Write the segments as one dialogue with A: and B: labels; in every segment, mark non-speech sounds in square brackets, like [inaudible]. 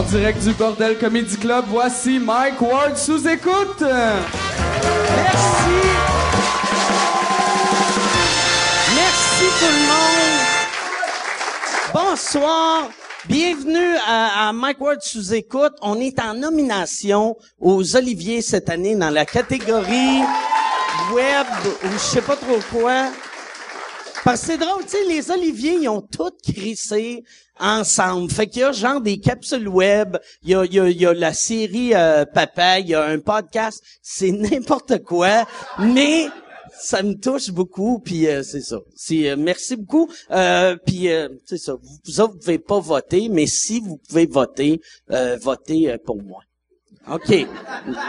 A: En direct du Bordel Comedy Club, voici Mike Ward sous écoute.
B: Merci. Merci tout le monde. Bonsoir. Bienvenue à, Mike Ward sous écoute. On est en nomination aux Oliviers cette année dans la catégorie web ou je sais pas trop quoi. Parce que c'est drôle, tu sais, les Oliviers, ils ont tous crissé ensemble. Fait qu'il y a genre des capsules web, il y a, il y a, il y a la série euh, Papa, il y a un podcast, c'est [laughs] n'importe quoi, mais ça me touche beaucoup, puis euh, c'est ça. C'est, euh, merci beaucoup. Euh, puis euh, c'est ça. Vous, vous pouvez pas voter, mais si vous pouvez voter, euh, votez pour moi. OK.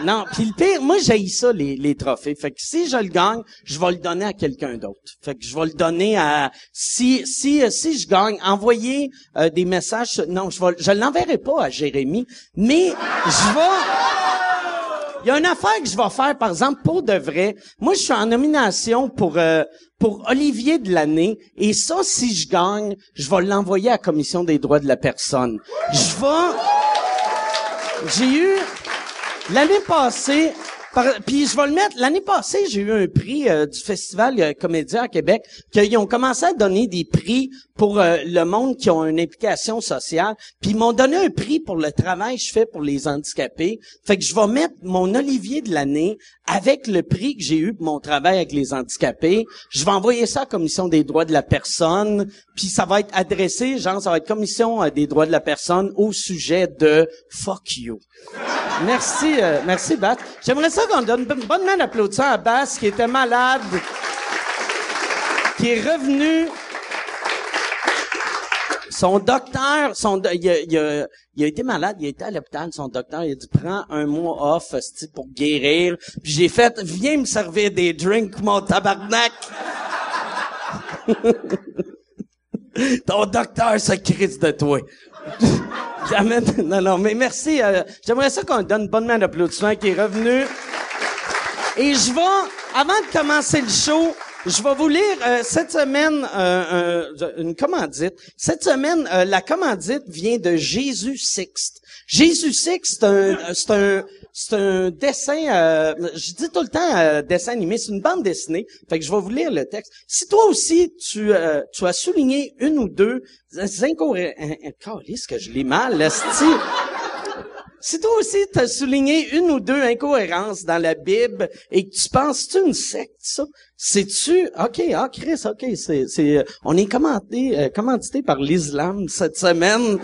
B: Non, puis le pire, moi j'ai ça les, les trophées. Fait que si je le gagne, je vais le donner à quelqu'un d'autre. Fait que je vais le donner à si si euh, si je gagne, envoyez euh, des messages. Non, je vais je l'enverrai pas à Jérémy, mais je vais il y a une affaire que je vais faire, par exemple, pour de vrai. Moi, je suis en nomination pour euh, pour Olivier de l'année, et ça, si je gagne, je vais l'envoyer à la Commission des droits de la personne. Je vais... J'ai eu... L'année passée... Puis je vais le mettre. L'année passée, j'ai eu un prix euh, du Festival euh, Comédien à Québec. qu'ils ont commencé à donner des prix pour euh, le monde qui ont une implication sociale. Puis ils m'ont donné un prix pour le travail que je fais pour les handicapés. Fait que je vais mettre mon Olivier de l'année avec le prix que j'ai eu pour mon travail avec les handicapés. Je vais envoyer ça à la Commission des droits de la personne. Puis ça va être adressé, genre, ça va être Commission euh, des droits de la personne au sujet de « fuck you ». Merci, euh, merci, Bass. J'aimerais ça qu'on donne une bonne main d'applaudissement à Bass, qui était malade, qui est revenu. Son docteur, son, il, a, il a- été malade, il a été à l'hôpital, son docteur, il a dit, prends un mois off, pour guérir. Puis j'ai fait, viens me servir des drinks, mon tabarnak. [laughs] Ton docteur se crise de toi. [laughs] Jamais, non, non, mais merci. euh, J'aimerais ça qu'on donne une bonne main d'applaudissement qui est revenu. Et je vais, avant de commencer le show, je vais vous lire euh, cette semaine euh, une commandite. Cette semaine, euh, la commandite vient de Jésus Sixte. Jésus Sixte, c'est un, c'est un, c'est un dessin. euh, je dis tout le temps euh, dessin animé, c'est une bande dessinée. Fait que je vais vous lire le texte. Si toi aussi tu, tu as souligné une ou deux incohérences, que je lis mal. Si toi aussi t'as souligné une ou deux incohérences dans la Bible et que tu penses c'est une secte ça, c'est-tu OK, ah Chris, OK, c'est c'est euh, on est commandé euh, commandité par l'islam cette semaine.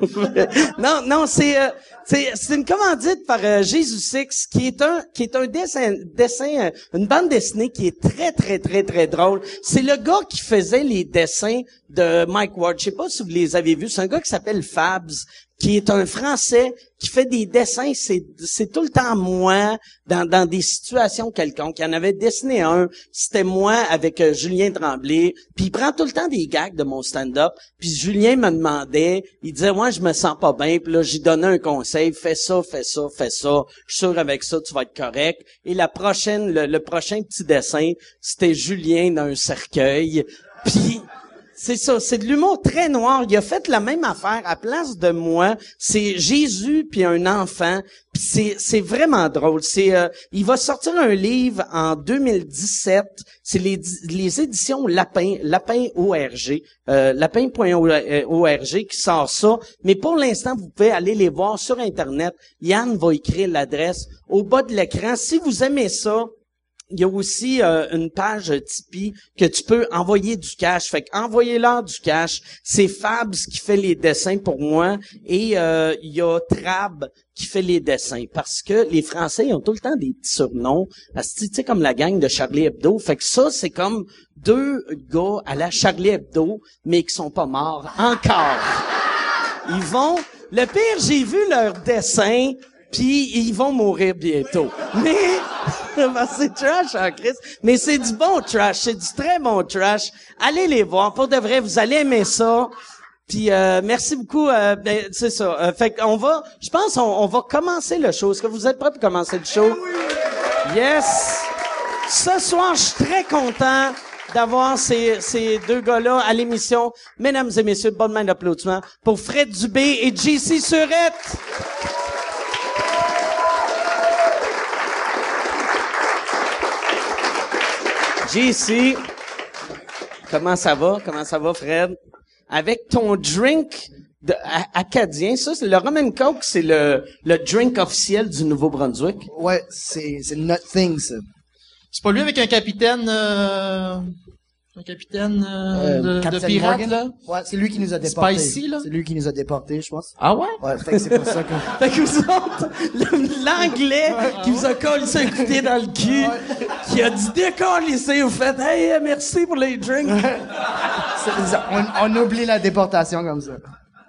B: [laughs] non, non, c'est euh, c'est c'est une commandite par euh, Jésus Six qui est un qui est un dessin dessin euh, une bande dessinée qui est très très très très drôle. C'est le gars qui faisait les dessins de Mike Ward. Je sais pas si vous les avez vus, c'est un gars qui s'appelle Fabs qui est un Français qui fait des dessins, c'est, tout le temps moi dans, dans des situations quelconques. Il en avait dessiné un, c'était moi avec euh, Julien Tremblay, puis il prend tout le temps des gags de mon stand-up, puis Julien me demandait, il disait, moi je me sens pas bien, puis là j'y donnais un conseil, fais ça, fais ça, fais ça, je suis sûr avec ça tu vas être correct. Et la prochaine, le, le prochain petit dessin, c'était Julien dans un cercueil, puis c'est ça, c'est de l'humour très noir. Il a fait la même affaire à place de moi. C'est Jésus puis un enfant. C'est c'est vraiment drôle. C'est euh, il va sortir un livre en 2017. C'est les les éditions Lapin Lapin ORG euh, lapin.org qui sort ça. Mais pour l'instant, vous pouvez aller les voir sur internet. Yann va écrire l'adresse au bas de l'écran. Si vous aimez ça, il y a aussi euh, une page Tipeee que tu peux envoyer du cash. Fait envoyez-leur du cash. C'est Fabs qui fait les dessins pour moi et euh, il y a Trab qui fait les dessins parce que les Français ont tout le temps des petits surnoms. Tu sais comme la gang de Charlie Hebdo. Fait que ça c'est comme deux gars à la Charlie Hebdo mais qui sont pas morts encore. Ils vont. Le pire, j'ai vu leur dessin, puis ils vont mourir bientôt. Mais [laughs] ben, c'est trash en Christ. Mais c'est du bon trash, c'est du très bon trash. Allez les voir, pour de vrai, vous allez aimer ça. Puis euh, merci beaucoup. euh, ben, c'est ça. Euh, fait qu'on va, je pense, on, on va commencer le show. Est-ce que vous êtes prêts pour commencer le show? Yes. Ce soir, je suis très content d'avoir ces, ces deux gars-là à l'émission. Mesdames et messieurs, bonne main d'applaudissement pour Fred Dubé et JC Surette. JC, comment ça va? Comment ça va, Fred? Avec ton drink de, acadien, ça, c'est le rum and coke, c'est le, le drink officiel du Nouveau-Brunswick.
C: Ouais, c'est, c'est notre thing, ça.
D: C'est pas lui avec un capitaine, euh, un capitaine euh, de, de
C: Captain
D: pirate là?
C: Ouais, c'est lui qui nous a déportés.
D: Spicy, là?
C: C'est lui qui nous a déportés, je pense.
D: Ah ouais?
C: Ouais, fait que c'est pour ça que... [laughs]
B: Fait que vous autres, le- l'anglais qui vous a collé ça écouté dans le cul, qui a dit décollissez, vous faites hey, euh, merci pour les drinks.
C: on, on oublie la déportation comme ça.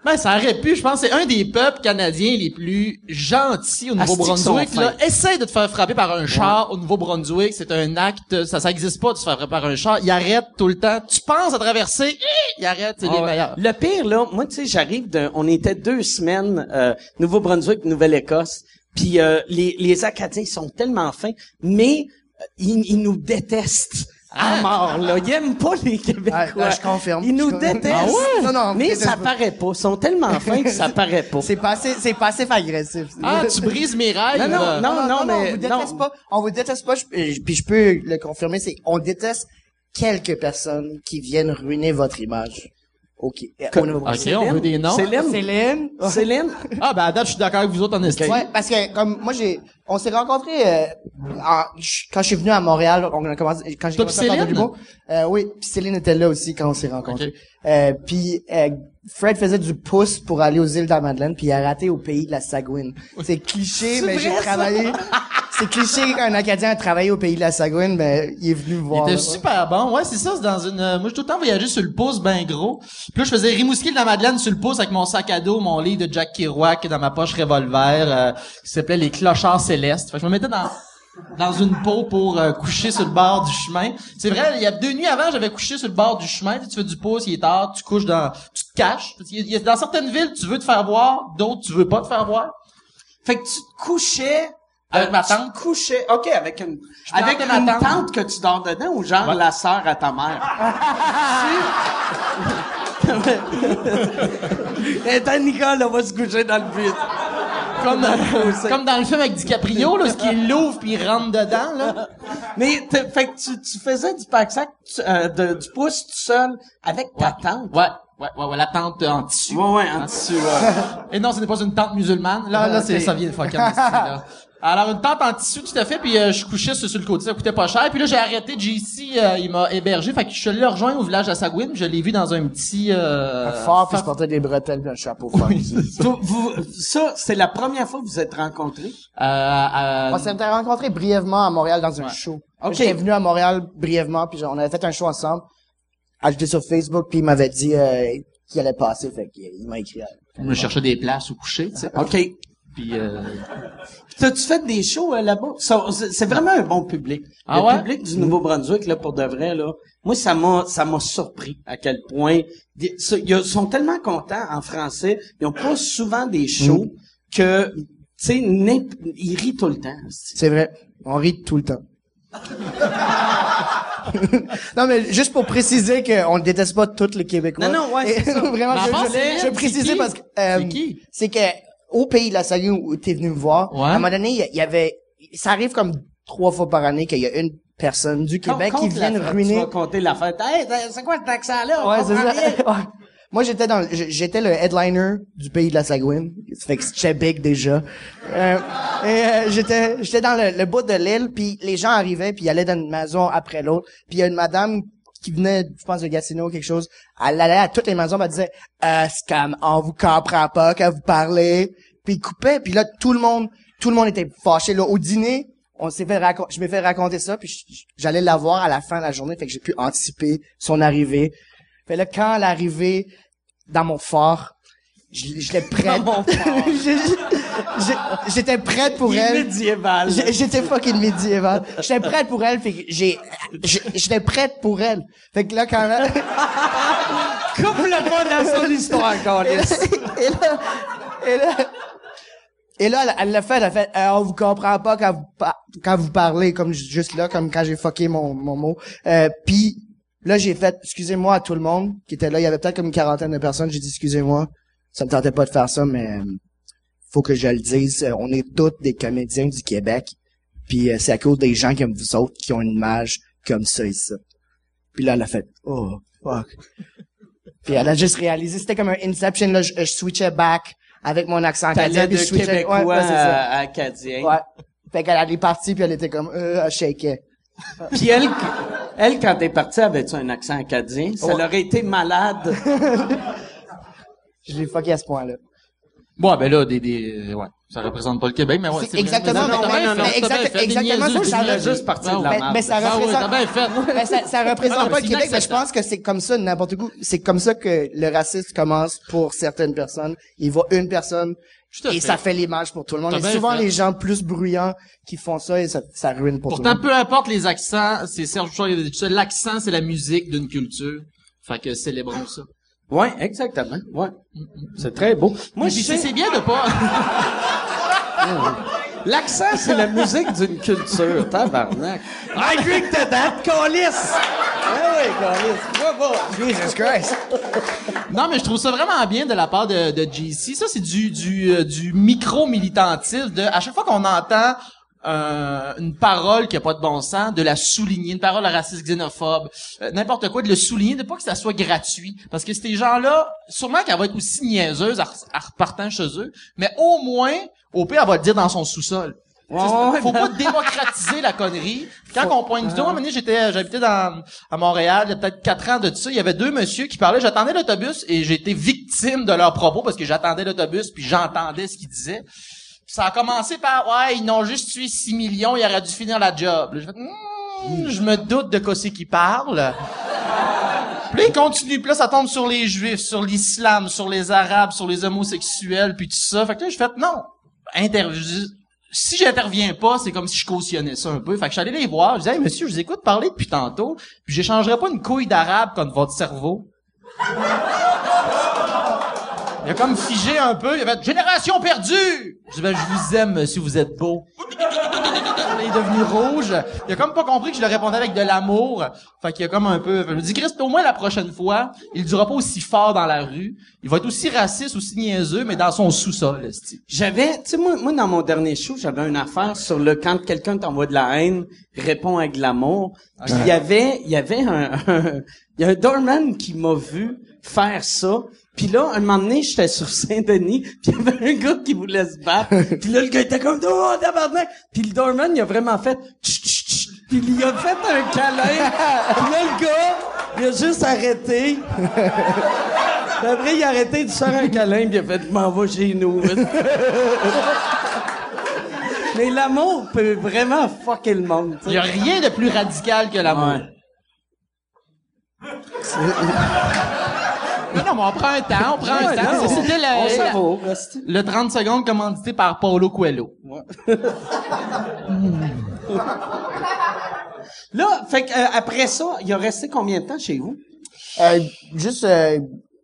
D: Ben ça aurait pu. Je pense que c'est un des peuples canadiens les plus gentils au Nouveau-Brunswick. Là, essaye de te faire frapper par un char au Nouveau-Brunswick. C'est un acte. Ça, ça existe pas de se faire frapper par un char. Il arrête tout le temps. Tu penses à traverser, il arrête. C'est les
B: Ah ouais.
D: meilleurs.
B: Le pire, là, moi, tu sais, j'arrive d'un... On était deux semaines, euh, Nouveau-Brunswick, Nouvelle-Écosse, puis euh, les, les Acadiens, ils sont tellement fins, mais euh, ils, ils nous détestent. À mort, là. Ils aiment pas les Québécois.
C: Ouais, là, je confirme.
B: Ils nous
C: Je
B: détestent.
C: Ah ouais? Non, non,
B: mais ça
C: pas.
B: paraît pas. Ils sont tellement [laughs] fins que ça paraît pas.
C: C'est passif, c'est passif agressif.
D: Ah, tu brises mes rêves.
B: Non, non,
D: euh.
B: non, non, mais-
C: on vous déteste
B: non.
C: pas. On vous déteste pas. je- et- puis je peux le confirmer, c'est on déteste quelques personnes qui viennent ruiner votre image. Ok. Nouveau-Brunswick.
D: Ok, on veut des noms.
B: Céline?
C: Céline.
B: Céline?
D: Ah ben à date, je suis d'accord avec vous autres en estime.
C: Ouais, parce que comme moi j'ai, on s'est rencontrés euh, en- quand je suis venu à Montréal, on a commencé quand j'ai
D: Toi
C: commencé à faire de
D: Céline?
C: l'humour. Euh, oui, puis Céline était là aussi quand on s'est rencontrés. Euh, puis euh, Fred faisait du pouce pour aller aux îles de la Madeleine, puis il a raté au pays de la Sagouine. C'est cliché, mais j'ai travaillé. C'est cliché qu'un Acadien a travaillé au pays de la Sagouine, mais il est venu me
D: Il
C: voir.
D: était
C: là.
D: super bon. Ouais, c'est ça, c'est dans une... euh, moi, j'ai tout le temps voyagé sur le pouce ben gros. Puis là, je faisais Rimouski de la Madeleine sur le pouce avec mon sac à dos, mon livre de Jack Kerouac dans ma poche revolver, euh, qui s'appelait Les Clochards Célestes. Fait que je me mettais dans dans une peau pour euh, coucher sur le bord du chemin. C'est vrai, il y a deux nuits avant, j'avais couché sur le bord du chemin. Tu, tu fais du pouce, il est tard, tu couches dans... Tu te caches. Il y a- dans certaines villes, tu veux te faire voir, d'autres, tu veux pas te faire voir.
B: Fait que tu te couchais...
D: Avec ma
B: tu
D: tante.
B: te couchais... OK, avec une... Avec une
D: tante.
B: tante que tu dors dedans ou genre
D: Ouais.
B: la sœur à ta mère? Et t'as Nicole, on va se coucher dans le but.
D: Comme, [laughs] euh, comme dans le film avec DiCaprio, là, ce qui l'ouvre puis il rentre dedans, là.
B: Mais fait que tu, tu faisais du pack-sac tu- euh, de- du pouce tout seul avec ta tante?
D: Ouais, ouais, ouais, ouais, la tente en tissu.
B: Ouais, ouais, en tissu, ouais.
D: Et non, ce n'est pas une tente musulmane. Là, là, c'est, ça vient de fucking là. [laughs] Alors, une tente en tissu, tout à fait, puis euh, je couchais sur, sur le côté, ça coûtait pas cher. Puis là, j'ai arrêté, JC, euh, il m'a hébergé, fait que je suis allé le rejoindre au village de Sagouine, je l'ai vu dans un petit... Euh,
C: Fort, puis je portais des bretelles puis un chapeau fort.
B: Toi, vous- ça, c'est la première fois que vous êtes rencontrés?
D: euh, euh,
C: On s'était rencontrés brièvement à Montréal dans un show.
B: Ok.
C: J'étais venu à Montréal brièvement, puis on avait fait un show ensemble. Ajouté sur Facebook, puis il m'avait dit euh, qu'il allait passer, fait qu'il m'a écrit.
D: je me cherchais des places où coucher, tu sais.
B: OK.
D: Puis, euh,
B: T'as-tu fait des shows euh, là-bas? C'est vraiment un bon public.
D: Ah
B: le
D: ouais?
B: public du Nouveau-Brunswick, là, pour de vrai, là, moi, ça m'a, ça m'a surpris à quel point des- ils sont tellement contents en français. Ils ont pas souvent des shows que, tu sais, ils rient tout le temps. c'est-
C: vrai. On rit tout le temps. [laughs] non, mais juste pour préciser qu'on ne déteste pas tous les Québécois.
B: Non, non, ouais,
C: Et
B: c'est [laughs] ça.
C: Vraiment, je, je- je parce que... euh,
D: C'est qui?
C: C'est que, au pays de la Saline où t'es venu me voir,
D: Ouais.
C: à un moment donné, il y- avait... Ça arrive comme trois fois par année qu'il y a une personne du Québec qui vient
B: la fête,
C: ruiner...
B: Tu vas compter la fête. Hey, c'est quoi cet accent-là?
C: Ouais, c'est ça. [laughs] Moi, j'étais dans, j'étais le headliner du pays de la Sagouine. Ça fait que j'étais big déjà. Euh, et euh, j'étais, j'étais dans le, le bout de l'île, puis les gens arrivaient, puis ils allaient dans une maison après l'autre. Puis il y a une madame qui venait, je pense, de Gatineau ou quelque chose. Elle allait à toutes les maisons, elle disait, euh, comme, on vous comprend pas quand vous parlez. Puis il coupait, puis là, tout le monde, tout le monde était fâché. Là, au dîner, on s'est fait raconter, je m'ai fait raconter ça, puis j'allais la voir à la fin de la journée, fait que j'ai pu anticiper son arrivée. Fait là, quand elle est arrivée dans mon fort, je, je l'ai prête.
B: Dans mon [laughs] fort.
C: Je- je- J'étais prête pour elle.
B: médiéval.
C: J'étais fucking médiéval. J'étais prête pour elle, fait que j'ai, j'étais prête pour elle. Fait que là, quand elle,
B: Coupe-le pas dans son histoire, Carlis.
C: et là, et là, et là, elle- l'a fait, elle a fait, euh, on vous comprend pas quand vous, pa- quand vous parlez, comme ju- juste là, comme quand j'ai fucké mon, mon mot. Euh, puis Là, j'ai fait excusez-moi à tout le monde qui était là. Il y avait peut-être comme une quarantaine de personnes. J'ai dit excusez-moi, ça me tentait pas de faire ça, mais euh, faut que je le dise. Euh, On est tous des comédiens du Québec. Puis euh, c'est à cause des gens comme vous autres qui ont une image comme ça et ça. Puis là, elle a fait oh fuck. Puis elle a juste réalisé, c'était comme un Inception. Là, je, je switchais back avec mon accent acadien.
B: de
C: je switchais-
B: Québécois
C: ouais,
B: à acadien.
C: Ouais. Fait qu'elle elle est partie puis elle était comme euh, elle shakeait.
B: Puis elle, elle, quand t'es partie, avait-tu un accent acadien? Ça
C: Ouais.
B: l'aurait été malade. [laughs]
C: Je l'ai fucké à ce point-là.
D: Bon, ben là, des, des, ouais. Ça représente pas le Québec, mais ouais.
C: C'est exactement-
D: Mais
B: non, non,
D: bien
B: non,
D: bien
C: exact-
D: fait,
C: exactement ça, ça
B: juste parti de la.
C: Mais, mais ça
D: oui,
C: représente.
D: fait. [laughs]
C: Mais ça, ça représente
D: Ah non,
C: pas
D: mais
C: le Québec, mais je pense que c'est comme ça n'importe où. C'est comme ça que le racisme commence pour certaines personnes. Il voit une personne et
D: fait.
C: ça fait l'image pour tout le monde. Et souvent
D: fait.
C: les gens plus bruyants qui font ça et ça, ça ruine pour
D: Pourtant,
C: tout le monde.
D: peu importe les accents, c'est Serge ça, l'accent, c'est la musique d'une culture. Fait que célébrons ça.
B: Ouais, exactement. Ouais. C'est très beau. Moi, je sais,
D: c'est bien de pas... [laughs]
B: l'accent, c'est la musique d'une culture. Tabarnak. I drink to that, calice! Oui, calice. Bravo.
C: Jesus Christ.
D: Non, mais je trouve ça vraiment bien de la part de, de JC. Ça, c'est du, du, euh, du micro-militantisme de, à chaque fois qu'on entend euh, une parole qui a pas de bon sens, de la souligner, une parole raciste, xénophobe, euh, n'importe quoi, de le souligner, de pas que ça soit gratuit. Parce que ces gens-là, sûrement qu'elle va être aussi niaiseuse en re- en repartant chez eux, mais au moins, au pire, elle va le dire dans son sous-sol. Faut pas démocratiser la connerie. Quand on pointe du doigt, j'étais, j'habitais dans, à Montréal, il y a peut-être quatre ans de ça, il y avait deux messieurs qui parlaient, j'attendais l'autobus et été victime de leurs propos parce que j'attendais l'autobus puis j'entendais ce qu'ils disaient. Ça a commencé par, ouais, ils n'ont juste tué 6 millions, ils auraient dû finir la job. Là, Hmm, je me doute de quoi c'est qu'ils parlent. [laughs] Puis là, ils continuent. Puis là, ça tombe sur les Juifs, sur l'islam, sur les Arabes, sur les homosexuels, puis tout ça. Fait que là, j'ai fait, non, inter si j'interviens pas, c'est comme si je cautionnais ça un peu. Fait que je suis allé les voir. Je disais, hey, monsieur, je vous écoute parler depuis tantôt, puis j'échangerai pas une couille d'arabe contre votre cerveau. [laughs] Il a comme figé un peu. Il a fait Génération perdue! Je dis, ben, je vous aime, monsieur, vous êtes beau. Il est devenu rouge. Il a comme pas compris que je le répondais avec de l'amour. Fait qu'il a comme un peu. Je me dis, Christ, au moins la prochaine fois, il dira pas aussi fort dans la rue. Il va être aussi raciste, aussi niaiseux, mais dans son sous-sol.
B: J'avais, tu sais, moi, moi, dans mon dernier show, j'avais une affaire sur le quand quelqu'un t'envoie de la haine, réponds avec de l'amour. Puis il y avait, il y avait un, un- [laughs] il y a un doorman qui m'a vu faire ça. Puis là, un moment donné, j'étais sur Saint-Denis, [laughs] puis il y avait un gars qui voulait se battre. Puis là, le gars était comme, oh, tabarnak! Puis le doorman, il a vraiment fait, Tch, tch, tch. puis il a fait un câlin. puis là, le gars, il a juste arrêté. Puis après, il a arrêté de faire un câlin, puis il a fait, m'en va chez nous. Mais l'amour peut vraiment fucker le monde.
D: Il
B: sais.
D: y a rien de plus radical que l'amour.
B: Ouais.
D: Non, non, mais on prend un temps, on prend un
B: Ouais,
D: temps.
B: non,
D: C'était le, le 30 secondes commandité par Paulo Coelho. [laughs]
B: Là, fait que, euh, après ça, il a resté combien de temps chez vous?
C: Euh, juste, euh,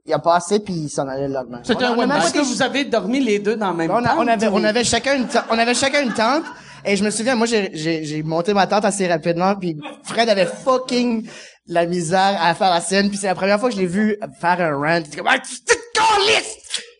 C: il a passé puis il s'en allait le lendemain.
D: C'était un.
B: Est-ce que vous avez dormi les deux dans le même
C: On, a-
B: temps?
C: on avait, on avait chacun une, on avait chacun une tente. Et je me souviens, moi, j'ai monté ma tente assez rapidement, puis Fred avait fucking la misère à faire la scène, puis c'est la première fois que je l'ai vu faire un rant. C'était comme, ah, tu te calisses!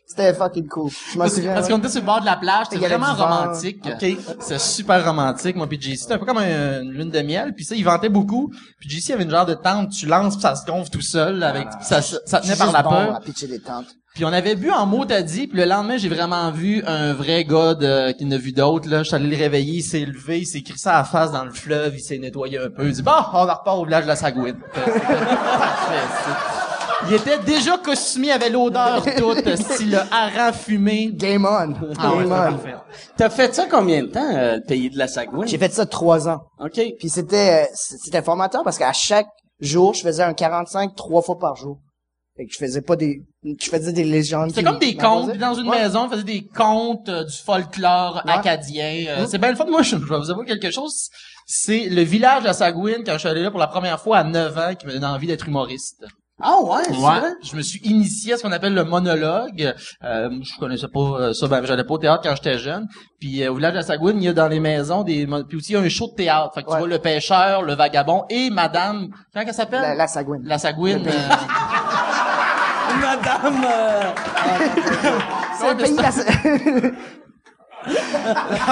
C: C'était fucking cool. Je m'en souviens.
D: Parce qu'on était sur le bord de la plage, c'était vraiment romantique.
B: OK.
D: C'est super romantique, moi puis JC. C'était un peu comme un- une lune de miel, puis ça, il ventait beaucoup. Puis JC avait une genre de tente, tu lances, puis ça se gonfle tout seul, avec, ça, ça, tenait par la
C: bon
D: peur.
C: à pitcher des tentes.
D: Puis on avait bu en mot t'as dit, puis le lendemain, j'ai vraiment vu un vrai gars de, qui n'a vu d'autres, là. Je suis allé le réveiller, il s'est levé, il s'est crissé à la face dans le fleuve, il s'est nettoyé un peu. Il dit, bon, on va repart au village de la Sagouine. [laughs] Il était déjà costumé, avait l'odeur [laughs] toute, style hareng fumé.
C: Game on.
D: Ah
C: Game on.
B: T'as fait ça combien de temps, euh, le pays de la Sagouine?
C: J'ai fait ça trois ans.
B: OK.
C: Puis c'était, euh, c'était formateur parce qu'à chaque jour, je faisais un 45 trois fois par jour. Fait que je faisais pas des, je faisais des légendes.
D: C'était comme des contes. Dans une
C: Ouais.
D: maison, on faisait des contes euh, du folklore
C: Ouais.
D: acadien. Euh, C'est bien le fun. Moi, je, je vais vous avouer quelque chose. C'est le village la Sagouine, quand je suis allé là pour la première fois à 9 ans, qui me donne envie d'être humoriste.
B: Ah ouais, c'est
D: Ouais,
B: vrai?
D: je me suis initié à ce qu'on appelle le monologue. Euh, je connaissais pas euh, ça, ben, j'allais pas au théâtre quand j'étais jeune. Puis euh, au village de la Sagouine, il y a dans les maisons des puis aussi il y a un show de théâtre. Fait que tu vois le pêcheur, le vagabond et madame, comment elle s'appelle?
C: La, la Sagouine.
D: La Sagouine. Euh,
B: Madame, [laughs]
C: C'est le pays de la Sa-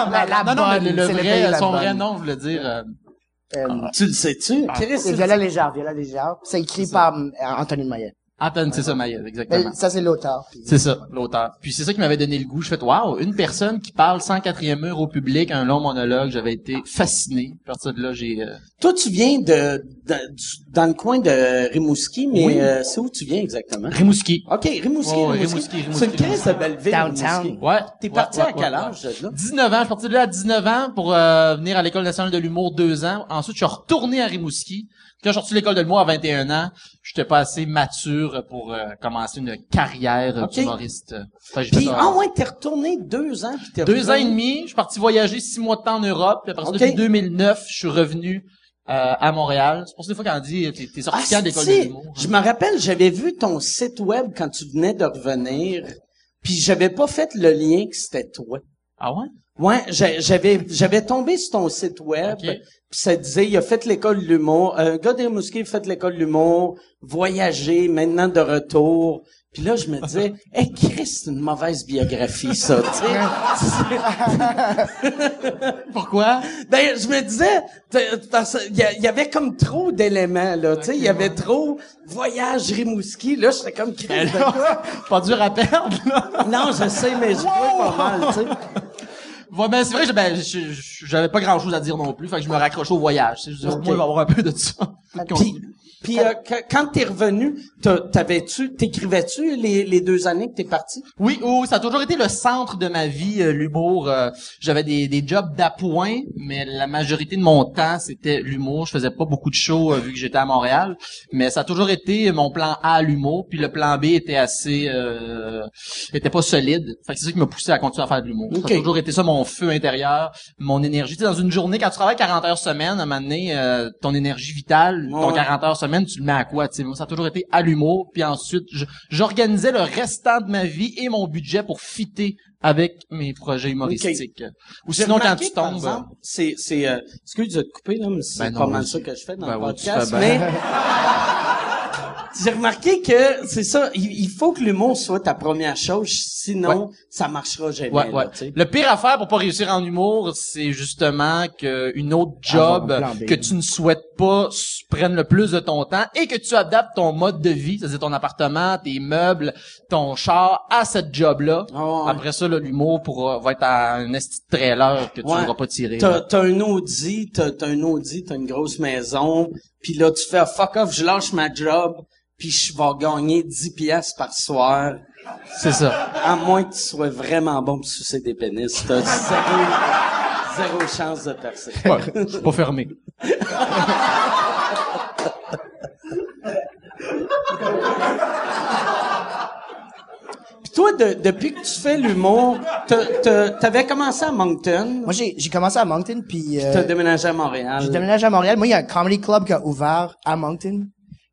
C: la, la
D: non, non, mais
C: bonne,
D: le, le
C: le
D: vrai,
C: la
D: son
C: bonne.
D: vrai nom, je voulais dire. euh,
C: Euh,
B: tu le sais-tu? Chris,
C: c'est Viola Légère, Viola Légère. C'est écrit par euh, Anthony
D: Anton, c'est ça, Maïa, exactement.
C: Mais Ça, c'est l'auteur. puis-
D: C'est ça, l'auteur. Puis c'est ça qui m'avait donné le goût. Je fais, waouh, une personne qui parle sans quatrième mur au public, un long monologue, j'avais été fasciné. À partir de là, j'ai... euh,
B: Toi, tu viens de, de- du- dans le coin de Rimouski, mais
D: Oui.
B: euh, c'est où tu viens exactement?
D: Rimouski.
B: OK, Rimouski,
D: Oh, ouais,
B: Rimouski.
D: Rimouski,
B: C'est une crise de belle ville,
C: Downtown.
B: Rimouski.
D: Ouais.
B: T'es
D: Ouais,
B: parti
D: ouais,
B: à quel
D: ouais,
B: âge, de là?
D: 19 ans, je suis parti de là à 19 ans pour euh, venir à l'école nationale de l'humour deux ans. Ensuite, je suis retourné à Rimouski. Quand je suis sorti de l'école de l'humour à 21 ans, j'étais pas assez mature pour euh, commencer une carrière euh,
B: Ok.
D: d'humoriste.
B: Puis, ah ouais, t'es retourné deux ans, puis t'es
D: Deux ans et
B: revenu?
D: demi, je suis parti voyager six mois de temps en Europe. Puis après depuis 2009, je suis revenu euh, à Montréal. C'est pour ça des fois quand on dit t'es, t'es sorti
B: Ah,
D: quand de l'école de
B: si,
D: l'humour. hein?
B: je me rappelle, j'avais vu ton site web quand tu venais de revenir, puis j'avais pas fait le lien que c'était toi.
D: Ah ouais?
B: Ouais, j'avais j'avais tombé sur ton site web. Ça disait il a fait l'école de l'humour, euh, un gars des Rimouski a fait l'école de l'humour, voyagé, maintenant de retour. Puis là je me disais, [laughs] hey Chris, c'est une mauvaise biographie ça, tu sais. [laughs]
D: Pourquoi?
B: Ben je me disais parce il y, avait comme trop d'éléments là, tu sais, il y avait trop voyage Rimouski, là j'étais comme Chris [laughs]
D: pas dur à perdre, là.
B: Non, je sais mais je vois pas mal, tu sais.
D: Ouais, ben, c'est vrai, que ben, j'avais pas grand chose à dire non plus, fait que je me raccrochais au voyage. Je au moins, il va y avoir un peu de ça.
B: Puis, puis euh, quand t'es revenu, t'avais-tu, t'écrivais-tu les, les deux années que t'es parti?
D: Oui, oui, ça a toujours été le centre de ma vie, euh, l'humour. euh, J'avais des, des jobs d'appoint, mais la majorité de mon temps, c'était l'humour. Je faisais pas beaucoup de shows euh, vu que j'étais à Montréal, mais ça a toujours été mon plan A, l'humour, puis le plan B était assez... Euh, était pas solide. Fait que c'est ça qui m'a poussé à continuer à faire de l'humour.
B: Ok.
D: Ça a toujours été ça, mon feu intérieur, mon énergie. Tu sais, dans une journée, quand tu travailles 40 heures semaine, à un moment donné, euh, ton énergie vitale, ton
B: Ouais.
D: 40 heures semaine, tu le mets à quoi? tu sais? Moi, ça a toujours été à l'humour, puis ensuite, j'organisais le restant de ma vie et mon budget pour fitter avec mes projets humoristiques. Ou sinon, quand tu tombes...
B: exemple, c'est, c'est, euh, excuse de te couper, là, mais c'est
D: Ben
B: pas mal ça que je fais dans
D: Ben
B: le podcast, mais, [laughs] j'ai remarqué que, c'est ça, il, il faut que l'humour soit ta première chose, sinon, ça marchera jamais,
D: Ouais,
B: là,
D: ouais. Le pire affaire pour pas réussir en humour, c'est justement que une autre job que tu ne souhaites pas prenne le plus de ton temps et que tu adaptes ton mode de vie, c'est-à-dire ton appartement, tes meubles, ton char à cette job-là.
B: Ah ouais.
D: Après ça, l'humour pourra va être à un esti trailer que tu
B: Ouais.
D: n'auras pas tiré.
B: T'as, un Audi, t'as, t'as un Audi, t'as une grosse maison, puis là, tu fais ah, fuck off, je lâche ma job, puis je vais gagner 10 piastres par soir.
D: C'est ça.
B: À moins que tu sois vraiment bon pour sucer des pénis. T'as zéro, zéro chance de percer.
D: Ouais, je suis pas fermé.
B: Puis toi, de- depuis que tu fais l'humour, t'as- t'as- t'avais commencé à Moncton,
C: Moi, j'ai, j'ai commencé à Moncton, puis euh,
B: t'as déménagé à Montréal.
C: j'ai déménagé à Montréal. Moi, il y a un comedy club qui a ouvert à Moncton.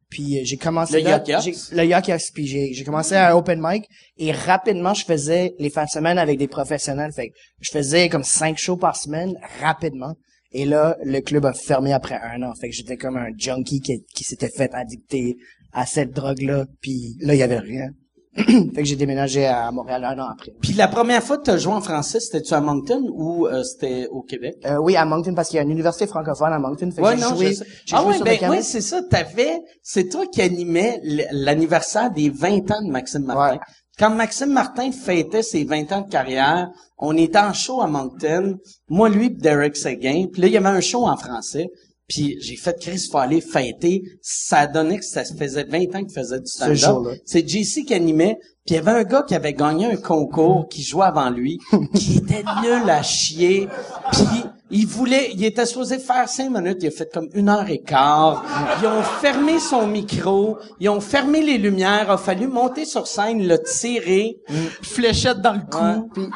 C: Puis euh, j'ai commencé
B: Le
C: là, le puis j'ai, commencé à open mic et rapidement je faisais les fins de semaine avec des professionnels. Fait que je faisais comme cinq shows par semaine rapidement. Et là, le club a fermé après un an. Fait que j'étais comme un junkie qui, qui s'était fait addicter à cette drogue-là. Puis là, il y avait rien. [clears throat] fait que j'ai déménagé à Montréal un an après.
B: Puis la première fois que t'as joué en français, c'était-tu à Moncton ou euh, c'était au Québec?
C: Euh, oui, à Moncton parce qu'il y a une université francophone à Moncton. Fait que
B: Ouais,
C: j'ai
B: non,
C: joué, j'ai
B: Ah
C: joué
B: ouais,
C: sur
B: ben,
C: le campus.
B: ouais, c'est ça. T'avais, c'est toi qui animais l'anniversaire des 20 ans de Maxime Martin.
C: Ouais.
B: Quand Maxime Martin fêtait ses 20 ans de carrière, on était en show à Moncton, moi, lui, Derek Seguin. Puis là, il y avait un show en français. Puis j'ai fait Chris, faut aller fêter. Ça donnait que ça se faisait 20 ans qu'il faisait du stand-up. C'est JC qui animait. Puis il y avait un gars qui avait gagné un concours qui jouait avant lui, [laughs] qui était nul à chier. Puis il voulait, il était supposé faire cinq minutes, il a fait comme une heure et quart. Ils ont fermé son micro, ils ont fermé les lumières, a fallu monter sur scène, le tirer.
D: Fléchette dans le cou.
B: Ouais.
C: Puis,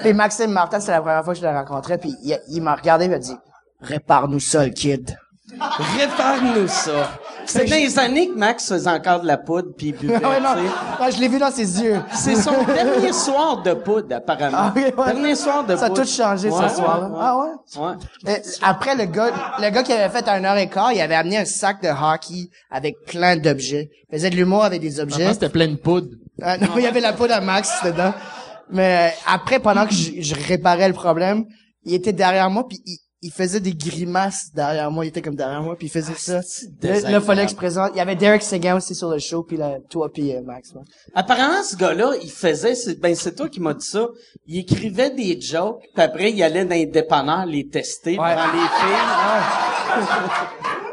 C: puis Maxime Martin, c'est la première fois que je le rencontrais, puis il, il m'a regardé et m'a dit « Répare-nous ça, le kid.
B: Répare-nous ça. C'est dans les années que Max faisait encore de la poudre puis [laughs] buvait,
C: Ah ouais, non. Ouais, je l'ai vu dans ses yeux.
B: C'est son [laughs] dernier soir de poudre, apparemment.
C: Ah ouais.
B: Dernier soir de
C: Ça a
B: poudre.
C: tout changé
B: Ouais,
C: ce soir-là.
B: ouais,
C: Ah ouais?
B: Ouais.
C: Euh, après, le gars, le gars qui avait fait un heure et quart, il avait amené un sac de hockey avec plein d'objets. Il faisait de l'humour avec des
D: Je
C: objets.
D: c'était plein de poudre.
C: Euh, non, il y avait la poudre à Max dedans. Mais euh, après, pendant que je, je réparais le problème, il était derrière moi, puis il, il faisait des grimaces derrière moi. Il était comme derrière moi, puis il faisait ça. Là, là, fallait que je présente. Il y avait Derek Seguin aussi sur le show, puis là, toi, puis euh, Max. ouais.
B: Apparemment, ce gars-là, il faisait, ben c'est toi qui m'as dit ça, il écrivait des jokes, puis après, il allait dans les dépanneurs les tester devant les filles. [laughs]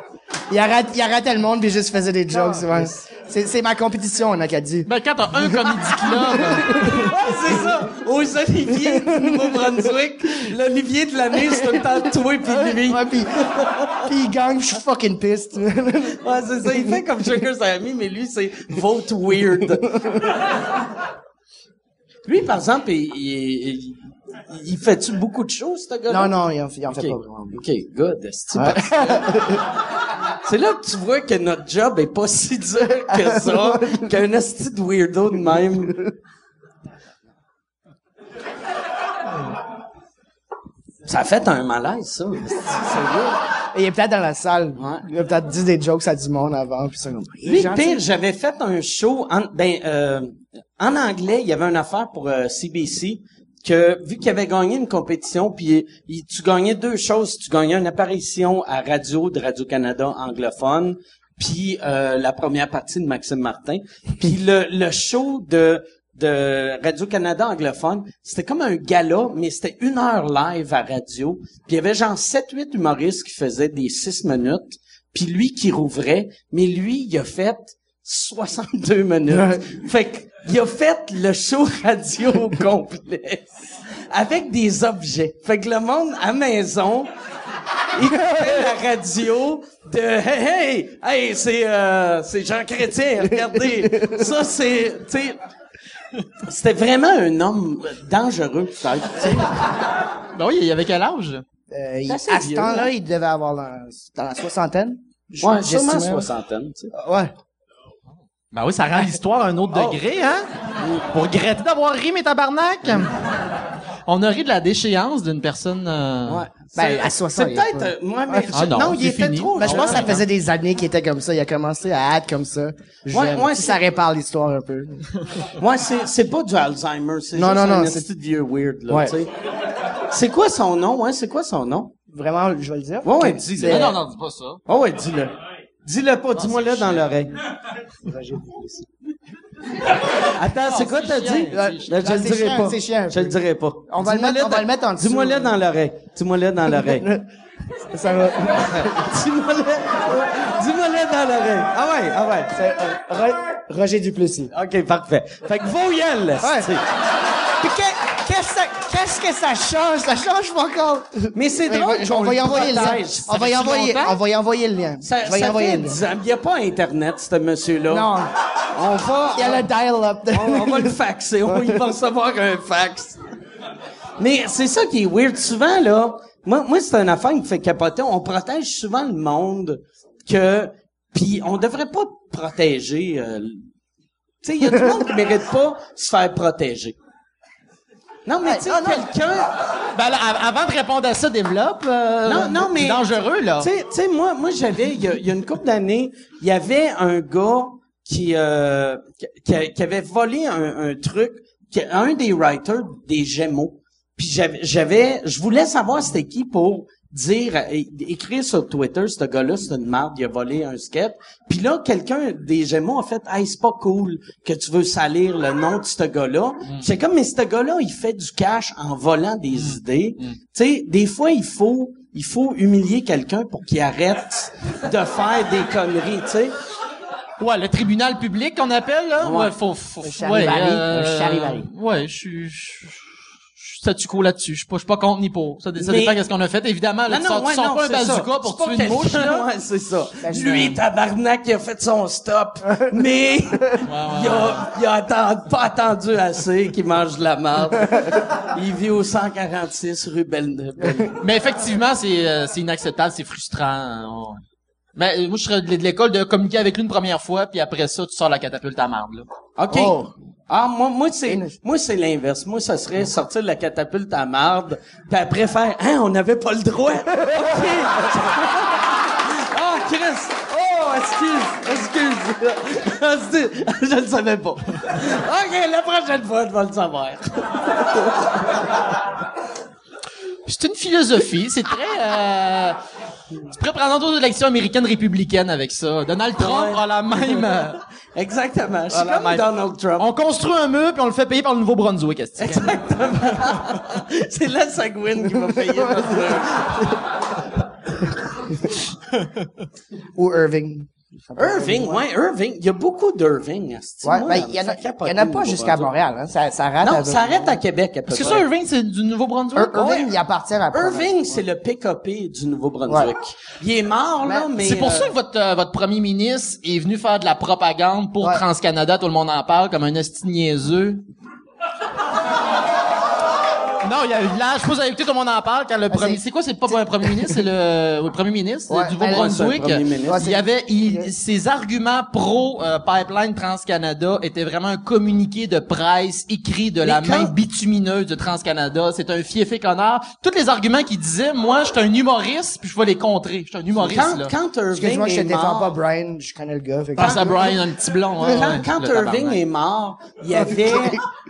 C: Il arrêtait, il arrêtait le monde, puis juste faisait des jokes. ouais. C'est, c'est ma compétition, en Acadie.
D: Ben, quand t'as un comedy club, [laughs]
B: Ouais, c'est ça! Aux Oliviers du Nouveau-Brunswick, l'Olivier de l'année, c'est tout le temps toi puis lui.
C: Ouais, puis, puis il gagne, je suis fucking pissed. [laughs]
B: Ouais, c'est ça. Il fait comme Sugar Sammy, mais lui, c'est vote weird. lui, par exemple, il, il, il- il fait-tu beaucoup de choses, ce gars-là?
C: non, non, il en, fait- il en fait
B: OK.
C: pas vraiment.
B: OK, good. C'est là que tu vois que notre job est pas si dur que ça, [laughs] qu'un esti de weirdo de même. Ça a fait un malaise, ça.
C: Et il est peut-être dans la salle.
B: Ouais.
C: Il a peut-être dit des jokes à du monde avant, puis ça.
B: Lui, pire, j'avais fait un show en, ben, euh, en anglais, il y avait une affaire pour euh, CBC que vu qu'il avait gagné une compétition, puis tu gagnais deux choses, tu gagnais une apparition à radio de Radio Canada anglophone, puis euh, la première partie de Maxime Martin, puis le, le show de de Radio-Canada anglophone, c'était comme un gala, mais c'était une heure live à radio. Puis il y avait genre 7-8 humoristes qui faisaient des 6 minutes, puis lui qui rouvrait, mais lui, il a fait 62 minutes. fait que, il a fait le show radio au complet avec des objets. Fait que le monde à maison écoutait la radio de hey hey hey c'est euh, c'est Jean Chrétien regardez ça c'est tu sais c'était vraiment un homme dangereux peut-être tu sais.
D: ben oui, il avait quel âge?
C: Euh, il- à ce temps-là, il devait avoir la- dans la soixantaine.
B: ouais sûrement soixantaine tu sais.
C: Ouais.
D: Ben oui, ça rend l'histoire à un autre
B: Oh.
D: degré, hein? Pour regretter d'avoir ri, mes tabarnak! On a ri de la déchéance d'une personne... euh,
B: Ouais.
C: Ben, à 60,
B: C'est peut-être,
C: pas-
B: euh, moi, mais,
D: Ah non,
B: non, il était
D: fini.
B: trop.
C: Ben, je pense que ça faisait des années qu'il était comme ça. Il a commencé à être comme ça. Si
B: c'est-
C: ça répare l'histoire un peu. [laughs]
B: Ouais, c'est, c'est pas du Alzheimer, c'est
C: Non,
B: juste
C: non, non,
B: un
C: c'est-
B: de vieux weird, là,
C: Ouais.
B: tu sais. C'est quoi son nom, ouais, c'est quoi son nom?
C: Vraiment, je vais le dire.
B: Ouais, ouais, dis-le.
D: Non, non, dis pas ça.
B: Oh, ouais, dis-le. Dis-le pas, dis-moi-le dans l'oreille. Attends, c'est quoi t'as dit? là, je le dirai pas. Je le dirai pas.
C: On va le mettre- on va
B: dans-
C: le mettre en dessous.
B: Dis-moi-le dans l'oreille. Dis-moi-le dans l'oreille. [laughs]
C: Ça va.
B: Dis-moi-le. Dis-moi-le dans l'oreille. Ah ouais, ah ouais.
C: Euh, Ro- Roger Duplessis.
B: OK, parfait. Fait que voyelle,
C: Ouais. Que ça change? Ça change pas encore.
B: Mais c'est
C: Mais
B: drôle
C: on
B: qu'on
C: va y envoyer le lien. On va y envoyer, on va y envoyer le lien.
B: Ça,
C: Je vais y envoyer
B: fait
C: le lien.
B: 10 ans. Il n'y a pas Internet, ce monsieur-là.
C: Non.
B: On va...
C: Il y a le dial-up.
B: on, on va le faxer. On, il va recevoir un fax. Mais c'est ça qui est weird. Souvent, là, moi, moi c'est une affaire qui me fait capoter. On protège souvent le monde que... Puis on devrait pas protéger... euh, tu sais, il y a du monde qui mérite pas se faire protéger. Non, mais tu sais, quelqu'un...
D: Ben là, avant de répondre à ça, développe. euh,
B: Non, non, mais-
D: C'est dangereux, là.
B: Tu sais, moi, moi, j'avais, il y a, il y a une couple d'années, il y avait un gars qui, euh, qui, avait volé un, un truc, qui, un des writers des Gémeaux. Puis j'avais, j'avais, je voulais savoir c'était qui pour dire, écrire sur Twitter, ce gars-là, c'est une merde, il a volé un skate. Puis là, quelqu'un des Gémeaux a fait, hey, c'est pas cool que tu veux salir le nom de ce gars-là. C'est comme, mais ce gars-là, il fait du cash en volant des idées. Tu sais, des fois, il faut, il faut humilier quelqu'un pour qu'il arrête de faire des conneries, tu sais.
D: Ouais, le tribunal public qu'on appelle, là.
B: Ouais.
D: Ouais, faut, faut, euh. Ouais, je suis, je suis je suis statu quo là-dessus. Je suis pas, je suis pas contre ni pour. Ça, ça
B: Mais-
D: dépend qu'est-ce qu'on a fait. Évidemment, là, tu sors, tu sors pas un
B: ça.
D: bazooka pour tuer une mouche, là. [laughs]
B: Ouais, c'est ça.
C: Ben,
B: Lui, tabarnak, il a fait son stop, [laughs] mais il a, il a attendu- pas attendu assez qu'il mange de la merde. il vit au 146 rue Belle...
D: Mais effectivement, c'est, euh, c'est inacceptable, c'est frustrant. On- Mais euh, moi, je serais de l'école de communiquer avec lui une première fois, puis après ça, tu sors la catapulte à marde, là.
B: OK.
C: Oh.
B: Ah, moi, moi, c'est, moi, c'est l'inverse. Moi, ça serait sortir de la catapulte à marde, puis après faire, hein, on n'avait pas le droit. OK. Ah, Chris. Oh, excuse, excuse. Excuse. je le savais pas. OK, la prochaine fois, je vais le savoir.
D: C'est une philosophie, c'est très... Euh... Tu pourrais prendre en de l'élection américaine républicaine avec ça. Donald Trump
B: Ouais.
D: a la même... euh, [laughs]
B: Exactement. Je suis comme. Donald Trump.
D: On construit un mur, puis on le fait payer par le Nouveau-Brunswick, est-ce que- [laughs]
B: c'est la Sagouine qui va payer notre...
C: Ou Irving.
B: Irving, ouais, Irving. Il y a beaucoup d'Irving.
C: Ouais, ben, il y en a, y en pas jusqu'à. Montréal, hein. Ça, ça rate
B: Non,
C: à-
B: ça arrête à Québec, à peu
D: Est-ce que
B: près.
D: ça, Irving, c'est du Nouveau-Brunswick?
C: Ir- Irving, il appartient à.
B: Irving, c'est le PKP du Nouveau-Brunswick.
C: Ouais.
B: Il est mort, là,
C: Mais
B: mais...
D: C'est pour
B: euh,
D: ça que votre, euh, votre premier ministre est venu faire de la propagande pour
C: Ouais.
D: TransCanada, tout le monde en parle, comme un esti niaiseux. Non, il y a eu là, je suppose avec tout le monde en parle quand le premier,
C: c'est-
D: c'est quoi, c'est pas un premier ministre, c'est le, le premier ministre
C: Ouais,
D: du
C: ben,
D: Nouveau-Brunswick.
C: Ouais,
D: Il y avait, il, ses arguments pro euh, pipeline TransCanada étaient vraiment un communiqué de presse écrit de la
B: quand-
D: main bitumineuse de TransCanada. C'est un fiefé connard. Tous les arguments qu'il disait, moi, j'étais un humoriste, puis je vais les contrer. J'étais un humoriste,
B: Quand,
D: là.
B: quand Irving
C: Excuse-moi, je te défends pas Brian, je connais le gars. fait
D: Pense à Brian, un petit blond. hein,
B: Quand,
D: ouais,
B: quand Irving
D: tabarnak.
B: est mort, il y avait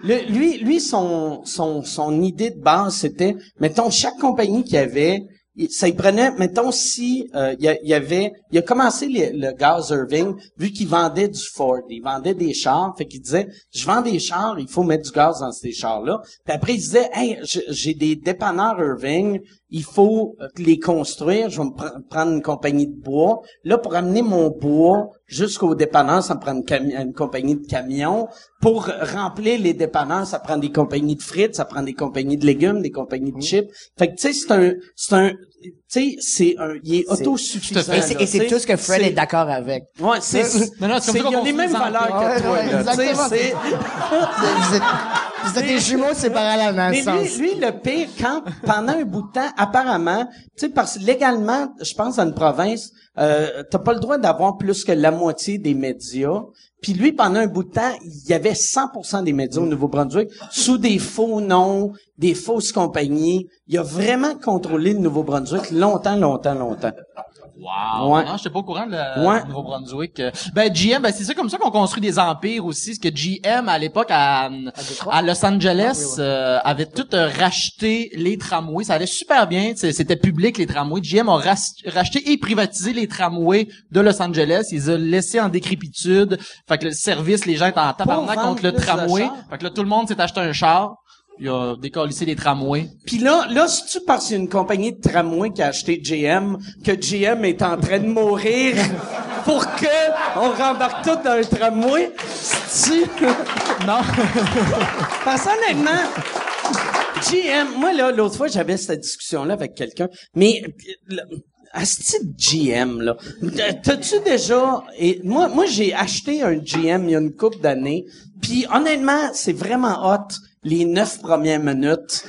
B: le- lui lui son son son idée de base c'était mettons chaque compagnie qu'il y avait ça y prenait mettons si euh, il y avait il a commencé les- le gaz Irving vu qu'il vendait du Ford, il vendait des chars, fait qu'il disait je vends des chars, il faut mettre du gaz dans ces chars là. Puis après il disait hey, j'ai des dépanneurs Irving, il faut les construire, je vais me pr- prendre une compagnie de bois. Là, pour amener mon bois jusqu'au dépanneur, ça me prend une, une compagnie de camions. Pour remplir les dépanneurs, ça prend des compagnies de frites, ça prend des compagnies de légumes, des compagnies de chips. Fait que, tu sais, c'est un, c'est un, tu sais, c'est un, il est autosuffisant.
D: à.
C: Et c'est- tout ce que Fred est d'accord avec.
B: Ouais, c'est,
D: Non, non, c'est comme
B: c'est,
D: ça
B: il a les mêmes valeurs que toi,
C: Ouais,
B: là. C'est,
C: Vous êtes, vous êtes des jumeaux séparés à la
B: Mais
C: naissance.
B: lui, lui, le pire, quand, pendant un bout de temps, apparemment, tu sais, parce que légalement, je pense, dans une province, euh, t'as pas le droit d'avoir plus que la moitié des médias. Puis lui, pendant un bout de temps, il y avait 100% des médias au Nouveau-Brunswick sous des faux noms, des fausses compagnies. Il a vraiment contrôlé le Nouveau-Brunswick longtemps, longtemps, longtemps.
D: Wow.
B: Ouais.
D: Non, j'étais pas au courant de la
B: Ouais.
D: Nouveau-Brunswick. Ben GM, ben c'est ça comme ça qu'on construit des empires aussi. Parce que GM à l'époque à, à Los Angeles euh, avait tout euh, racheté les tramways. Ça allait super bien. C'était public les tramways. GM a racheté et privatisé les tramways de Los Angeles. Ils ont laissés en décrépitude. Fait que le service, les gens étaient en tabarnak contre le tramway. Fait que là tout le monde s'est acheté un char. Il a décollissé les tramways.
B: Puis là, là, si tu parce qu'il y a une compagnie de tramway qui a acheté GM, que GM est en train de mourir pour que on rembarque tout dans un tramway, si
D: Non.
B: Parce qu'honnêtement, GM, moi là, l'autre fois, j'avais cette discussion-là avec quelqu'un, mais le- Asti GM, là. T'as-tu déjà... Et moi, moi j'ai acheté un GM il y a une couple d'années, puis honnêtement, c'est vraiment hot les neuf premières minutes.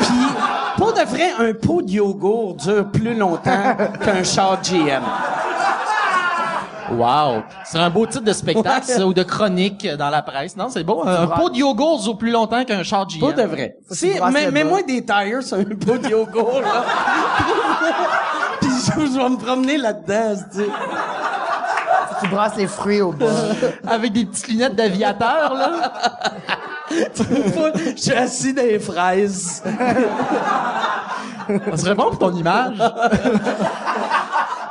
B: Puis, pour de vrai, un pot de yogourt dure plus longtemps [laughs] qu'un char GM.
D: Wow. C'est un beau titre de spectacle, ça, ou de chronique dans la presse. Non, c'est beau. Un pot de yogourt dure plus longtemps qu'un char GM.
B: Pas de vrai. Si, mais,
C: le
B: mais
C: bas.
B: moi des tires sur un pot de yogourt, là. [laughs] Puis je, je vais me promener là-dedans, tu
C: brasses les fruits au bas. [laughs]
D: Avec des petites lunettes d'aviateur, là. [laughs]
B: Je suis assis dans les fraises. [laughs]
D: Ça serait bon pour ton image.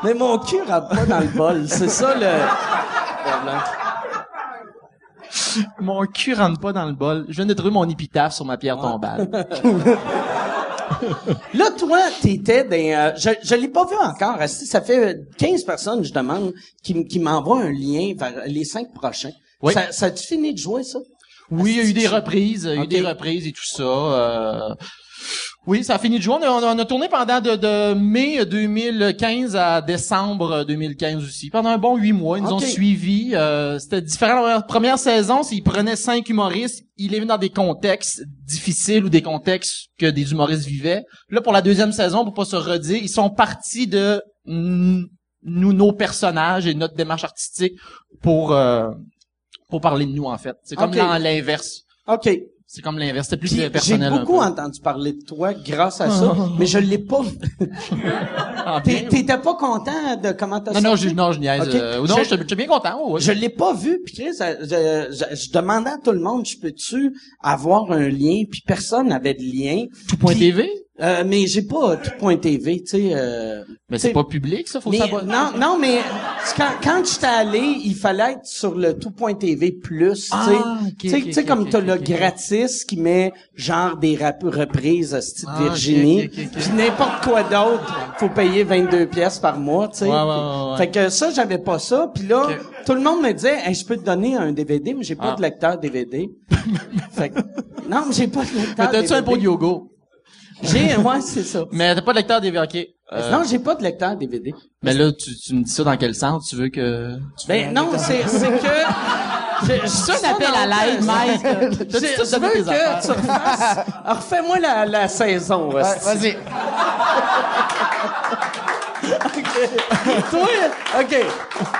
B: Mais mon cul rentre pas dans le bol. C'est ça le problème.
D: Mon cul rentre pas dans le bol. Je viens de trouver mon épitaphe sur ma pierre tombale. [laughs]
B: Là, toi, t'étais dans... euh, je je l'ai pas vu encore. Ça fait euh, 15 personnes, je demande, qui, qui m'envoient un lien vers les cinq prochains?
D: Oui.
B: Ça, ça a-tu fini de jouer, ça?
D: Oui, il y a eu des reprises, il y a eu des reprises et tout ça. euh, Oui, ça a fini de jouer. On a, on a- tourné pendant de, de mai 2015 à décembre 2015 aussi. Pendant un bon huit mois, ils nous ont suivis. euh, C'était différent. La première saison, c'est ils prenaient cinq humoristes, ils mettaient dans des contextes difficiles ou des contextes que des humoristes vivaient. Là, pour la deuxième saison, pour pas se redire, ils sont partis de nous nos personnages et notre démarche artistique pour euh, pour parler de nous en fait. C'est comme
B: Ok.
D: dans l'inverse.
B: OK.
D: C'est comme l'inverse. C'est plus
B: J'ai
D: personnel. un
B: beaucoup entendu parler de toi grâce à ça, [laughs] mais je l'ai pas.
D: Ah,
B: T'étais pas content de comment t'as
D: Non, non, je, non, je niaise.
B: Ok.
D: euh, non,
B: Je-
D: suis bien content.
B: Je l'ai pas vu, puis Chris, euh, je, je, je demandais à tout le monde, je peux-tu avoir un lien, puis personne n'avait de lien.
D: Tout point
B: Puis-
D: TV.
B: Euh, mais j'ai pas tout point TV, tu sais. Euh,
D: Mais c'est pas public, ça, faut
B: mais-
D: savoir.
B: non, non, mais quand, quand j'étais allé, il fallait être sur le tout.tv plus,
D: Ah,
B: tu sais.
D: ok,
B: tu sais, comme t'as le gratis qui met genre des reprises à style
D: Ah,
B: Virginie, puis n'importe quoi d'autre, faut payer 22 pièces par mois, tu sais.
D: Ouais, ouais, ouais, ouais.
B: Fait que ça, j'avais pas ça, puis là, tout le monde me disait, hey, je peux te donner un DVD, mais j'ai pas
D: Ah.
B: de lecteur DVD. fait que, non, mais j'ai pas de
D: Mais
B: lecteur
D: t'as-tu un pot de
B: DVD. J'ai, ouais, c'est ça.
D: Mais t'as pas de lecteur DVD, ok. Euh,
B: Non, j'ai pas de lecteur DVD.
D: mais là, tu, tu me dis ça dans quel sens? Tu veux que... tu
B: Ben non, c'est c'est que [laughs] je, je
D: Ça, on appelle à l'aide, Mike.
B: Je, je veux que tu refasses. Alors, Refais-moi la, la saison.
C: Ouais, vas-y. [laughs] [laughs] [laughs]
B: Toi, OK.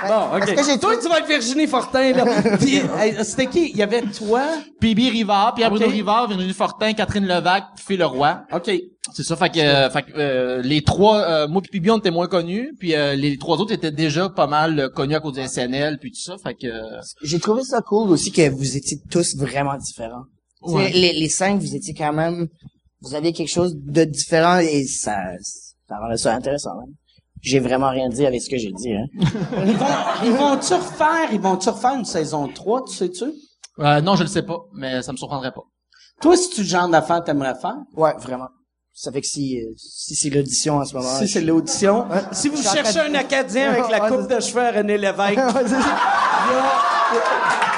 B: Bon, OK.
C: Que
B: toi, tu vas être Virginie Fortin, là. [laughs] Puis, c'était qui? Il y avait toi.
D: P.B. Rivard, Pierre-Bruno. Rivard, Virginie Fortin, Catherine Levac, Phil Leroy.
B: OK.
D: C'est ça, fait que, euh, fait que, euh, les trois, euh, moi puis P.B. on était moins connus, puis euh, les trois autres étaient déjà pas mal euh, connus à cause du SNL, puis tout ça, fait que...
C: J'ai trouvé ça cool aussi que vous étiez tous vraiment différents.
D: Ouais.
C: Les, les cinq, vous étiez quand même, vous aviez quelque chose de différent et ça, ça rendait ça intéressant. hein. J'ai vraiment rien dit avec ce que j'ai dit. Hein.
B: Ils vont, ils vont-tu refaire, ils vont-tu refaire une saison 3, tu sais-tu?
D: euh, non, je le sais pas, mais ça me surprendrait pas.
B: Toi, si tu le genre d'affaires t'aimerais faire?
C: Ouais, vraiment. Ça fait que si, euh, si c'est l'audition en ce moment.
B: Si c'est l'audition. Si vous cherchez un Acadien avec la coupe de cheveux à René Lévesque, [laughs]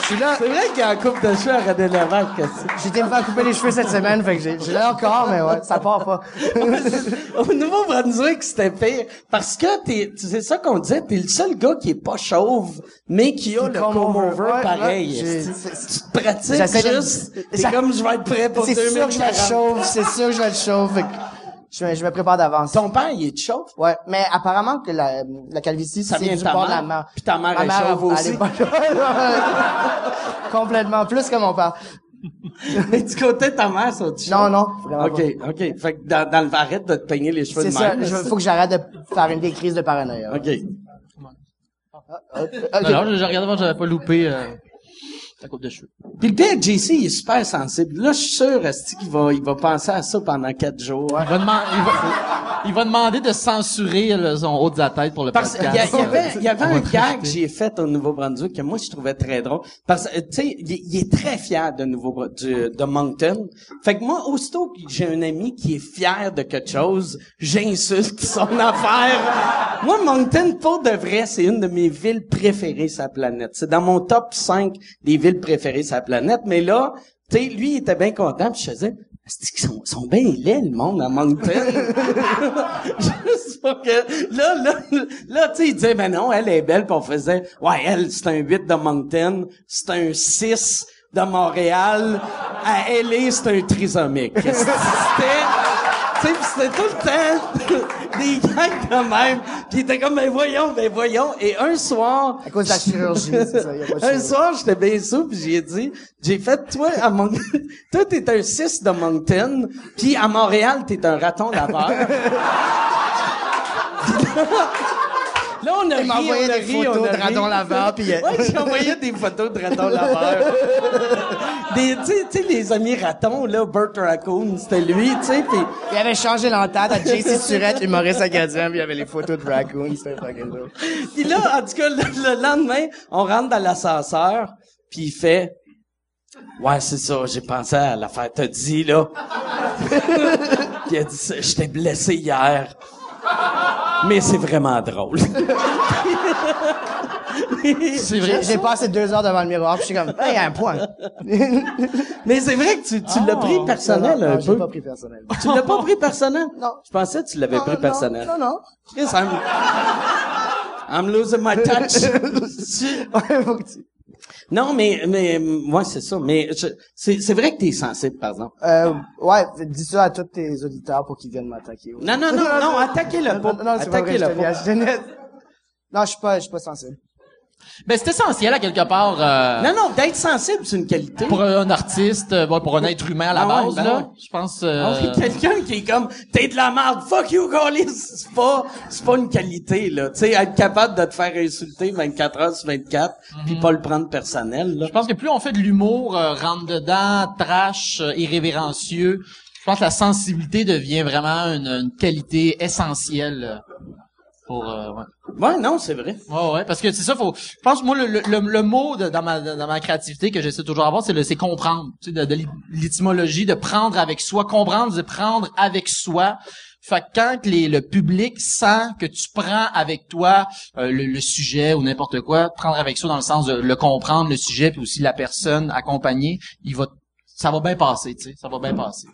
C: Je suis là.
B: c'est vrai qu'il y a une coupe de cheveux à René Lévesque.
C: J'ai été me faire couper les cheveux cette semaine, fait que j'ai, j'ai là encore, mais ouais, ça part pas. [laughs]
B: Au Nouveau-Brunswick, c'était pire. Parce que t'es, c'est ça qu'on disait, t'es le seul gars qui est pas chauve, mais qui a le
C: comb
B: comb
C: over.
B: over
C: Ouais,
B: pareil.
C: ouais,
B: tu te pratiques juste. T'es comme, je vais être prêt pour
C: C'est sûr que je vais être
B: 2040.
C: chauve, c'est sûr que je vais être chauve, fait que je, me- je me prépare d'avance.
B: Ton père, il est chauve?
C: Ouais, mais apparemment que la, la calvitie,
B: Ça
C: c'est
B: vient
C: du
B: de ta
C: bord de
B: mère?
C: la mère.
B: Puis ta mère
C: Ma
B: est chauve aussi?
C: est [laughs] Complètement, plus que mon père. [laughs]
B: Mais du côté de ta mère, ça, tu
C: Non, non, vraiment
B: OK, OK. Fait que dans, dans le arrête de te peigner les cheveux
C: C'est
B: de
C: ça,
B: même.
C: il faut que j'arrête de faire une des crises de paranoïa.
B: OK.
C: Ok.
D: Non, non, j'ai regardé voir, j'avais pas loupé euh, la coupe de cheveux.
B: Puis le père JC, il est super sensible. Là, je suis sûr, Esti, qu'il va, il va penser à ça pendant quatre jours.
D: Il va, demander, il, va, il va demander de censurer le, son haut de la tête pour le
B: Parce
D: podcast.
B: il y avait, il y avait
D: On va
B: un gag que j'ai fait au Nouveau-Brunswick que moi je trouvais très drôle. Parce que tu sais, il, il est très fier de Nouveau du- de Moncton. Fait que moi, aussitôt que j'ai un ami qui est fier de quelque chose, j'insulte son [laughs] affaire. Moi, Moncton, pour de vrai, c'est une de mes villes préférées sur la planète. C'est dans mon top 5 des villes préférées sur la planète. Mais là, tu sais, lui, il était bien content. Puis je faisais, c'est qu'ils sont, sont bien laids, le monde, à Moncton. [laughs] Juste pour que, là, là, là, tu sais, il disait, ben non, elle est belle, puis on faisait, ouais, elle, c'est un 8 de Moncton, c'est un 6 de Montréal, à LA, c'est un trisomique. C'était, tu sais, c'était tout le temps des [laughs] gangs de même, puis était comme, ben voyons, ben voyons, et un soir,
C: À cause de la chirurgie, c'est ça, y a pas [laughs]
B: un soir, j'étais bien sous, puis j'ai dit, j'ai fait, toi, à Mon... [laughs] toi, t'es un 6 de Moncton, puis à Montréal, t'es un raton laveur. Là, on a
C: Il
B: ri,
C: m'a envoyé
B: on a
C: des
B: ri,
C: photos
B: on a
C: de
B: ri.
C: raton laveur, puis,
B: Ouais, j'ai envoyé des photos de raton laveur. [laughs] des, tu sais, les amis ratons, là, Burt Raccoon, c'était lui, tu sais, puis
C: Il avait changé l'entente à JC [laughs] Surette, humoriste acadien, puis il y avait les photos de Raccoon, c'était fucking drôle.
B: Puis là, en tout cas, le, le lendemain, on rentre dans l'ascenseur, puis il fait Ouais, c'est ça, j'ai pensé à l'affaire t'as dit, là. [laughs] puis il a dit Je t'ai blessé hier. Mais c'est vraiment drôle. [laughs]
D: C'est vrai.
C: J'ai passé deux heures devant le miroir, puis je suis comme, hey, il y a un point. [laughs]
B: Mais c'est vrai que tu, tu l'as pris personnel
C: Non,
B: un
C: non, j'ai
B: peu.
C: pas pris personnel.
B: Tu l'as pas pris personnel? [laughs]
C: Non.
B: Je pensais que tu l'avais pris
C: non,
B: personnel.
C: Non, non.
B: Chris, I'm, I'm losing my touch.
C: Ouais, faut que tu...
B: non, mais, mais, ouais, c'est ça. Mais c'est, c'est vrai que t'es sensible, par exemple.
C: Euh, ouais, dis ça à tous tes auditeurs pour qu'ils viennent m'attaquer. ouais.
B: Non, non, non, non, attaquez-le pas.
C: Non, non, c'est pas vrai, je. Non, je suis pas, je suis pas sensible.
D: Ben, c'est essentiel, à quelque part, euh,
B: Non, non, d'être sensible, c'est une qualité.
D: pour un artiste, euh, bon, pour un être humain à la
B: Ah
D: base,
B: ben
D: là.
B: ouais.
D: Je pense, euh,
B: Quelqu'un qui est comme t'es de la merde, fuck you, Gaulis, c'est pas c'est pas une qualité là. Tu sais, être capable de te faire insulter 24 heures sur 24, puis pas le prendre personnel là.
D: Je pense que plus on fait de l'humour, euh, rentre dedans, trash, euh, irrévérencieux, je pense que la sensibilité devient vraiment une, une qualité essentielle pour. euh, ouais.
B: Ouais, non, c'est vrai.
D: Ouais, ouais, parce que c'est ça, faut. Je pense moi le, le, le, le mot de- dans ma dans ma créativité que j'essaie toujours d'avoir, c'est le c'est comprendre, tu sais, de, de l'é- l'étymologie de prendre avec soi, comprendre, de prendre avec soi. Fait que quand les, le public sent que tu prends avec toi euh, le, le sujet ou n'importe quoi, prendre avec soi dans le sens de le comprendre le sujet puis aussi la personne accompagnée, il va ça va bien passer, tu sais, ça va bien passer.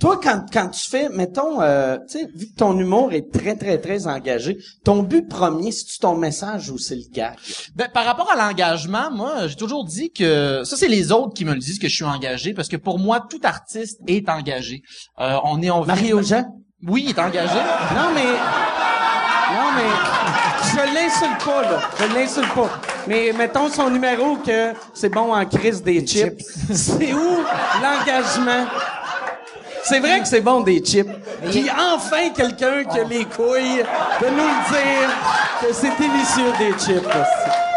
B: Toi, quand, quand tu fais, mettons, euh, tu sais, vu que ton humour est très, très, très engagé, ton but premier, c'est-tu ton message ou c'est le gag?
D: Ben, par rapport à l'engagement, moi, j'ai toujours dit que ça, c'est les autres qui me le disent que je suis engagé, parce que pour moi, tout artiste est engagé. Euh, on est en
B: Mario Jean?
D: Oui, il est engagé.
B: Non, mais... Non, mais... Je l'insulte pas, là. Je l'insulte pas. Mais mettons son numéro que c'est bon en crise des chips. C'est où l'engagement? C'est vrai que c'est bon des chips. Puis enfin quelqu'un qui a les couilles de nous le dire que c'est délicieux des chips.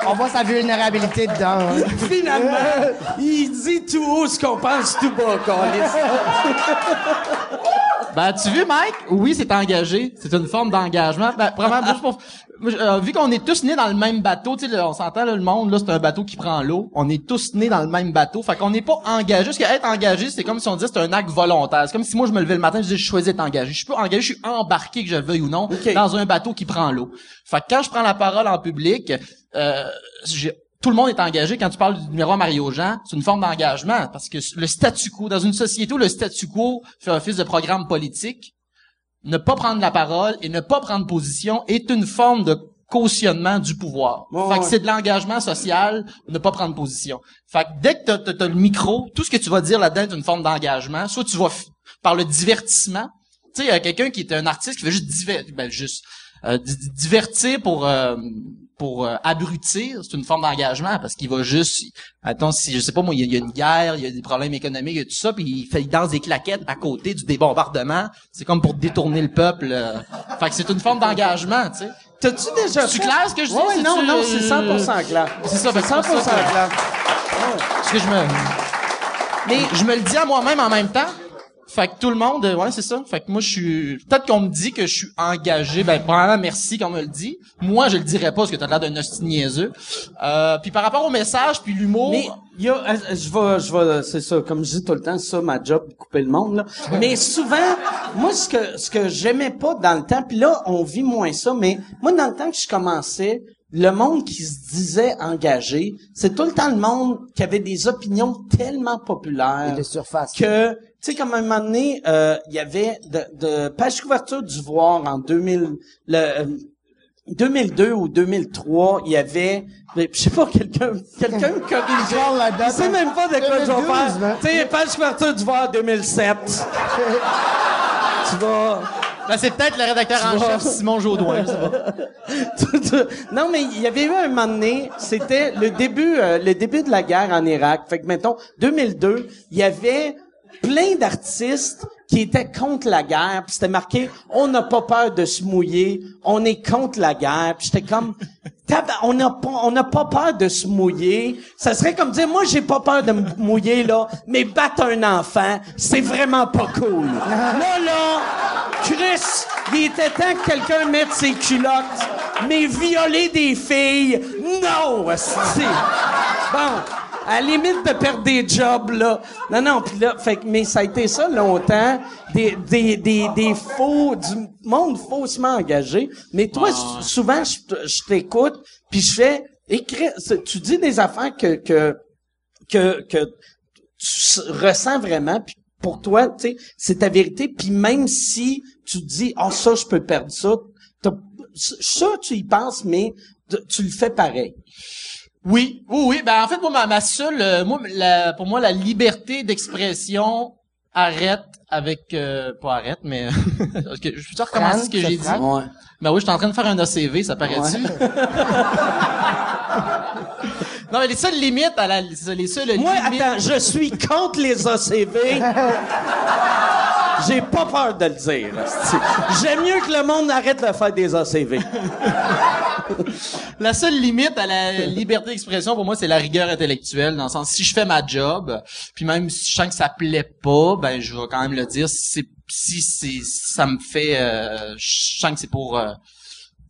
C: On voit sa vulnérabilité dedans. hein. [laughs]
B: Finalement, il dit tout haut ce qu'on pense tout bas, câlisse.
D: Ben, tu veux, Mike? Oui, c'est engagé. C'est une forme d'engagement. Ben, vraiment, juste pour... euh, vu qu'on est tous nés dans le même bateau, tu sais, on s'entend, là, le monde, là, c'est un bateau qui prend l'eau. On est tous nés dans le même bateau. Fait qu'on n'est pas engagé. Parce que être engagé, c'est comme si on disait c'est un acte volontaire. C'est comme si moi, je me levais le matin, je disais, je choisis d'être engagé. Je suis pas engagé, je suis embarqué, que je le veuille ou non, dans un bateau qui prend l'eau. Fait que quand je prends la parole en public, euh, j'ai- tout le monde est engagé. Quand tu parles du numéro à Mario Jean, c'est une forme d'engagement parce que le statu quo, dans une société où le statu quo fait office de programme politique, ne pas prendre la parole et ne pas prendre position est une forme de cautionnement du pouvoir. Fait que
B: ouais.
D: c'est de l'engagement social, ne pas prendre position. Fait que dès que t'as, t'as- t'as le micro, tout ce que tu vas dire là-dedans est une forme d'engagement. Soit tu vas f- par le divertissement. Tu sais, il y a quelqu'un qui est un artiste qui veut juste diver- ben, juste euh, di- di- divertir pour euh, pour euh, abrutir, c'est une forme d'engagement parce qu'il va juste attends si je sais pas moi il y, a- il y a une guerre, il y a des problèmes économiques et tout ça puis il fait il danse des claquettes à côté du débombardement, c'est comme pour détourner le peuple. euh. Fait que c'est une forme d'engagement, tu sais.
B: T'as-tu déjà fait-
D: clair ce que je dis?
B: Ouais, non, non,
D: euh,
B: c'est 100% clair.
D: C'est ça, ben,
B: c'est
D: c'est pour
B: 100%
D: ça que-
B: clair.
D: Parce que je me mais je me le dis à moi-même en même temps. Fait que tout le monde, euh, ouais, c'est ça. Fait que moi, je suis, peut-être qu'on me dit que je suis engagé. Ben, probablement merci qu'on me le dit. Moi, je le dirais pas parce que t'as l'air d'un hostie niaiseux. Euh, puis par rapport au message puis l'humour.
B: Mais il y a, euh, je vais, je vais, c'est ça, comme je dis tout le temps, c'est ça ma job, couper le monde là. Mais souvent, moi ce que ce que j'aimais pas dans le temps, puis là on vit moins ça, mais moi dans le temps que je commençais, le monde qui se disait engagé, c'est tout le temps le monde qui avait des opinions tellement populaires
C: Et de surface.
B: que sais comme à un moment donné, euh, il y avait de, de page couverture du voir en 2000 le euh, 2002 ou 2003, il y avait, je sais pas, quelqu'un, quelqu'un me corrige. Je sais même pas de quoi je vais
C: 2012,
B: faire. Tu sais, page couverture du voir 2007. [laughs] tu vas,
D: Ben, c'est peut-être le rédacteur en chef Simon Jaudoin.
B: tu- tu- [laughs] non, mais il y avait eu un moment donné, c'était le début, euh, le début de la guerre en Irak. Fait que, mettons, 2002, il y avait plein d'artistes qui étaient contre la guerre. Puis c'était marqué, on n'a pas peur de se mouiller, on est contre la guerre. Puis j'étais comme, on n'a pas, on n'a pas peur de se mouiller. Ça serait comme dire, moi, j'ai pas peur de me mouiller, là, mais battre un enfant, c'est vraiment pas cool. Là, là, Chris, il était temps que quelqu'un mette ses culottes, mais violer des filles, non, c'est Bon, à la limite de perdre des jobs, là. Non, non, puis là, fait que, mais ça a été ça longtemps, des, des, des, des faux, du monde faussement engagé. Mais toi, s- souvent, je, t'écoute, puis je fais, écrire, c'est- tu dis des affaires que, que, que, que tu ressens vraiment, puis pour toi, tu sais, c'est ta vérité, puis même si tu dis, ah, ça, je peux perdre ça, ça, tu y penses, mais tu le fais pareil.
D: Oui, oui, oui. Ben en fait, moi, ma, ma seule, euh, moi, la- pour moi, la liberté d'expression arrête avec euh, pas arrête mais [laughs] je peux recommencer ce que j'ai dit?
B: Ouais.
D: Ben oui, je suis en train de faire un ACV, ça paraît-tu? [laughs] non, mais les seules limites à la, les seules
B: Moi,
D: limites.
B: attends, je suis contre les ACV. [laughs] J'ai pas peur de le dire. J'aime mieux que le monde arrête de faire des ACV.
D: La seule limite à la liberté d'expression pour moi, c'est la rigueur intellectuelle. Dans le sens, si je fais ma job, puis même si je sens que ça plaît pas, ben je vais quand même le dire. Si c'est si c'est si ça me fait, euh, je sens que c'est pour, euh,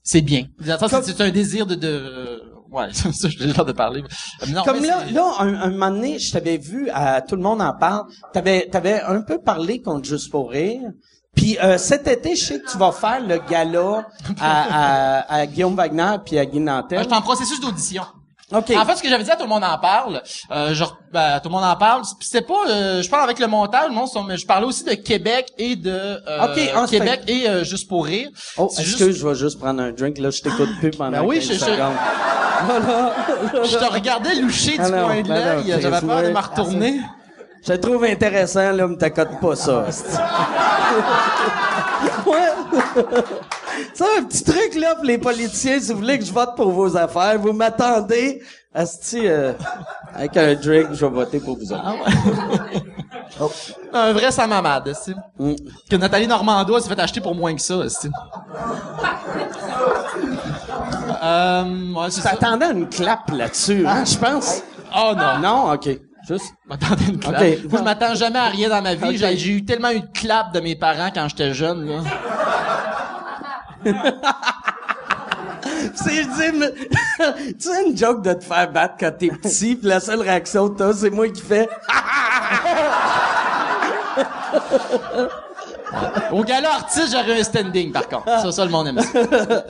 D: c'est bien.
B: Comme-
D: c'est un désir de, de ouais, [laughs] ça j'ai l'air de parler. Non,
B: Comme là, là, un, un moment donné, je t'avais vu, à, tout le monde en parle, t'avais, t'avais un peu parlé contre Juste pour rire. Puis euh, cet été, je sais que tu vas faire le gala à, à, à Guillaume Wagner puis à Guy Nantel.
D: Je suis en processus d'audition.
B: OK.
D: En fait, ce que j'avais dit à tout le monde en parle, euh, genre, ben, tout le monde en parle. Puis c'était pas, euh, je parle avec le montage, c'est- mais je parlais aussi de Québec et de euh,
B: c'est
D: Québec et euh, juste pour rire.
B: oh,
D: c'est
B: est-ce
D: juste-
B: que je vais juste prendre un drink? Là, je t'écoute plus pendant
D: Ben oui,
B: 15
D: je- je-
B: secondes. [laughs]
D: Je te regardais loucher du
B: Ah
D: coin de
B: ben
D: l'œil. J'avais peur de me retourner.
B: Je trouve intéressant, là, mais t'accotes pas ça. esti. ouais. [laughs] Ça, un petit truc, là, pour les politiciens, si vous voulez que je vote pour vos affaires, vous m'attendez, asti, euh, avec un drink, je vais voter pour vous autres.
D: Ah ouais. Un vrai samamade, c'est.
B: Mm.
D: Que Nathalie Normando s'est fait acheter pour moins que ça, c'est. euh, ouais, c'est ça.
B: T'attendais une clap là-dessus, hein, je pense?
D: Oh non.
B: Non? OK. Juste.
D: Je m'attendais une clap.
B: Ok.
D: Moi, je m'attends jamais à rien dans ma vie.
B: Ok.
D: J'ai, eu tellement eu de clap de mes parents quand j'étais jeune, là. [laughs]
B: C'est, c'est, mais- [laughs] tu sais, une joke de te faire battre quand t'es petit, pis la seule réaction que t'as, c'est moi qui fais [laughs]
D: Au gala artiste, j'aurais un standing, par contre. Ça, ça, le monde aime ça.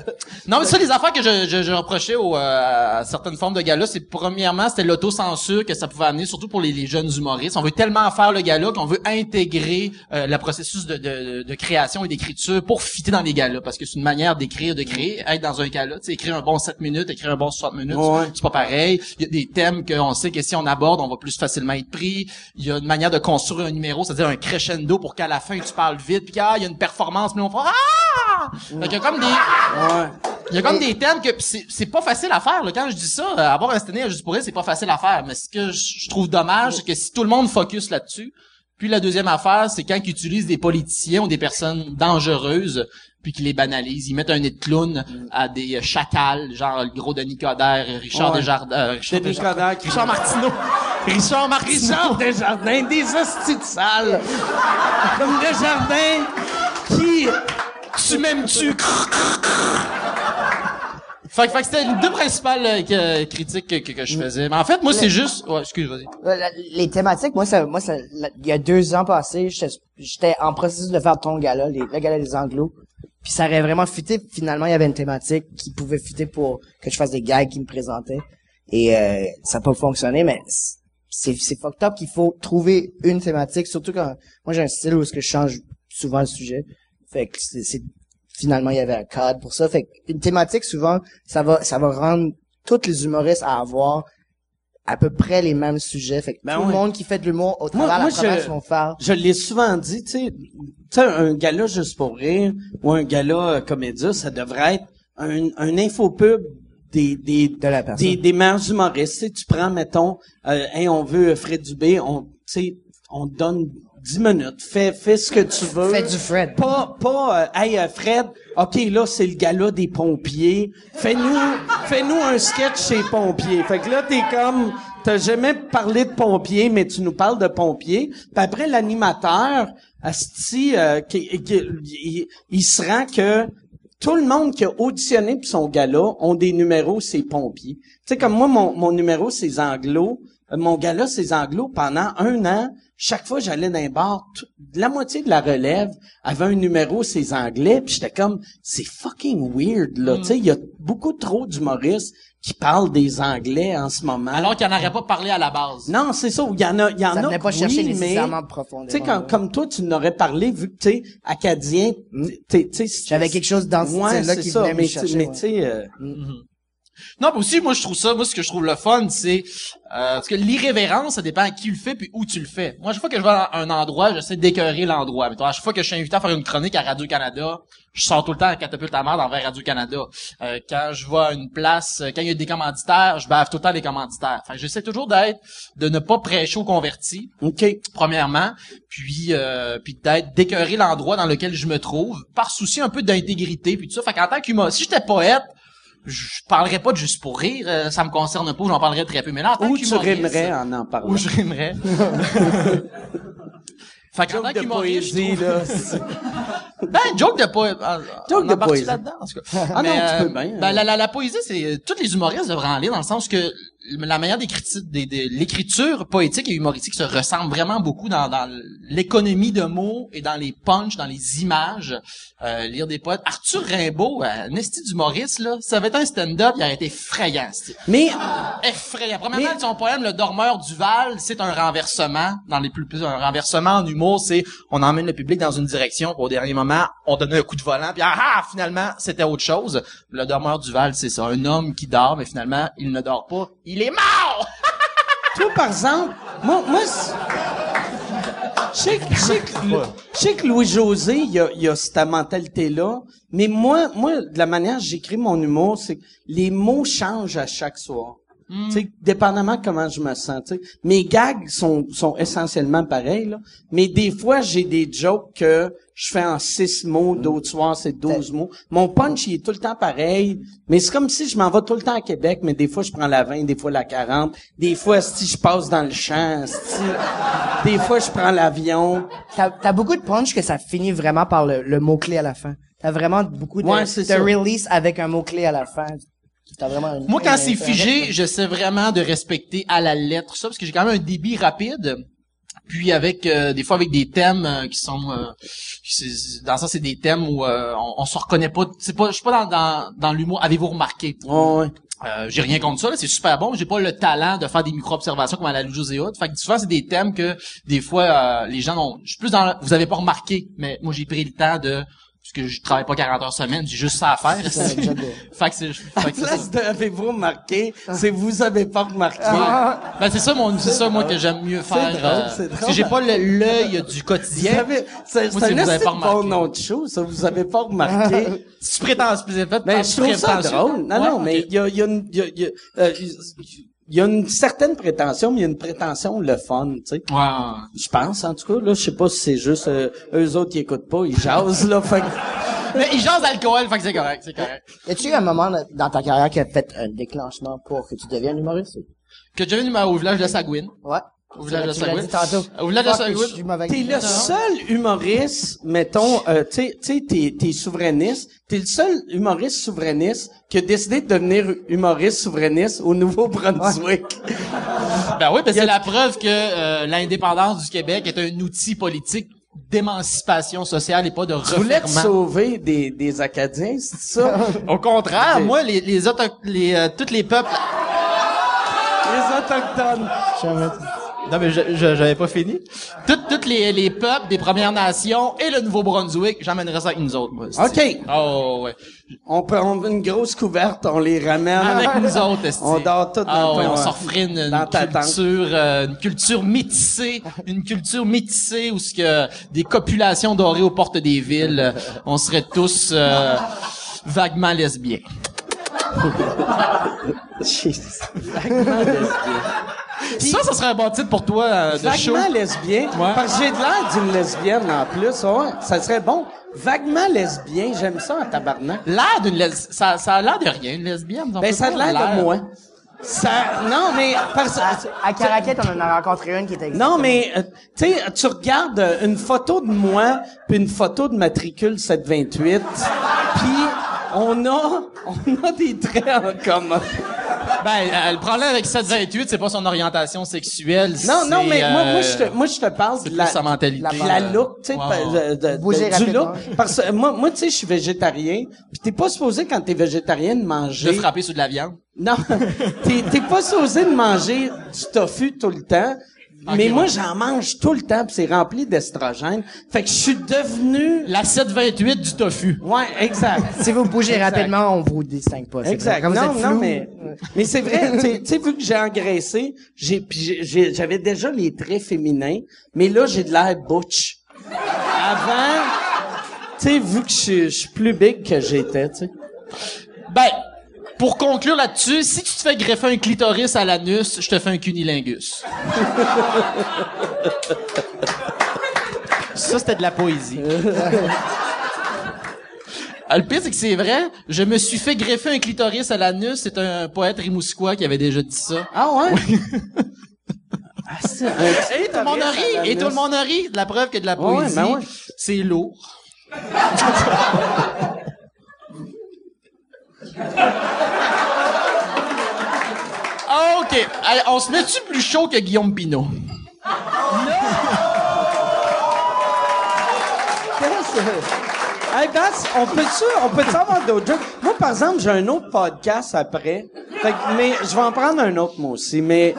D: Non, mais ça, les affaires que je, je, je reprochais aux, euh, à certaines formes de gala, c'est premièrement, c'était l'autocensure que ça pouvait amener, surtout pour les, les jeunes humoristes. On veut tellement faire le gala qu'on veut intégrer euh, le processus de, de, de création et d'écriture pour fitter dans les galas, parce que c'est une manière d'écrire, de créer. Être dans un gala, tu sais, écrire un bon 7 minutes, écrire un bon 60 minutes,
B: Ouais.
D: c'est pas pareil. Il y a des thèmes qu'on sait que si on aborde, on va plus facilement être pris. Il y a une manière de construire un numéro, c'est-à-dire un crescendo pour qu'à la fin, tu parles vite, puis ah, il y a une performance, mais on fait ah! Fait qu'il y a comme des,
B: Ouais.
D: il y a comme des thèmes que c'est pas facile à faire. Là. Quand je dis ça, avoir un stand juste pour elle, c'est pas facile à faire. Mais ce que je je trouve dommage, c'est que si tout le monde focus là-dessus, puis la deuxième affaire, c'est quand ils utilisent des politiciens ou des personnes dangereuses, puis qu'ils les banalisent. Ils mettent un nez de clown à des euh, chacals, genre le gros Denis Coderre, Richard
B: Ouais.
D: Desjardins, euh, Richard,
B: Denis
D: Desjardins-
B: Coderre
D: Richard Martineau, Richard Martineau.
B: Richard Desjardins, des hosties de salles. Comme Desjardins qui...
D: tu m'aimes-tu? Fait, que- fait que c'était les deux principales euh, que- critiques que, que, que je faisais. Mais en fait, moi, c'est juste... Ouais, excuse, vas-y.
C: Euh, Les thématiques, moi, ça, moi, ça, il y a deux ans passés, j'étais, en processus de faire ton gala, les, le gala des Anglos. Puis ça aurait vraiment fité. Finalement, il y avait une thématique qui pouvait fitter pour que je fasse des gags qui me présentaient. Et euh, ça n'a pas fonctionné, mais c'est, c'est fucked up qu'il faut trouver une thématique, surtout quand moi j'ai un style où est-ce que je change souvent le sujet. Fait que c'est, c'est- finalement il y avait un cadre pour ça. Fait qu'une thématique souvent, ça va ça va rendre tous les humoristes à avoir à peu près les mêmes sujets. Fait que
B: Ben
C: tout
B: ouais.
C: le monde qui fait de l'humour au travers
B: moi,
C: la province
B: je-
C: vont faire.
B: Je l'ai souvent dit, tu sais, un gala juste pour rire ou un gala euh, comédia, ça devrait être un, un infopub des, des,
C: De la personne.
B: des, des meilleurs humoristes. Tu prends, mettons, euh, hey, on veut Fred Dubé, on, tu sais, on donne 10 minutes. Fais, fais ce que tu veux.
C: Fais du Fred.
B: Pas, pas, euh, hey, euh, Fred, OK, là, c'est le gala des pompiers. Fais-nous, fais-nous un sketch chez pompiers. Fait que là, t'es comme, t'as jamais parlé de pompiers, mais tu nous parles de pompiers. Puis après, l'animateur, asti, euh, qui, qui- il, il se rend que tout le monde qui a auditionné pour son gala ont des numéros, c'est pompiers. Tu sais, comme moi, mon, mon numéro, c'est anglo. Euh, Mon gala, c'est anglo. Pendant un an, chaque fois que j'allais dans un bar, la moitié de la relève avait un numéro, c'est anglais. Puis j'étais comme, c'est fucking weird, là. Tu sais, il y a beaucoup trop d'humoristes qui parlent des anglais en ce moment.
D: Alors qu'il n'en aurait pas parlé à la base.
B: non, c'est ça. Il y en a, il y en
C: Ça
B: a
C: pas
B: oui,
C: chercher nécessairement profondément.
B: tu sais, comme, comme toi, tu n'aurais parlé, vu que, tu sais, acadien, t'es- tu sais...
C: J'avais quelque chose dans ce
B: Ouais,
C: style-là
B: c'est
C: qui
B: ça,
C: venait
B: mais
C: chercher,
B: Mais
C: ouais.
B: tu sais, euh,
D: Non, mais aussi, moi, je trouve ça, moi, ce que je trouve le fun, c'est, euh, parce que l'irrévérence, ça dépend à qui le fait puis où tu le fais. Moi, à chaque fois que je vais à un endroit, j'essaie d'écœurer l'endroit. Mais à chaque fois que je suis invité à faire une chronique à Radio-Canada, je sors tout le temps à catapulte à merde envers Radio-Canada. Euh, quand je vais à une place, euh, quand il y a des commanditaires, je bave tout le temps les commanditaires. Enfin, j'essaie toujours d'être, de ne pas prêcher aux convertis
B: OK.
D: premièrement, puis euh, puis d'être d'écœurer l'endroit dans lequel je me trouve, par souci un peu d'intégrité, puis tout ça. Fait qu'en tant qu'humoriste, si j'étais poète, je parlerais pas de juste pour rire, euh, ça me concerne pas, j'en parlerais très peu. Mais là, en tant
B: Où tu rimerais en en parlant?
D: Où je rimerais. [laughs] fait qu'en tant qu'humoriste, je trouve-
B: là. [laughs]
D: ben, joke de poésie.
B: Joke de poésie.
D: là-dedans, en tout cas.
B: Ah non,
D: Mais,
B: tu
D: euh,
B: peux bien.
D: Ben, la, la, la poésie, c'est, euh, tous les humoristes devraient en lire dans le sens que la manière des- l'écriture poétique et humoristique se ressemble vraiment beaucoup dans, dans l'économie de mots et dans les punchs, dans les images. Euh, lire des poètes. Arthur Rimbaud, euh, Nesty d'humoriste, là, ça avait été un stand-up, il aurait été effrayant, c'est
B: Mais,
D: effrayant. Premièrement,
B: Mais-
D: son poème Le dormeur du Val, c'est un renversement. Dans les plus, plus un renversement en humour, c'est on emmène le public dans une direction, au dernier moment, on donne un coup de volant, puis ah, ah finalement, c'était autre chose. Le dormeur du Val, c'est ça, un homme qui dort, mais finalement, il ne dort pas, il est mort. [laughs]
B: toi, par exemple, moi, moi, je sais que, je sais que, le- je sais que Louis-José, il y a, il y a cette mentalité-là, mais moi, moi, de la manière que j'écris mon humour, c'est que les mots changent à chaque soir. Tu sais, dépendamment de comment je me sens, tu sais. Mes gags sont, sont essentiellement pareils, là. Mais des fois, j'ai des jokes que je fais en six mots, d'autres soirs, c'est douze mots. Mon punch, il est tout le temps pareil. Mais c'est comme si je m'en vais tout le temps à Québec, mais des fois, je prends la 20, des fois la 40. Des fois, si je passe dans le champ, esti. Des fois, je prends l'avion.
C: T'as, t'as beaucoup de punch que ça finit vraiment par le, le mot-clé à la fin. T'as vraiment beaucoup de,
B: Ouais, c'est
C: de release avec un mot-clé à la fin. T'as vraiment
D: Moi, quand c'est figé, j'essaie vraiment de respecter à la lettre ça, parce que j'ai quand même un débit rapide. Puis avec euh, des fois avec des thèmes euh, qui sont euh, qui dans ça c'est des thèmes où euh, on, on se reconnaît pas c'est pas je suis pas dans dans, dans l'humour avez-vous remarqué?
B: Ouais.
D: euh, j'ai rien contre ça, là, c'est super bon. J'ai pas le talent de faire des micro-observations comme à la et autres. Fait que souvent, c'est des thèmes que, des fois, euh, les gens ont... Je suis plus dans... le- Vous avez pas remarqué, mais moi, j'ai pris le temps de... Parce que je travaille pas 40 heures semaine, j'ai juste ça à faire. [laughs] Fait que c'est... fait que
B: place de avez-vous remarqué, c'est vous avez pas remarqué.
D: Ben, c'est ça, mon, c'est ça, moi, que j'aime mieux faire.
B: drôle,
D: euh, parce
B: drôle.
D: que j'ai pas l'œil du
B: Vous
D: quotidien.
B: avez, c'est,
D: Moi,
B: c'est un bon nom de show, ça, vous avez pas remarqué.
D: Si tu prétends, c'est fait,
B: Ben, je trouve ça drôle. Non, non, mais il y a, il y a y a, y a, euh, il y a une certaine prétention, mais il y a une prétention le fun, tu sais.
D: Ouais.
B: Je pense, en tout cas, là, je sais pas si c'est juste, euh, eux autres, qui écoutent pas, ils jasent, là, fait que- [laughs]
D: Mais ils jasent d'alcool, fait que c'est correct, c'est correct.
C: Y a-tu eu un moment dans ta carrière qui a fait un déclenchement pour que tu deviennes humoriste?
D: Que j'ai venu au village de Sagouine.
C: Ouais.
D: Au village de. Au village de.
B: T'es le seul humoriste, mettons, euh, tu sais, tu sais, t'es, t'es souverainiste, t'es le seul humoriste souverainiste qui a décidé de devenir humoriste souverainiste au Nouveau-Brunswick.
D: Ben oui, parce que c'est la preuve que euh, l'indépendance du Québec est un outil politique d'émancipation sociale et pas de
B: Tu voulais te sauver des, des Acadiens, c'est ça? [laughs]
D: Au contraire, moi, les, les, auto- les euh, tous les peuples.
B: les Autochtones.
D: Non, mais je, je- j'avais pas fini. Tous tous les, les peuples des Premières Nations et le Nouveau-Brunswick, j'emmènerais ça avec nous autres, moi.
B: OK.
D: Oh, ouais.
B: On peut, on une grosse couverte, on les ramène.
D: Avec nous [laughs] autres, esti.
B: On dort tous dans
D: ah, ouais,
B: ton,
D: on s'en referait une, une culture, euh, une culture métissée, une culture métissée où ce que des copulations dorées aux portes des villes, euh, on serait tous euh, vaguement lesbiens. [laughs]
B: Vaguement lesbien.
D: Ça, ça serait un bon titre pour toi euh, de show.
B: Vaguement lesbien.
D: Ouais.
B: Parce que j'ai de l'air d'une lesbienne en plus. Ouais, ça serait bon. Vaguement lesbien, j'aime ça en tabarnak.
D: L'air d'une les... ça, ça a l'air de rien, une lesbienne.
B: Ben, ça a l'air de moi. Ça, non, mais, parce,
C: À Caraquette, on en a rencontré une qui était
B: non, mais, euh, tu sais, tu regardes une photo de moi puis une photo de matricule 728 puis on a, on a des traits en commun.
D: Ben, euh, le problème avec 728, c'est pas son orientation sexuelle.
B: Non, non,
D: c'est,
B: mais moi, moi,
D: euh,
B: je te, moi, je te parle de la,
D: sa mentalité.
B: de la look, tu sais, de- de- de- du look. Parce que moi, moi, tu sais, je suis végétarien, puis t'es pas supposé quand t'es végétarien de
D: De
B: manger.
D: frapper sur de la viande.
B: Non, [laughs] t'es, t'es pas supposé de manger du tofu tout le temps. Mais
D: ouais.
B: moi, j'en mange tout le temps, puis c'est rempli d'estrogène. Fait que je suis devenu...
D: La 728 du tofu.
B: Ouais, exact. [laughs]
C: Si vous bougez
B: Exact.
C: rapidement, on vous distingue pas.
B: Exact.
C: vous
B: non,
C: êtes
B: non, mais, mais c'est vrai, tu sais- vu que j'ai engraissé, j'ai, puis j'ai- j'ai- j'avais déjà les traits féminins, mais là, j'ai de l'air butch. Avant, tu sais, vu que je, suis- je suis plus big que j'étais, tu sais.
D: Ben, pour conclure là-dessus, si tu te fais greffer un clitoris à l'anus, je te fais un cunilingus. [laughs] Ça, c'était de la poésie. Ah, le pire, c'est que c'est vrai. Je me suis fait greffer un clitoris à l'anus. C'est un poète rimouskois qui avait déjà dit ça.
B: Ah ouais? ah, c'est un
D: Et tout le monde a ri. Et tout le monde a ri. La preuve que de la
B: Ouais,
D: poésie,
B: ben ouais.
D: c'est lourd. [laughs] Ah, OK. On se met-tu plus chaud que Guillaume Pinot?
B: Hey, Bass, on peut-tu, on peut avoir d'autres jokes? Moi, par exemple, j'ai un autre podcast après. Fait que- mais je vais en prendre un autre, moi aussi, mais...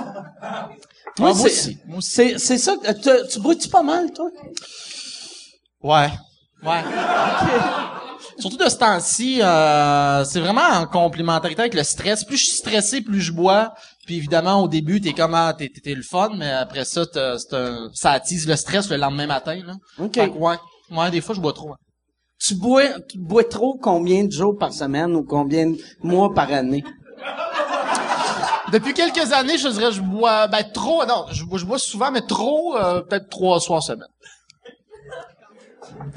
D: moi
B: c'est-
D: aussi.
B: C'est, c'est ça. Tu, tu bois-tu pas mal, toi?
D: Ouais. Ouais. Surtout de ce temps-ci, euh, c'est vraiment en complémentarité avec le stress. Plus je suis stressé, plus je bois. Puis évidemment, au début, t'es comment, t'es, t'es, t'es le fun, mais après ça, t'as- c'est un- ça attise le stress le lendemain matin. Là.
B: OK.
D: Fait que ouais. Ouais, des fois, je bois trop. hein.
B: Tu bois, tu bois trop combien de jours par semaine ou combien de mois par année?
D: Depuis quelques années, je dirais, je bois, ben trop, non, je, bois- je bois souvent, mais trop, euh, peut-être trois soirs semaine.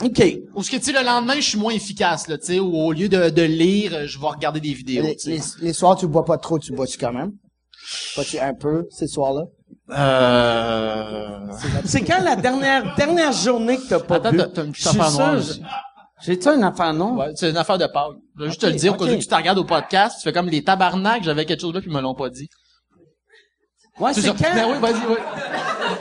B: OK.
D: Ou ce que, tu sais, le lendemain, je suis moins efficace, là, tu sais, ou au lieu de, de lire, je vais regarder des vidéos,
C: les, soirs, tu bois pas trop, tu bois-tu quand même? Bois-tu un peu, ces soirs-là?
D: Euh...
B: C'est quand la dernière, dernière journée que t'as pas
D: Attends,
B: bu?
D: t'as- t'as une petite affaire noire.
B: J'ai-tu une affaire non?
D: Ouais, c'est une affaire de Pâques. Je vais juste te le dire, au
B: ok.
D: cas où tu te regardes au podcast, tu fais comme les tabarnak, j'avais quelque chose là, puis ils me l'ont pas dit.
B: Ouais, c'est quand?
D: Ben oui, vas-y, oui.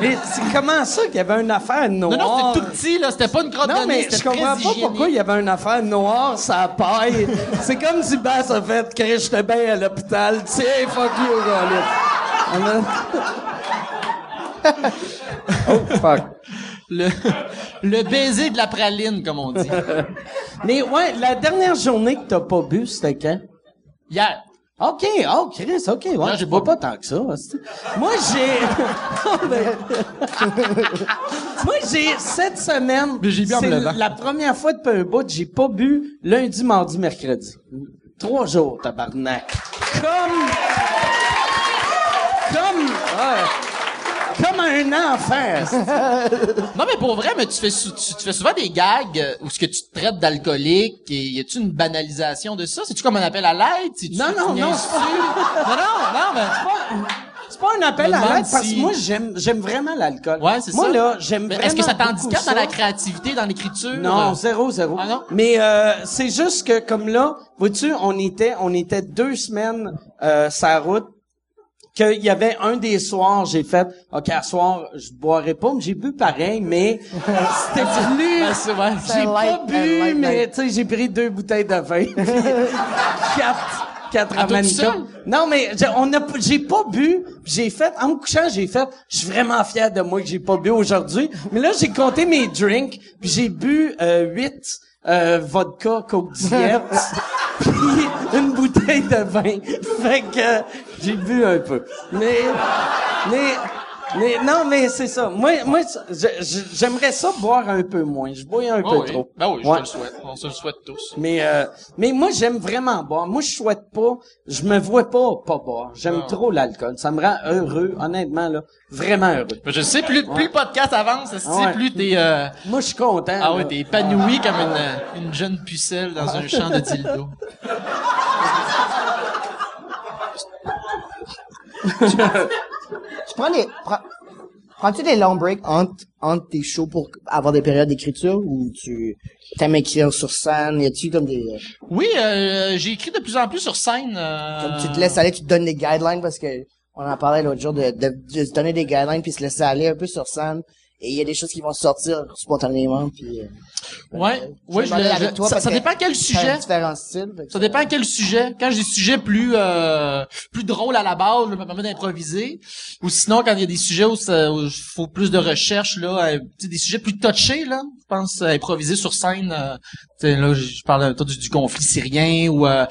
B: Mais c'est comment ça qu'il y avait une affaire noire?
D: Non, non, c'était tout petit, là, c'était pas une crotte
B: Non, mais je comprends pas pourquoi il y avait une affaire noire, ça paille. c'est comme si Bass a fait que j'étais bien à l'hôpital. Tiens, fuck you, gars, [laughs] Oh, fuck.
D: Le, le baiser de la praline, comme on dit.
B: Mais ouais, la dernière journée que t'as pas bu, c'était quand?
D: Hier.
B: OK, oh, Chris, OK, ouais,
D: Non,
B: je bois
D: pas
B: tant que ça. [laughs] Moi, j'ai... [laughs] [laughs] Moi, j'ai cette semaine... C'est la première fois depuis un bout, j'ai pas bu lundi, mardi, mercredi. Trois jours, tabarnak. Comme... Comme... ouais. Comme un enfant. [laughs]
D: Non, mais pour vrai, mais tu fais, tu, tu fais souvent des gags euh, où ce que tu te traites d'alcoolique et y a-tu une banalisation de ça? C'est-tu comme un appel à l'aide?
B: Non, non, non, c'est
D: non, non, non, mais
B: C'est pas un appel
D: Je me
B: à l'aide parce
D: si-
B: que moi, j'aime, j'aime vraiment l'alcool.
D: Ouais, c'est
B: moi,
D: ça.
B: là, j'aime vraiment
D: Est-ce que ça t'handicape dans la créativité, dans l'écriture?
B: Non, zéro, zéro.
D: Ah non?
B: Mais euh, c'est juste que comme là, vois-tu, on était, on était deux semaines euh, sa route. Qu'il y avait un des soirs, j'ai fait, ok, à soir, je boirai pas, mais j'ai bu pareil, mais [laughs] c'était plus.
D: Vrai.
B: J'ai pas bu,
C: light
B: mais tu sais, j'ai pris deux bouteilles de vin, [laughs] quatre, quatre
D: À?
B: Non, mais j'ai- on a, j'ai pas bu. J'ai fait, en me couchant, j'ai fait, je suis vraiment fier de moi que j'ai pas bu aujourd'hui. Mais là, j'ai compté mes drinks, puis j'ai bu euh, huit euh, vodka Coke [laughs] puis une bouteille de vin. Fait que euh, j'ai bu un peu. Mais, mais, mais non, mais c'est ça. Moi, moi, j'aimerais ça boire un peu moins. Je bois un peu
D: Oh oui.
B: trop.
D: Ben oui, je
B: Ouais.
D: te le souhaite. On se le souhaite tous.
B: Mais euh, mais moi j'aime vraiment boire. Moi je souhaite pas, je me vois pas pas boire. J'aime
D: Ah.
B: trop l'alcool. Ça me rend heureux, honnêtement là, vraiment heureux.
D: Ben, Je sais, plus, plus le podcast avance,
B: Ouais.
D: plus t'es, euh,
B: Moi je suis content.
D: ah ouais, t'es épanoui comme une, euh, une jeune pucelle dans un champ de dildo. [laughs]
C: Tu prends les, prends, prends-tu des long breaks entre, entre tes shows pour avoir des périodes d'écriture ou tu t'aimes écrire sur scène? Y a-tu comme des,
D: Oui, euh, j'ai écrit de plus en plus sur scène. euh,
C: comme tu te laisses aller, tu te donnes des guidelines parce que on en parlait l'autre jour de, de, de se donner des guidelines puis se laisser aller un peu sur scène et il y a des choses qui vont sortir spontanément, puis... euh,
D: Ouais,
C: je
D: ouais,
C: vais
D: je, je-
C: toi
D: ça, ça
C: que
D: dépend quel sujet.
C: différents styles.
D: Ça dépend quel sujet. Quand j'ai des sujets plus euh, plus drôles à la base, je me permets d'improviser. Ou sinon, quand il y a des sujets où il faut plus de recherche, là, euh, des sujets plus touchés, là, je pense euh, improviser sur scène. euh, tu sais, là, je je parle un peu du, du conflit syrien ou euh,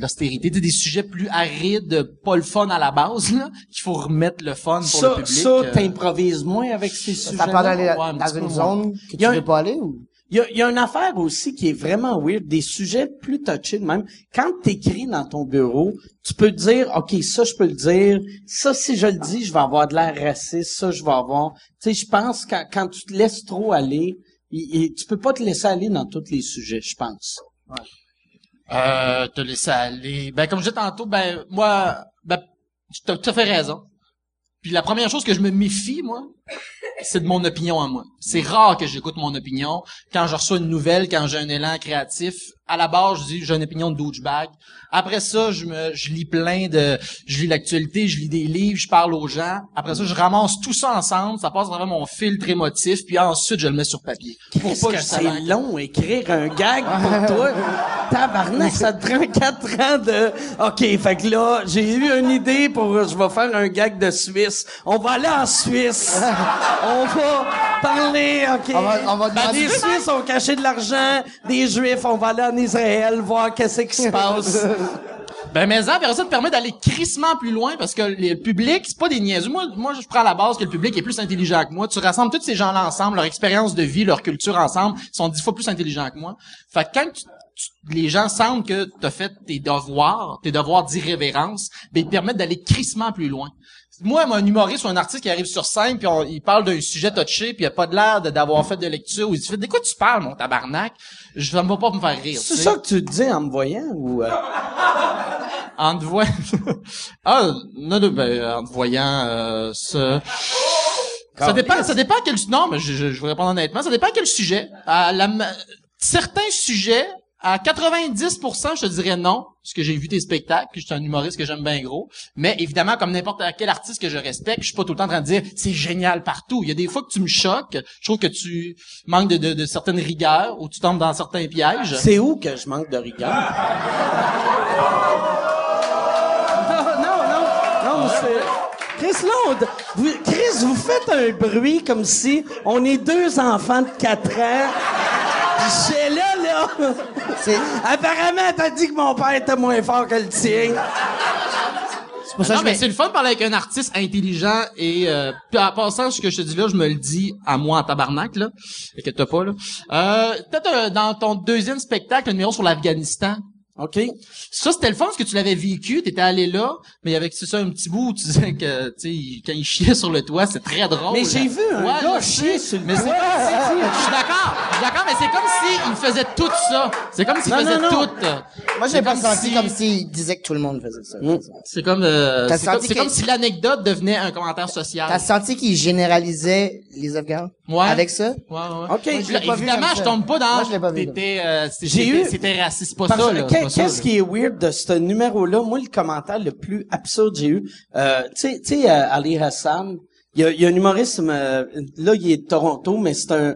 D: l'austérité, tu sais, des sujets plus arides, pas le fun à la base, là, qu'il faut remettre le fun pour
B: Ça,
D: le public.
B: ça,
D: euh.
B: t'improvises moins avec ces sujets
C: Ça
D: Ouais, un
C: dans une zone que tu veux pas aller ou?
B: Il y a, y a une affaire aussi qui est vraiment weird, des sujets plus touchés de même. Quand t'écris dans ton bureau, tu peux te dire, OK, ça, je peux le dire. Ça, si je le dis, je vais avoir de l'air raciste. Ça, je vais avoir... Tu sais, je pense quand, quand tu te laisses trop aller, tu peux pas te laisser aller dans tous les sujets, je pense.
D: Euh, te laisser aller. Ben, comme je disais tantôt, ben, moi, ben, tu as tout à fait raison. Puis la première chose que je me méfie, moi, c'est de mon opinion à moi. C'est rare que j'écoute mon opinion. Quand je reçois une nouvelle, quand j'ai un élan créatif, à la base, je dis, j'ai une opinion de douchebag. Après ça, je me, je lis plein de, je lis l'actualité, je lis des livres, je parle aux gens. Après ça, je ramasse tout ça ensemble, ça passe travers mon filtre émotif, puis ensuite, je le mets sur papier. Pour
B: Qu'est-ce
D: pas
B: que
D: justement
B: c'est long écrire un gag pour [laughs] toi? Tabarnak, ça te prend quatre ans de... OK, fait que là, j'ai eu une idée pour... Je vais faire un gag de Suisse. On va aller en Suisse. [laughs] on va parler, OK.
C: On va- on va
B: Ben, des Suisses ont caché de l'argent. Des Juifs, on va aller en Israël voir qu'est-ce qui se passe. [laughs]
D: Ben, mais ça, ça te permet d'aller crissement plus loin parce que le public, c'est pas des niaiseux. Moi, moi, je prends la base que le public est plus intelligent que moi. Tu rassembles tous ces gens-là ensemble, leur expérience de vie, leur culture ensemble, ils sont dix fois plus intelligents que moi. Fait que quand tu- tu- les gens sentent que tu as fait tes devoirs, tes devoirs d'irrévérence, ben, ils te permettent d'aller crissement plus loin. Moi, un humoriste ou un artiste qui arrive sur scène puis on- il parle d'un sujet touché puis il a pas de l'air d'avoir fait de lecture ou il se fait de quoi tu parles mon tabarnak? Je ça me va pas me faire rire
B: C'est ça que tu te dis en me voyant ou... euh?
D: En te voyant... [laughs] ah, non, non, ben, en te voyant, euh, ce... Ça dépend, ça dépend quel... Non, mais je, je, je vais répondre honnêtement. Ça dépend quel sujet. À la, certains sujets, à 90%, je te dirais non, parce que j'ai vu tes spectacles, que je suis un humoriste que j'aime bien gros. Mais évidemment, comme n'importe quel artiste que je respecte, je suis pas tout le temps en train de dire c'est génial partout. Il y a des fois que tu me choques. Je trouve que tu manques de, de, de certaines rigueurs ou tu tombes dans certains pièges.
B: C'est où que je manque de rigueur? non, non, non, non, c'est... Chris, là, vous, Chris, vous faites un bruit comme si on est deux enfants de 4 ans. J'ai là, là. Apparemment, t'as dit que mon père était moins fort que le tien.
C: C'est pour ça
D: non,
C: que je
D: mais c'est le fun de parler avec un artiste intelligent et euh, puis en passant ce que je te dis là, je me le dis à moi en tabarnak là, inquiète pas là. Euh, peut-être euh, dans ton deuxième spectacle, le numéro sur l'Afghanistan.
B: OK?
D: Ça c'était le fun parce que tu l'avais vécu, t'étais allé là, mais avec c'est ça un petit bout où tu disais que tu sais quand il chiait sur le toit, c'est très drôle.
B: Mais j'ai vu un
D: Ouais,
B: gars chier sur le
D: mais c'est
B: toit.
D: comme si- Je suis d'accord, je suis d'accord, mais c'est comme si il faisait tout ça. C'est comme s'il
B: Non,
D: faisait
B: non, non.
D: tout.
C: Moi, j'ai pas senti
D: si-
C: comme s'il disait que tout le monde faisait ça.
B: Mm.
D: C'est comme euh, c'est comme,
C: que-
D: comme si l'anecdote devenait un commentaire social.
C: T'as senti qu'il généralisait les Afghans?
D: Ouais.
C: Avec ça?
D: Ouais, ouais.
B: OK.
C: Moi, je l'ai pas vu
D: évidemment,
C: comme
D: je tombe pas dans.
C: Moi, je l'ai pas vu,
D: T'étais, euh,
B: J'ai eu-
D: C'était raciste, pas
B: Parce
D: ça, là.
B: Qu'est-ce
D: là.
B: qui est weird de ce numéro-là? Moi, le commentaire le plus absurde que j'ai eu, euh, tu sais, euh, Ali Hassan, il y a, il y a un humoriste, euh, là, il est de Toronto, mais c'est un,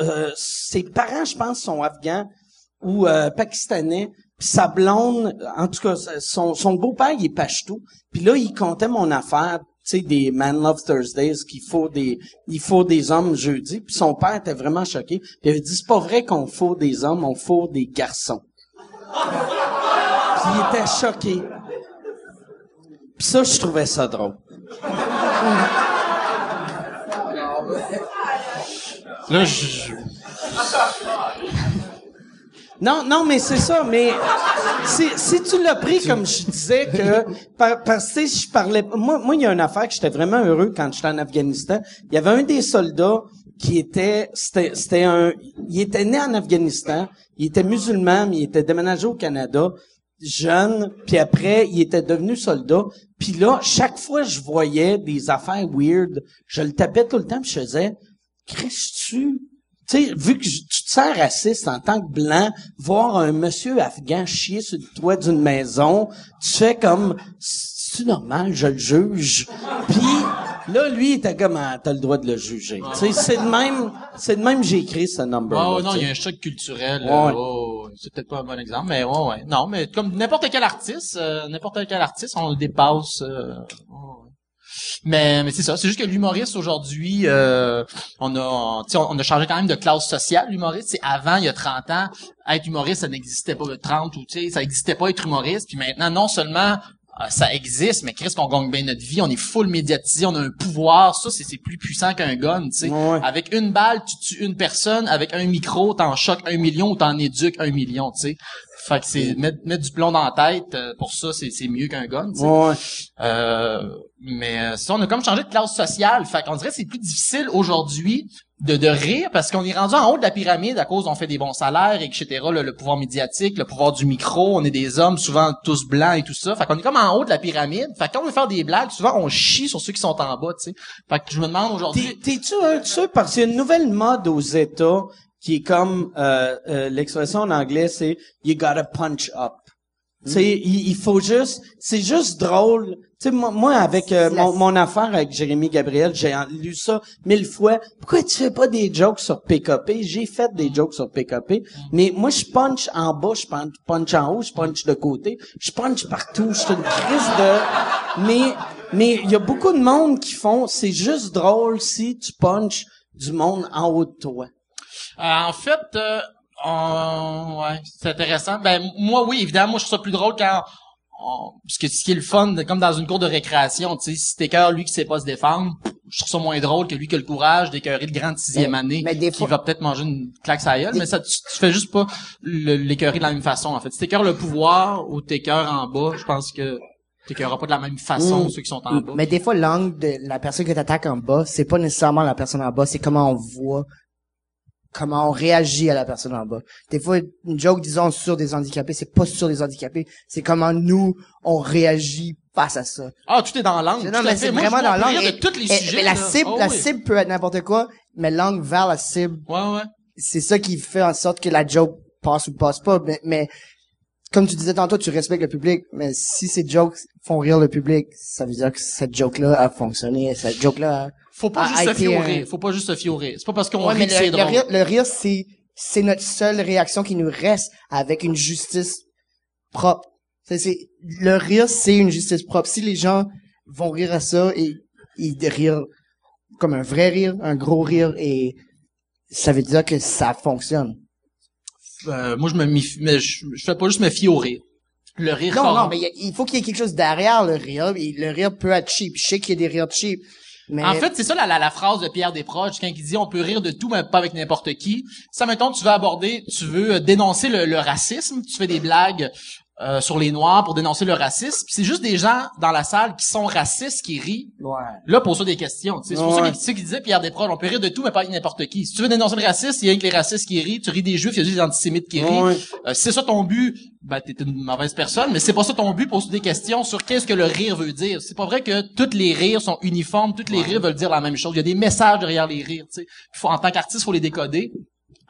B: euh, ses parents, je pense, sont afghans ou euh, pakistanais. Puis sa blonde, en tout cas, son, son beau-père, il est pachtou. Puis là, il comptait mon affaire, sais, des Man Love Thursdays, qu'il faut des, il faut des hommes jeudi. Puis son père était vraiment choqué. Puis il avait dit, c'est pas vrai qu'on faut des hommes, on faut des garçons. Puis il était choqué. Puis ça, je trouvais ça drôle.
D: Là, je...
B: Non, non, mais c'est ça, mais si, si tu l'as pris comme je disais que, par- parce que je parlais, moi, moi, il y a une affaire que j'étais vraiment heureux quand j'étais en Afghanistan. Il y avait un des soldats qui était, c'était, c'était un, il était né en Afghanistan, il était musulman, mais il était déménagé au Canada, jeune, puis après, il était devenu soldat. Puis là, chaque fois je voyais des affaires weird, je le tapais tout le temps, puis je faisais, Chris, tu sais, vu que tu te sens raciste en tant que blanc, voir un monsieur afghan chier sur le toit d'une maison, tu fais comme, c'est normal, je le juge? Puis, Là, lui, il était comme, ah, t'as le droit de le juger. Tu sais, c'est de même, c'est de même j'ai écrit ce number.
D: Ah ouais, non, il y a un choc culturel.
B: Ouais.
D: euh, oh, ouais. c'est peut-être pas un bon exemple, mais ouais, ouais. Non, mais comme n'importe quel artiste, euh, n'importe quel artiste, on le dépasse. euh, ouais. Mais, mais c'est ça. C'est juste que l'humoriste aujourd'hui, euh, on a, on, on a changé quand même de classe sociale. L'humoriste, c'est avant, il y a 30 ans, être humoriste, ça n'existait pas. 30 ou tu sais, ça n'existait pas être humoriste. Puis maintenant, non seulement euh, ça existe, mais Chris, qu'on gagne bien notre vie, on est full médiatisé, on a un pouvoir, ça, c'est plus puissant qu'un gun, tu sais.
B: Ouais.
D: Avec une balle, tu tues une personne, avec un micro, t'en choques un million ou t'en éduques un million, tu sais. Fait que c'est mettre, mettre du plomb dans la tête, euh, pour ça, c'est c'est mieux qu'un gun.
B: Ouais.
D: Euh, mais euh, ça, on a comme changé de classe sociale. Fait qu'on dirait que c'est plus difficile aujourd'hui de, de rire parce qu'on est rendu en haut de la pyramide à cause on fait des bons salaires, etc. Le, le pouvoir médiatique, le pouvoir du micro, on est des hommes souvent tous blancs et tout ça. Fait qu'on est comme en haut de la pyramide. Fait que quand on veut faire des blagues, souvent on chie sur ceux qui sont en bas, tu sais. Fait que je me demande
B: T'es-
D: aujourd'hui.
B: T'es-tu un de ceux, parce qu'il y a une nouvelle mode aux États qui est comme, euh, euh, l'expression en anglais, c'est « you gotta punch up ». Tu sais, il, il faut juste, c'est juste drôle. Tu sais, moi, moi, avec euh, mon, mon affaire avec Jérémy Gabriel, j'ai lu ça mille fois. Pourquoi tu fais pas des jokes sur PKP? J'ai fait des jokes sur PKP, mais moi, je punch en bas, je punch, punch en haut, je punch de côté, je punch partout. Je suis une crise de... Mais mais il y a beaucoup de monde qui font, c'est juste drôle si tu punches du monde en haut de toi.
D: Euh, en fait, euh, on- ouais, c'est intéressant. Ben moi, oui, évidemment, moi je trouve ça plus drôle quand on- parce que ce qui est le fun, comme dans une cour de récréation, tu sais, si t'es cœur lui qui sait pas se défendre, je trouve ça moins drôle que lui qui a le courage d'écœurer le grand sixième
C: Mais-
D: année,
C: mais des
D: qui
C: fois-
D: va peut-être manger une claque à gueule, mais ça, tu, tu fais juste pas l'écœurer de la même façon. En fait, si t'écœures le pouvoir ou t'écœures en bas, je pense que t'écœureras pas de la même façon
B: Mm.
D: ceux qui sont en bas.
C: Mais des fois, l'angle de la personne que t'attaques en bas, c'est pas nécessairement la personne en bas, c'est comment on voit, comment on réagit à la personne en bas. Des fois, une joke, disons, sur des handicapés, c'est pas sur des handicapés, c'est comment nous, on réagit face à ça.
D: Ah, tout est dans l'angle.
C: Non,
D: tout
C: mais c'est vraiment dans l'angle. Et-
D: tous les
C: et-
D: sujets.
C: mais la
D: là.
C: cible,
D: Ah
C: la
D: oui.
C: cible peut être n'importe quoi, mais l'angle vers la cible,
D: Ouais, ouais.
C: c'est ça qui fait en sorte que la joke passe ou passe pas. Mais, mais comme tu disais tantôt, tu respectes le public, mais si ces jokes font rire le public, ça veut dire que cette joke-là a fonctionné, cette joke-là a...
D: Faut pas juste se fier au rire. Faut pas juste se fier au rire. C'est pas parce qu'on
C: Ouais,
D: rit c'est
C: le, le
D: drôle.
C: rire, le rire, c'est, c'est notre seule réaction qui nous reste avec une justice propre. C'est, le rire, c'est une justice propre. Si les gens vont rire à ça et ils rire comme un vrai rire, un gros rire, et ça veut dire que ça fonctionne.
D: Euh, moi, je me mais je, je fais pas juste me fier au rire. Le rire
C: Non, non, mais il y a- il faut qu'il y ait quelque chose derrière le rire. et le rire peut être cheap. Je sais qu'il y a des rires cheap.
D: En fait, c'est ça la, la, la phrase de Pierre Desproges quand il dit on peut rire de tout mais pas avec n'importe qui. Ça mettons tu veux aborder, tu veux dénoncer le, le racisme, tu fais des blagues euh, sur les noirs pour dénoncer le racisme, c'est juste des gens dans la salle qui sont racistes qui rient.
B: Ouais.
D: Là pose-toi des questions. C'est pour ça qu'il ça disait Pierre Desproges, on peut rire de tout mais pas n'importe qui. Si tu veux dénoncer le racisme, il y a que les racistes qui rient, tu ris des juifs, il y a juste des antisémites qui rient.
B: Ouais.
D: Euh, si c'est ça ton but, ben t'es une mauvaise personne, mais c'est pas ça ton but, pose des questions sur qu'est-ce que le rire veut dire. C'est pas vrai que tous les rires sont uniformes, tous les rires veulent dire la même chose. Il y a des messages derrière les rires, tu sais. Faut, en tant qu'artiste, faut les décoder.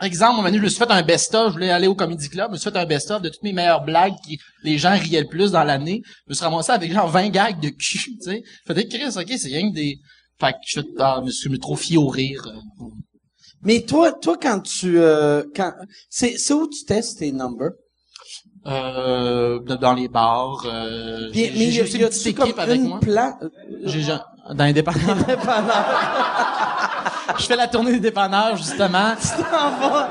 D: Par exemple, je me suis fait un best-of, je voulais aller au Comedy Club, je me suis fait un best-of de toutes mes meilleures blagues qui les gens riaient le plus dans l'année. Je me suis ramassé avec genre 20 gags de cul, [laughs] tu sais. Fait que Chris, ok, c'est rien que des... Fait que je ah, je me suis trop fié au rire. euh.
B: Mais toi, toi, quand tu, euh, quand, c'est, où tu testes tes numbers?
D: Euh, dans les bars. Euh,
B: Puis, mais
D: j'ai aussi
B: y
D: une petite équipe avec
B: une
D: moi. J'ai genre- dans les dépanneurs. [laughs] je fais la tournée des dépanneurs, justement.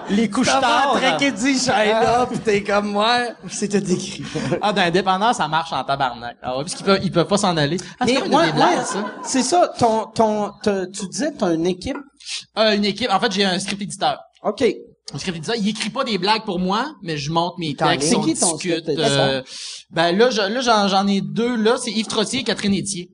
D: Les couches
B: T'en vas
D: tard.
B: à traquer du là, pis t'es comme moi.
C: c'est tout décrit. [laughs]
D: Ah, dans les dépanneurs, ça marche en tabarnak. Ah ouais, parce qu'ils peuvent, ils peuvent pas s'en aller. Ah, c'est comme
B: ouais,
D: ça.
B: c'est ça, ton, ton, tu disais t'as une équipe?
D: Euh, une équipe. En fait, j'ai un script éditeur.
B: OK.
D: Un script éditeur, il écrit pas des blagues pour moi, mais je monte mes textes,
B: C'est qui ton
D: discute.
B: script
D: euh, ben là, je- là, j'en, j'en ai deux, là. C'est Yves Trottier et Catherine Etier.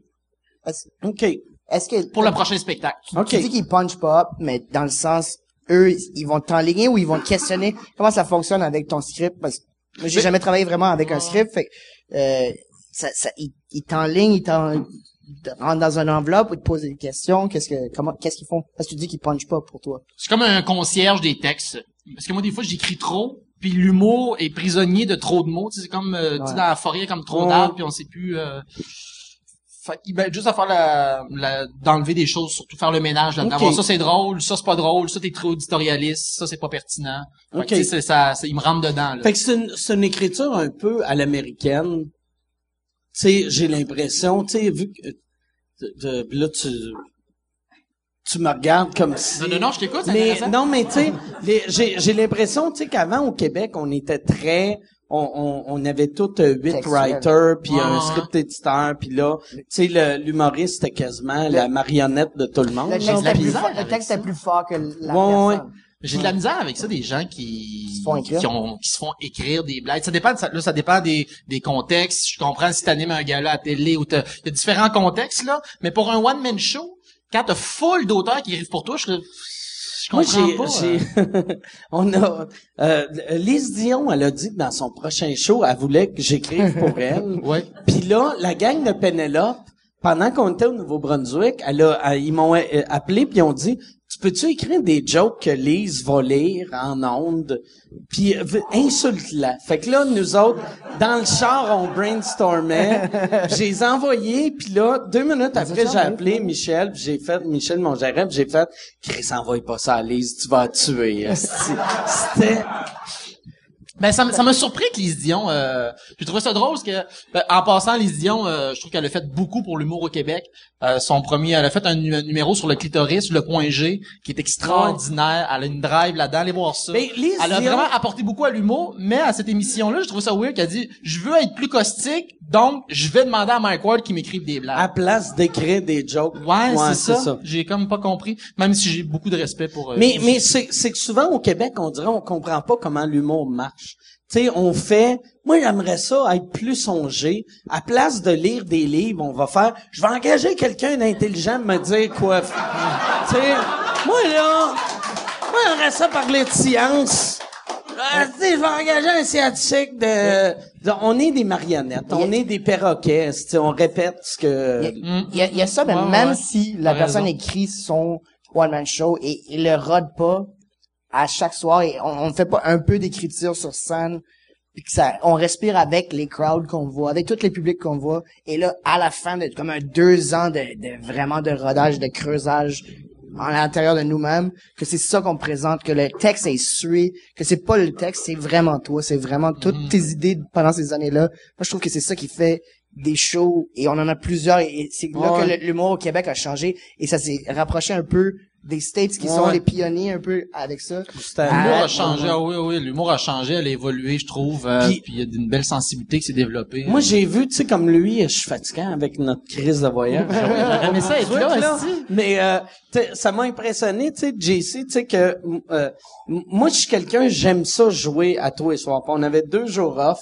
B: OK.
C: est-ce que
D: Pour le prochain spectacle.
B: OK.
C: tu dis qu'ils punch pas up, mais dans le sens, eux, ils vont t'enligner ou ils vont te questionner comment ça fonctionne avec ton script? Parce que moi, j'ai
D: Mais-
C: jamais travaillé vraiment avec un script, fait que, euh, ça, ça, ils, t'enlignent, ils t'en, rentrent dans une enveloppe ou ils te posent des questions, qu'est-ce que, comment, qu'est-ce qu'ils font? Parce que tu dis qu'ils punch pas pour toi.
D: C'est comme un concierge des textes. Parce que moi, des fois, j'écris trop, puis l'humour est prisonnier de trop de mots. Tu sais, c'est comme, euh, tu sais,
C: Ouais.
D: dans la forêt, il y a comme trop
B: Ouais.
D: d'arbres, puis on sait plus... euh, Fait ben, juste à faire la, la- d'enlever des choses, surtout faire le ménage là-dedans.
B: Ok.
D: Bon, ça c'est drôle, ça c'est pas drôle, ça t'es trop éditorialiste, ça c'est pas pertinent. Fait
B: Ok.
D: que, ça, c'est- il me rentre dedans, là.
B: Fait que c'est une, c'est une écriture un peu à l'américaine. Tu sais, j'ai l'impression, tu sais, vu que de- de- là tu tu me regardes comme si
D: Non, non, non, je t'écoute, c'est
B: mais
D: intéressant.
B: non mais tu sais j'ai j'ai l'impression tu sais qu'avant au Québec on était très on, on, on avait tout euh, huit
C: Textuel.
B: writers puis un script éditeur puis là tu sais le- l'humoriste c'était quasiment la marionnette de tout le monde
C: Le texte, est plus
D: misère
C: fort, le texte est plus fort que la
B: Ouais, ouais.
C: personne.
D: J'ai de la misère avec ça, des gens qui,
C: se font écrire.
D: qui, ont, qui se font écrire des blagues. Ça dépend, de ça, là, ça dépend des, des contextes. Je comprends si t'animes un gala à télé ou t'as, il y a différents contextes, là. Mais pour un one-man show, quand t'as full d'auteurs qui écrivent pour toi, je, je
B: Moi,
D: comprends pas. euh. [laughs]
B: on a, euh, Lise Dion, elle a dit que dans son prochain show, elle voulait que j'écrive pour [laughs] elle.
D: Ouais.
B: Puis là, la gang de Penelope, pendant qu'on était au Nouveau-Brunswick, elle a, elle- ils m'ont euh, appelé puis ils ont dit, peux-tu écrire des jokes que Lise va lire en ondes? Puis euh, insulte-la. Fait que là, nous autres, dans le char, on brainstormait. [laughs] Je les ai envoyés, puis là, deux minutes après, j'ai appelé Michel, puis j'ai fait, Michel, mon gérant, j'ai fait, Chris, envoie pas ça à Lise, tu vas la tuer. C'était...
D: Ben ça, ça m'a surpris que Lise Dion, euh, j'ai trouvé ça drôle parce que ben, en passant Lise Dion, euh, je trouve qu'elle a fait beaucoup pour l'humour au Québec. Euh, son premier, elle a fait un, nu- un numéro sur le clitoris, le point G, qui est extraordinaire. Elle a une drive là-dedans, allez voir ça.
B: Ben, Lise
D: elle a
B: Dion-
D: vraiment apporté beaucoup à l'humour, mais à cette émission-là, je trouve ça weird qu'elle dit je veux être plus caustique, donc je vais demander à Mike Ward qu'il m'écrive des blagues.
B: À place d'écrire des jokes.
D: Ouais, c'est ça. J'ai comme pas compris, même si j'ai beaucoup de respect pour. euh,
B: Mais, mais c'est, c'est que souvent au Québec, on dirait on comprend pas comment l'humour marche. Tu sais, on fait, moi j'aimerais ça être plus songé. À place de lire des livres, on va faire, je vais engager quelqu'un d'intelligent me dire quoi. tu sais, moi là, moi j'aimerais ça parler de science. Euh, tu sais, je vais engager un scientifique de, de- on est des marionnettes, on est des perroquets, tu sais, on répète ce que,
C: Il y a, il y a- il y a ça, mais
D: Ouais,
C: même
D: ouais.
C: si la personne
D: raison.
C: écrit son one-man show et il le rode pas à chaque soir et on, on ne fait pas un peu d'écriture sur scène puis que ça, on respire avec les crowds qu'on voit, avec tous les publics qu'on voit. Et là, à la fin de comme un deux ans de, de vraiment de rodage, de creusage à l'intérieur de nous-mêmes, que c'est ça qu'on présente, que le texte est sué, que c'est pas le texte, c'est vraiment toi, c'est vraiment toutes tes idées pendant ces années-là. Moi, je trouve que c'est ça qui fait des shows, et on en a plusieurs, et c'est là que l'humour au Québec a changé, et ça s'est rapproché un peu des States qui sont les pionniers un peu avec ça.
D: L'humour
C: Ah,
D: a changé, ah oui, oui, l'humour a changé, elle a évolué, je trouve, euh,
B: Puis-
D: il y a une belle sensibilité qui s'est développée.
B: moi j'ai vu, tu sais, comme lui, je suis fatiguant avec notre crise de voyage. [laughs]
D: Aimé ça
B: Truc,
D: là,
B: là.
D: aussi.
B: Mais euh, ça m'a impressionné, tu sais, JC, tu sais que euh, moi je suis quelqu'un, j'aime ça jouer à tous les soirs. On avait deux jours off.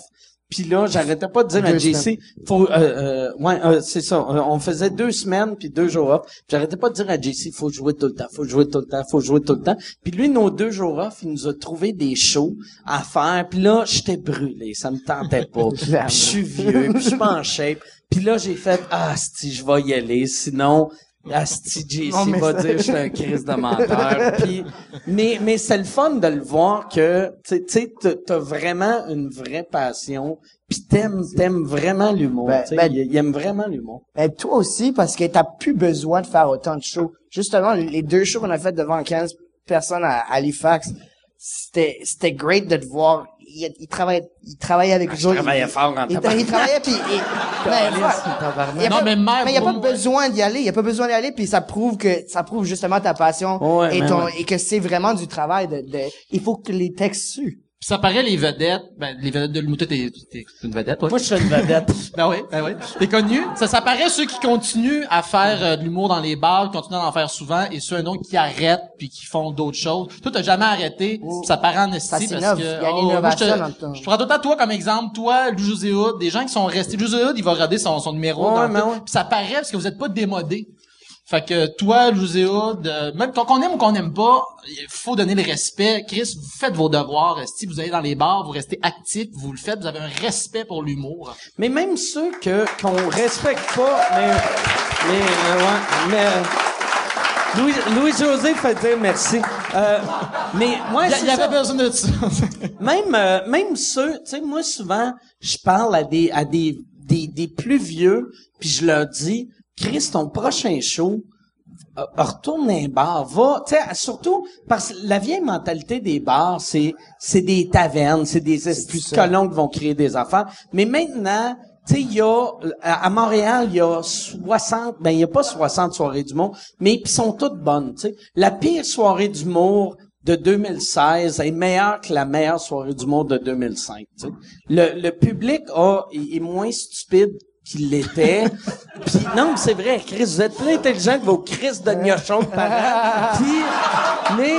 B: Puis là, j'arrêtais pas de dire à JC, faut, euh, euh, ouais, euh, c'est ça. euh, On faisait deux semaines puis deux jours off. J'arrêtais pas de dire à JC, faut jouer tout le temps, faut jouer tout le temps, faut jouer tout le temps. Puis lui, nos deux jours off, il nous a trouvé des shows à faire. Puis là, j'étais brûlé, ça me tentait pas. [laughs] puis je suis vieux, puis je suis pas en shape. Puis là, j'ai fait, ah, si je vais y aller, sinon. Asti JC va dire je suis un crise de menteur. [laughs] Puis, mais mais c'est le fun de le voir que tu sais- t'as- vraiment une vraie passion. Puis t'aimes t'aimes vraiment l'humour.
C: Ben, ben-
B: il, aime vraiment l'humour.
C: Mais toi aussi, parce que t'as plus besoin de faire autant de shows. Justement, les deux shows qu'on a fait devant 15 personnes à Halifax, c'était, c'était great de te voir. Il, il travaillait, il travaillait avec autres.
B: travaillais
C: Il-
B: fort en
C: il, travaillait puis, [laughs] il,
D: Non,
C: pas-
D: mais
C: il y a pas besoin d'y aller. Il y a pas besoin d'y aller puis ça prouve que, ça prouve justement ta passion
B: Ouais,
C: et ton,
B: ouais.
C: et que c'est vraiment du travail de, de, il faut que les textes suent.
D: Puis ça paraît les vedettes, ben les vedettes de l'humour, t'es t'es une vedette, toi.
B: Moi, je suis une vedette. [laughs]
D: Ben oui, ben oui. T'es connu. Ça, ça paraît ceux qui continuent à faire euh, de l'humour dans les bars, qui continuent à en faire souvent, et ceux non qui arrêtent puis qui font d'autres choses. Toi, t'as jamais arrêté. puis Ça paraît en esti parce que
C: Il y a
D: oh, moi, je te-. Je prends tout le temps toi comme exemple, toi, Lou José des gens qui sont restés. Lou José Hood, il va regarder son, son numéro.
B: Ouais,
D: dans
B: ouais.
D: Puis ça paraît parce que vous êtes pas démodé. Fait que toi, Lou José Hood, euh, même quand on aime ou qu'on aime pas, il faut donner le respect. Chris, vous faites vos devoirs. Si vous allez dans les bars, vous restez actifs, vous le faites, vous avez un respect pour l'humour.
B: Mais même ceux que qu'on respecte pas, mais mais euh, ouais, mais euh, Louis Louis José fait dire merci. Euh, mais moi,
D: Il y, y avait besoin de ça. [laughs]
B: même euh, même ceux, tu sais, moi souvent, je parle à des à des des, des plus vieux, puis je leur dis, Chris, ton prochain show, euh, retourne dans un bar, va, tu sais, surtout parce que la vieille mentalité des bars, c'est c'est des tavernes, c'est des colons qui vont créer des affaires. Mais maintenant, tu sais, il y a à Montréal, il y a 60, ben il y a pas 60 soirées d'humour, mais ils sont toutes bonnes, tu sais. La pire soirée d'humour de 2016 est meilleure que la meilleure soirée d'humour de 2005. tu sais. Le, le public a, est moins stupide qu'il l'était. Puis non, mais c'est vrai, Chris, vous êtes plus intelligent que vos Chris de gnochons de parents. Puis, mais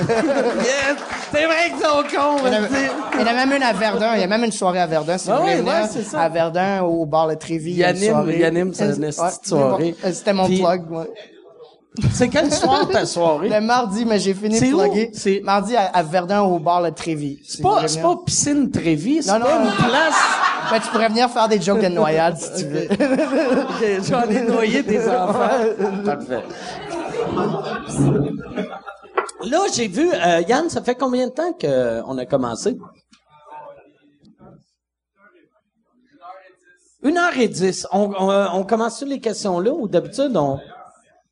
B: Yes, [laughs] c'est vrai qu'ils sont cons.
C: Il y, il y en a même une à Verdun. Il y a même une soirée à Verdun. Si
B: Ah
C: vous voulez
B: ouais, ouais, c'est ça.
C: à Verdun, au bar Le Trévis. il y a une
B: anime-
C: soirée.
B: il anime sa
C: Ouais,
B: petite
C: ouais,
B: soirée.
C: bon, C'était mon
B: Puis-
C: plug, moi.
B: C'est quel soir ta soirée?
C: Le mardi, mais j'ai fini
B: C'est
C: de
B: où?
C: plugger.
B: C'est-
C: Mardi à, à Verdun, au bar Le Trévis.
B: C'est pas, c'est pas piscine Trévis, c'est
C: Non,
B: pas
C: non.
B: une place.
C: Ben, tu pourrais venir faire des jokes de noyade, si tu veux.
B: J'en ai noyé des [laughs] enfants. Parfait. Là, j'ai vu, euh, Yann, ça fait combien de temps qu'on a commencé? Une heure et dix. On, on, on commence sur les questions là ou d'habitude on.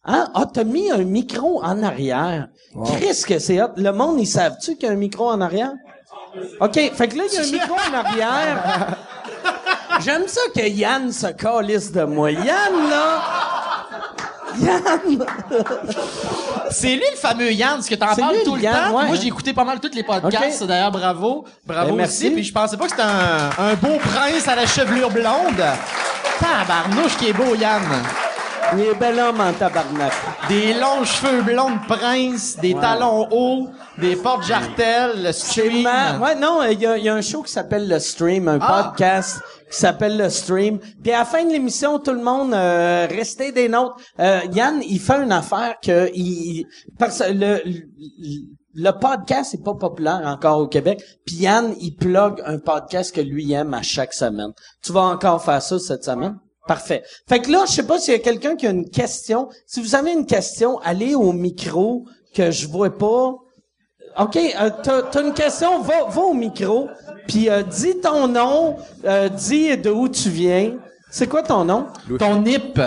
B: Hein? Ah, t'as mis un micro en arrière. Qu'est-ce que c'est hot? Le monde, ils savent-tu qu'il y a un micro en arrière? OK. Fait que là, il y a un micro en arrière. [laughs] J'aime ça que Yann se calisse de moi. Yann, là. Yann.
D: C'est lui le fameux Yann, parce que t'en parles
B: lui,
D: tout le
B: Yann,
D: temps.
B: ouais.
D: Moi, j'ai écouté pas mal tous les podcasts. D'ailleurs, bravo. Bravo
B: Ben, merci.
D: aussi. Puis je pensais pas que c'était un, un beau prince à la chevelure blonde. Tabarnouche qui est beau, Yann.
B: Il est bel homme en tabarnak.
D: Des longs cheveux blonds de prince, des talons hauts, des portes jartelles, le stream.
B: Ma- ouais, non, il y a, il y a un show qui s'appelle Le Stream, un
D: Ah.
B: podcast qui s'appelle Le Stream. Puis à la fin de l'émission, tout le monde euh, restez des nôtres. Euh, Yann, il fait une affaire que il parce le le podcast est pas populaire encore au Québec. Puis Yann, il plug un podcast que lui aime à chaque semaine. Tu vas encore faire ça cette semaine? Parfait. Fait que là, je sais pas s'il y a quelqu'un qui a une question. Si vous avez une question, allez au micro que je vois pas. OK, euh, t'as, t'as une question, va, va au micro, puis euh, dis ton nom, euh, dis de où tu viens. C'est quoi ton nom?
D: Ton nip. [laughs]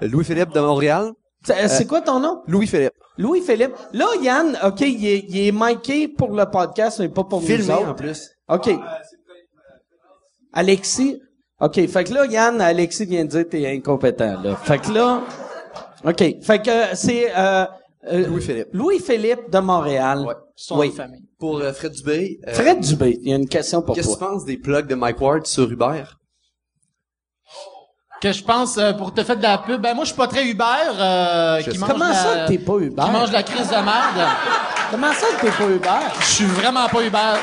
E: Louis-Philippe de Montréal.
B: C'est, c'est quoi ton nom?
E: Louis-Philippe.
B: Louis-Philippe. Là, Yann, OK, il est, il est miqué pour le podcast, mais pas pour nous
E: Filmé
B: autres.
E: en plus.
B: OK. Alexis. OK, fait que là, Yann, Alexis vient de dire que t'es incompétent, là. Fait que là... OK, fait que euh, c'est... Euh, euh,
E: Louis-Philippe.
B: Louis-Philippe de Montréal.
E: Ouais.
D: Son
B: Oui.
D: famille.
E: Pour euh, Fred Dubé. euh,
B: Fred Dubé, il y a une question pour
E: Qu'est-ce que
B: toi.
E: tu penses des plugs de Mike Ward sur Uber?
D: Que je pense, euh, pour te faire de la pub, ben moi, je suis pas très Uber, euh, qui mange
B: Comment
D: la-
B: ça que t'es pas Uber?
D: Qui mange de la crise de merde? [laughs]
B: Comment ça que t'es pas Uber?
D: Je suis vraiment pas Uber.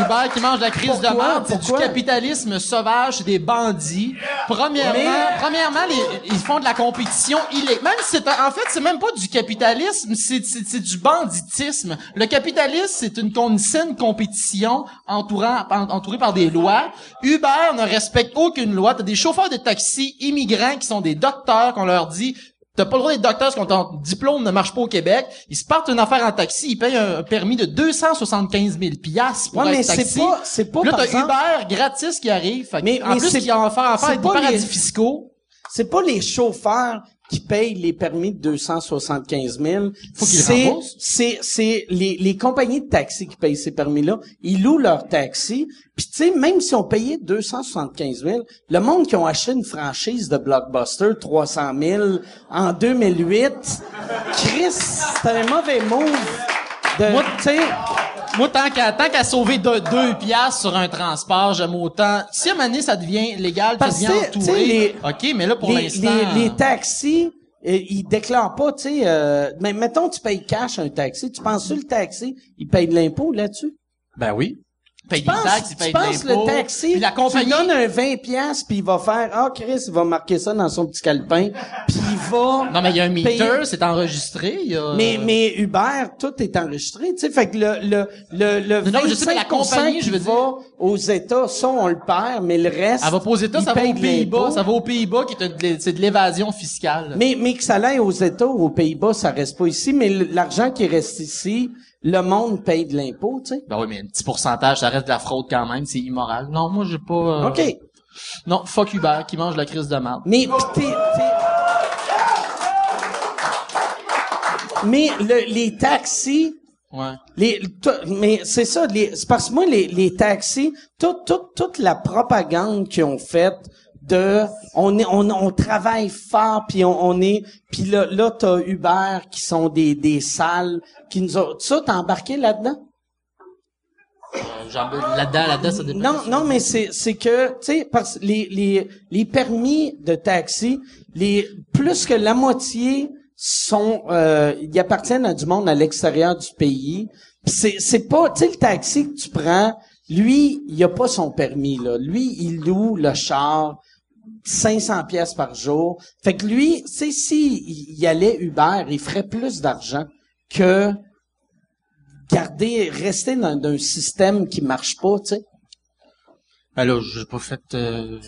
D: Uber qui mange de la crise
B: Pourquoi?
D: de merde, c'est du capitalisme sauvage, c'est des bandits. Premièrement,
B: Mais-
D: premièrement, les- ils font de la compétition illégale. Même si c'est en fait, c'est même pas du capitalisme, c'est, c'est, c'est du banditisme. Le capitalisme, c'est une, une saine compétition entourant, en- entourée par des lois. Uber ne respecte aucune loi. T'as des chauffeurs de taxi immigrants qui sont des docteurs qu'on leur dit T'as pas le droit d'être docteur parce que ton diplôme ne marche pas au Québec. Ils se partent une affaire en taxi, ils payent un permis de 275 000 piastres pour
B: Ouais, mais
D: être
B: c'est
D: taxi.
B: pas- c'est pas,
D: Là, t'as
B: exemple-
D: Uber gratis qui arrive. Fait
B: Mais-
D: en
B: mais
D: plus,
B: c'est-
D: ils ont affaire à faire
B: c'est
D: des
B: pas
D: paradis
B: les-
D: fiscaux.
B: C'est pas les chauffeurs qui payent les permis de 275 000.
D: Faut qu'ils
B: c'est, c'est, c'est les, les compagnies de taxi qui payent ces permis-là. Ils louent leurs taxis. Puis tu sais, même si on payait 275 000, le monde qui ont acheté une franchise de Blockbuster 300 000 en 2008, Chris, c'était un mauvais move. De,
D: Moi, tant qu'à, tant qu'à sauver deux, deux piastres sur un transport, j'aime autant. Si à un moment donné, ça devient légal,
B: Parce tu sais,
D: entouré.
B: les-
D: OK, mais là, pour l'instant.
B: les, les taxis, euh, ils déclarent pas, tu sais, euh, mais mettons, tu payes cash un taxi, tu penses que le taxi, il paye de l'impôt là-dessus?
D: Ben oui. Paye
B: Tu
D: des
B: penses,
D: taxes, il paye
B: penses le taxi,
D: Puis la compagnie.
B: tu lui donnes un 20 piastres, puis il va faire, ah, Chris, il va marquer ça dans son petit calepin, puis il va...
D: Non, mais il y a un meter,
B: payer-
D: c'est enregistré. il y a-
B: Mais, mais Uber, tout est enregistré, tu sais, fait que le, le, le, le
D: Non, je sais, la
B: 25%
D: compagnie, je veux
B: va
D: dire.
B: aux États, ça, on le perd, mais le reste...
D: Elle va pas aux États, ça va aux Pays-Bas. Ça va aux Pays-Bas qui est de l'é- c'est de l'évasion fiscale.
B: Mais, mais que ça aille aux États ou aux Pays-Bas, ça reste pas ici. Mais l'argent qui reste ici, le monde paye de l'impôt, tu sais.
D: Ben oui, mais un petit pourcentage, ça reste de la fraude quand même, c'est immoral. Non, moi, j'ai pas... euh,
B: OK.
D: Non, fuck Uber, qui mange la crise de merde.
B: Mais pis t'es- t'es- Mais le- les taxis,
D: Ouais.
B: les, mais c'est ça, les, c'est parce que moi, les, les taxis, toute, toute, toute la propagande qu'ils ont faite de, on est, on, on travaille fort puis on, on est, puis là, là, t'as Uber qui sont des, des salles qui nous ont, ça, t'as embarqué là-dedans?
D: Euh, genre, là-dedans, là-dedans, ça dépend.
B: Non, non, mais c'est c'est que tu sais parce les les les permis de taxi, les plus que la moitié sont euh, ils appartiennent à du monde à l'extérieur du pays. C'est c'est pas tu sais le taxi que tu prends, lui, il a pas son permis là. Lui, il loue le char 500 pièces par jour. Fait que lui, tu sais si il y allait Uber, il ferait plus d'argent que garder rester dans d'un système qui marche pas, tu sais.
D: Ben là, j'ai pas fait... Euh...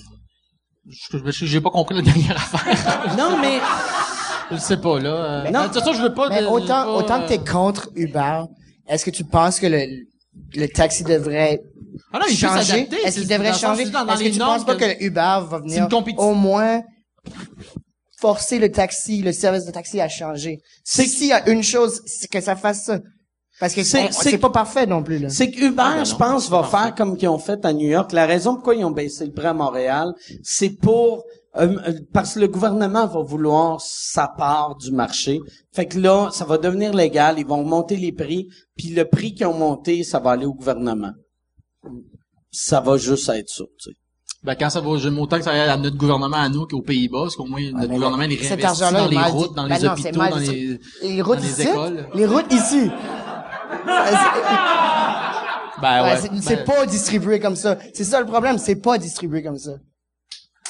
D: J'ai pas compris la dernière affaire. [laughs]
B: Non, mais
D: je sais pas, là. Euh...
B: Non.
D: de toute façon, je veux pas...
C: Mais
D: de-
C: autant,
D: pas,
C: autant que t'es
D: euh,
C: contre Uber, est-ce que tu penses que le, le taxi devrait
D: Ah non, il
C: changer? Est-ce qu'il devrait changer? Est-ce que
D: les
C: tu penses pas
D: que-
C: que Uber va venir au moins forcer le taxi, le service de taxi à changer? C'est s'il y a une chose, c'est que ça fasse ça. Parce que
B: C'est-
C: pas parfait non plus, là.
B: c'est que Uber, je pense, va faire comme qu'ils ont fait à New York. La raison pourquoi ils ont baissé le prix à Montréal, c'est pour parce que le gouvernement va vouloir sa part du marché. Fait que là, ça va devenir légal, ils vont monter les prix, puis le prix qu'ils ont monté, ça va aller au gouvernement. Ça va juste être ça, tu sais.
D: Ben, quand ça va, j'aime autant que ça aille à notre gouvernement à nous qu'aux Pays-Bas, parce qu'au moins, notre
C: mais
D: gouvernement, il
C: cet
D: réinvestit dans
C: est
D: les routes,
C: dit-
D: dans
C: Ben
D: les
C: non,
D: hôpitaux, dans
C: dit.
D: les...
C: les routes
D: dans les
C: ici,
D: écoles.
C: les routes ici? [laughs]
D: Ben
C: Ouais, c'est,
D: ben-
C: c'est pas distribué comme ça. C'est ça le problème, c'est pas distribué comme ça.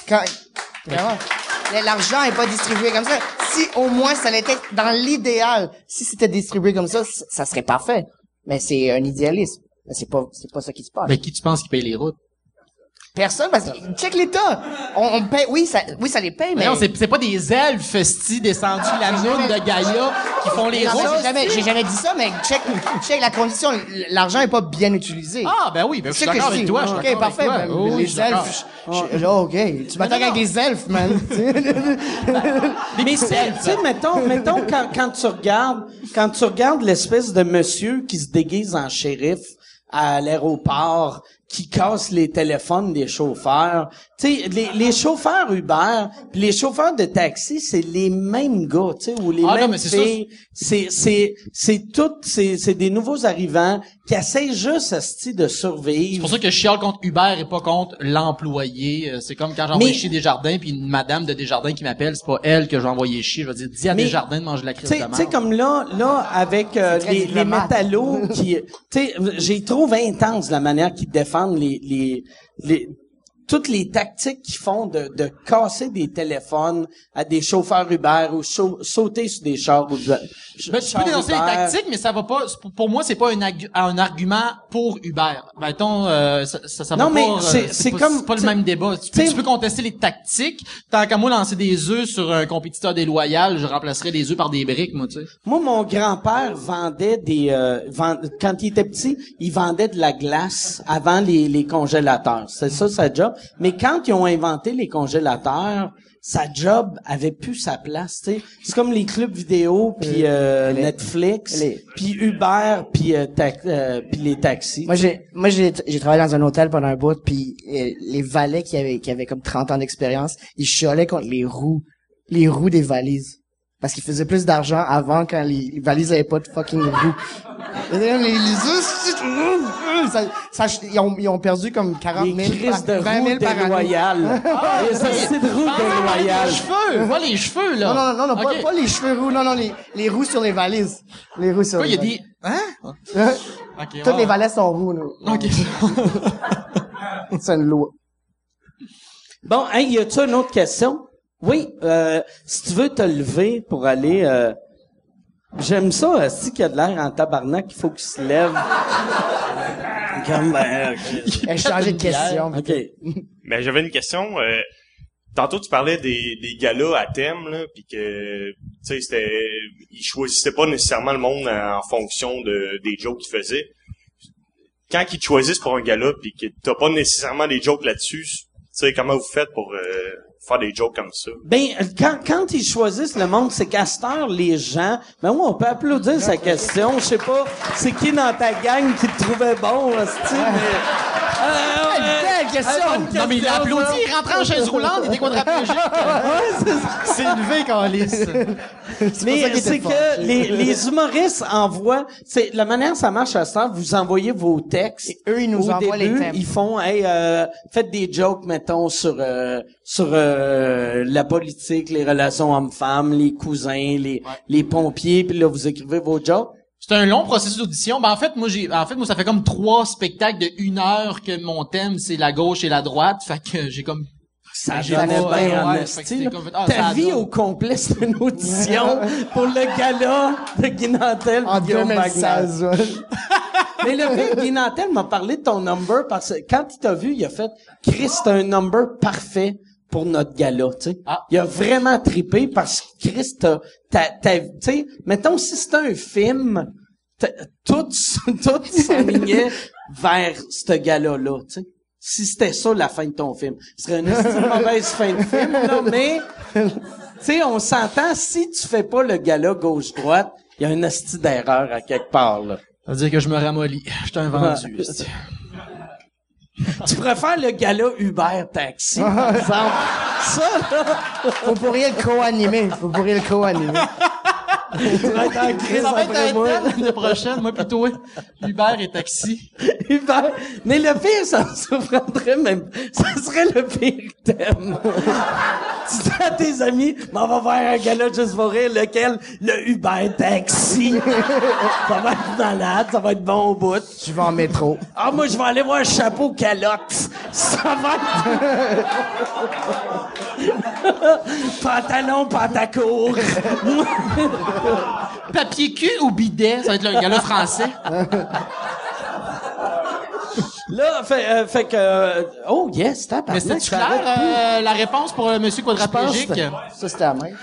C: Quand, l'argent est pas distribué comme ça. Si au moins ça l'était dans l'idéal, si c'était distribué comme ça, ça serait parfait. Mais c'est un idéalisme. Mais c'est pas, c'est pas ça qui se passe.
D: Ben, qui tu penses qui paye les routes?
C: Personne, parce que, check l'État. On, on paye, oui, ça, oui, ça les paye, mais.
D: Mais non, c'est, c'est pas des elfes festis descendus de la lune de Gaïa qui font les routes.
C: j'ai jamais, j'ai jamais dit ça, mais check, check la condition. L'argent est pas bien utilisé.
D: Ah, ben oui, ben, je suis d'accord avec toi. je suis
C: Ok, parfait.
D: avec
C: ben,
D: toi. Oh, oui,
C: les elfes. je- je- oh, ok. Tu m'attaques avec les elfes, man. [laughs]
B: Mais c'est, tu sais, mettons, mettons quand, quand tu regardes, quand tu regardes l'espèce de monsieur qui se déguise en shérif à l'aéroport, qui casse les téléphones des chauffeurs. Tu sais, les, les chauffeurs Uber, puis les chauffeurs de taxi, c'est les mêmes gars, tu sais, ou les
D: Ah, non,
B: mêmes
D: mais c'est
B: filles. C'est, c'est, c'est tout, c'est, c'est des nouveaux arrivants qui essayent juste, asti, de
D: C'est
B: survivre.
D: pour ça que je chiale contre Uber et pas contre l'employé. Euh, C'est comme quand j'envoie
B: Mais-
D: chier Desjardins puis une madame de Desjardins qui m'appelle, c'est pas elle que j'ai envoyé chier. Je vais dire, dis à
B: Mais-
D: Desjardins de manger la crise
B: Tu
D: de
B: tu sais, comme là, là, avec euh, les, les métallos qui, tu sais, j'ai trouvé intense la manière qu'ils défendent les, les, les, toutes les tactiques qu'ils font de, de casser des téléphones à des chauffeurs Uber ou sau- sauter sur des chars ou
D: Ben, tu peux dénoncer les tactiques, mais ça va pas. Pour, moi, c'est pas un, un argument pour Uber. Mettons, euh, ça, ça, ça
B: Non, mais
D: euh,
B: c'est- c'est
D: pas,
B: comme-
D: pas le même débat. Tu peux, tu peux contester les tactiques. Tant qu'à moi lancer des œufs sur un compétiteur déloyal, je remplacerais les œufs par des briques, moi, tu sais.
B: Moi, mon grand-père vendait des... euh, vend- quand il était petit, il vendait de la glace avant les, les congélateurs. C'est ça sa job? Mais quand ils ont inventé les congélateurs, sa job avait plus sa place. tu sais. C'est comme les clubs vidéo, puis euh, Netflix,
C: les-
B: puis Uber, puis euh, euh, puis les taxis.
C: Moi, j'ai, moi, j'ai, j'ai travaillé dans un hôtel pendant un bout, puis euh, les valets qui avaient, qui avaient comme 30 ans d'expérience, ils chiolaient contre les roues, les roues des valises. Parce qu'ils faisaient plus d'argent avant quand les, les valises avaient pas de fucking roues. Les, les, ça, ça, ils, ont, ils ont perdu comme 40
B: les
C: 000
B: crises de
C: par, 20
B: roues
C: 000 par année.
B: déloyales. les hosties de roues déloyales.
D: Les cheveux, pas les cheveux, là.
C: Non, non, non, non, pas, pas les cheveux roux, non, non, les, les roues sur les valises. Les roues sur les
D: il y a des, hein?
C: valises.
D: Ok,
C: Toutes
D: ouais.
C: les valets sont roux, nous.
D: Ok. [laughs]
C: C'est une loi.
B: Bon, hey, y a-tu une autre question? Oui, euh, si tu veux te lever pour aller... euh, J'aime ça, si qu'il y a de l'air en tabarnak, il faut qu'il se lève. [laughs] Comme, ben, ok.
C: Elle a changé de question.
B: OK. [laughs]
F: Ben, j'avais une question. euh, tantôt tu parlais des, des galas à thème, là, puis que, tu sais, c'était, ils choisissaient pas nécessairement le monde en fonction de, des jokes qu'ils faisaient. Quand ils te choisissent pour un gala, puis que t'as pas nécessairement des jokes là-dessus, tu sais, comment vous faites pour euh, faire des jokes comme ça?
B: Ben, quand, quand ils choisissent le monde, c'est qu'à cette heure, les gens, ben oui, on peut applaudir sa question. Je sais pas, c'est qui dans ta gang qui te trouvait bon, hostie, mais... Euh,
C: Quelle belle question!
B: bonne
D: Non, mais il a applaudi, il rentrait en chaise roulante, il était quadraplégique.
B: Ouais, c'est
D: élevé, Carlis. [laughs]
B: Mais c'est que les, les humoristes envoient, c'est la manière dont ça marche à ce temps, vous envoyez vos textes.
C: Et eux, ils nous
B: Au
C: envoient les
B: début,
C: thèmes.
B: Ils font, hey, euh, faites des jokes, mettons, sur euh, sur euh, la politique, les relations hommes-femmes, les cousins, les les pompiers, puis là vous écrivez vos jokes.
D: C'est un long processus d'audition. Ben, en fait, moi, j'ai, en fait, moi, ça fait comme trois spectacles de une heure que mon thème, c'est la gauche et la droite. Fait que j'ai comme,
B: Ça
D: pas-
B: bien en esti,
D: ah,
B: Ta vie au complet, c'est une audition pour le gala de Guinantel
C: En
B: puis Guillaume Wagner.
C: 2016, ouais. [laughs]
B: Mais le fait que Guy Nantel m'a parlé de ton number parce que quand il t'a vu, il a fait Chris, c'est un number parfait pour notre gala, tu sais.
D: Ah.
B: Il a vraiment trippé parce que Chris, t'as, t'as, t'as- tu sais, mettons si c'était un film, tout, [laughs] tout s'alignait [laughs] vers ce gala-là, tu sais. Si c'était ça la fin de ton film, ce serait une [laughs] mauvaise fin de film, là, mais tu sais, on s'entend, si tu fais pas le gala gauche-droite, il y a une esti d'erreur à quelque part, là.
D: ça veut dire que je me ramollis. J'étais un vendu.
B: Tu préfères le gala Uber Taxi, par exemple. Ça, là,
C: Vous pourriez le co-animer. Vous pourriez le co-animer.
B: être en crise
D: Ça va être
B: après
D: un
B: moi.
D: thème l'année prochaine, moi pis toi. Uber et taxi.
B: Uber. Mais le pire, ça me surprendrait même. Ça serait le pire thème. Tu dis à tes amis, mais on va faire un gala juste pour rire, lequel? Le Uber Taxi. ça va être malade, ça va être bon au bout.
C: Je vais en métro.
B: Ah, moi, je vais aller voir chapeau calotte. Ça va être... Pantalon, pantacourt.
D: Papier cul ou bidet? Ça va être le gala français.
B: Là, fait, euh, fait que... euh, oh, yes, tabarnak,
D: Mais c'était clair, euh, la réponse pour le monsieur quadraplégique?
C: Ça, c'était la même.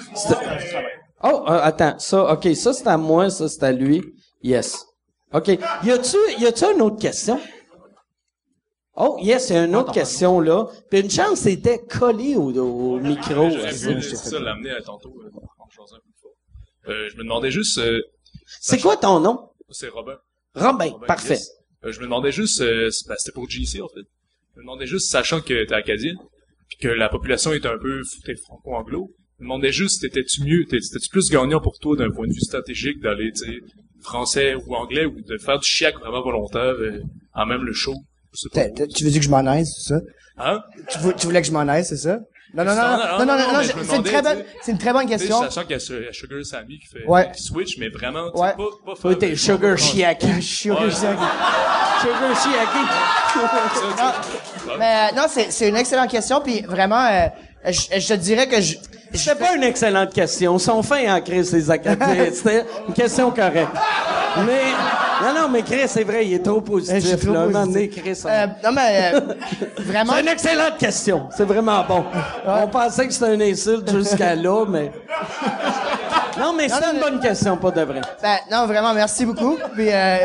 B: Oh, euh, attends, ça, OK, ça, c'est à moi, ça, c'est à lui. Yes. OK. Y a-tu, y a-tu une autre question? Oh, yes, il y a une autre question, là. Puis une chance, c'était collé au, au micro.
G: J'aurais pu, c'est ça, l'amener à tantôt, euh, en changeant. Euh, je me demandais juste, euh,
B: C'est quoi ton nom?
G: c'est Robin.
B: Robin,
G: Robin,
B: parfait.
G: yes. Euh, je me demandais juste, euh, ben, c'était pour JC, en fait. Je me demandais juste, sachant que t'es acadien, puis que la population est un peu franco-anglo, je me demandais juste, t'étais-tu mieux, t'étais- t'étais-tu plus gagnant pour toi d'un point de vue stratégique d'aller, tu sais, français ou anglais, ou de faire du chiac vraiment volontaire, euh, en même le show?
C: Tu veux dire que je m'en aille, c'est ça?
G: Hein?
C: Tu, vou- tu voulais que je m'en aille, c'est ça? Non, non, non,
G: Non,
C: non,
G: non,
C: c'est une très bonne,
G: tu sais.
C: c'est une très bonne
G: Tu sais,
C: question.
G: sachant qu'il y a Sugar Sammy qui fait,
C: Ouais.
G: qui switch, mais vraiment, tu sais,
C: Ouais.
G: pas, pas faire
B: Toi, t'es Sugar
C: je suis heureux.
B: Sugar Chiaki.
C: Mais euh, non, c'est c'est une excellente question, puis vraiment, euh, je, je te dirais que je, je
B: C'était pas une excellente question. Ils sont fins en crise, les Acadiens. [laughs] C'était une question correcte. Mais, non, non, mais Chris, c'est vrai, il est trop
C: je suis
B: positif.
C: trop
B: là. Un moment donné,
C: positif.
B: Chris, on-
C: Euh, non, mais euh, [laughs] vraiment,
B: C'est une excellente question. C'est vraiment bon. On pensait que c'était une insulte jusqu'à [laughs] là, mais... Non, mais c'est une
C: mais-
B: bonne question, pas de vrai.
C: ben, non, vraiment, merci beaucoup. Puis, euh,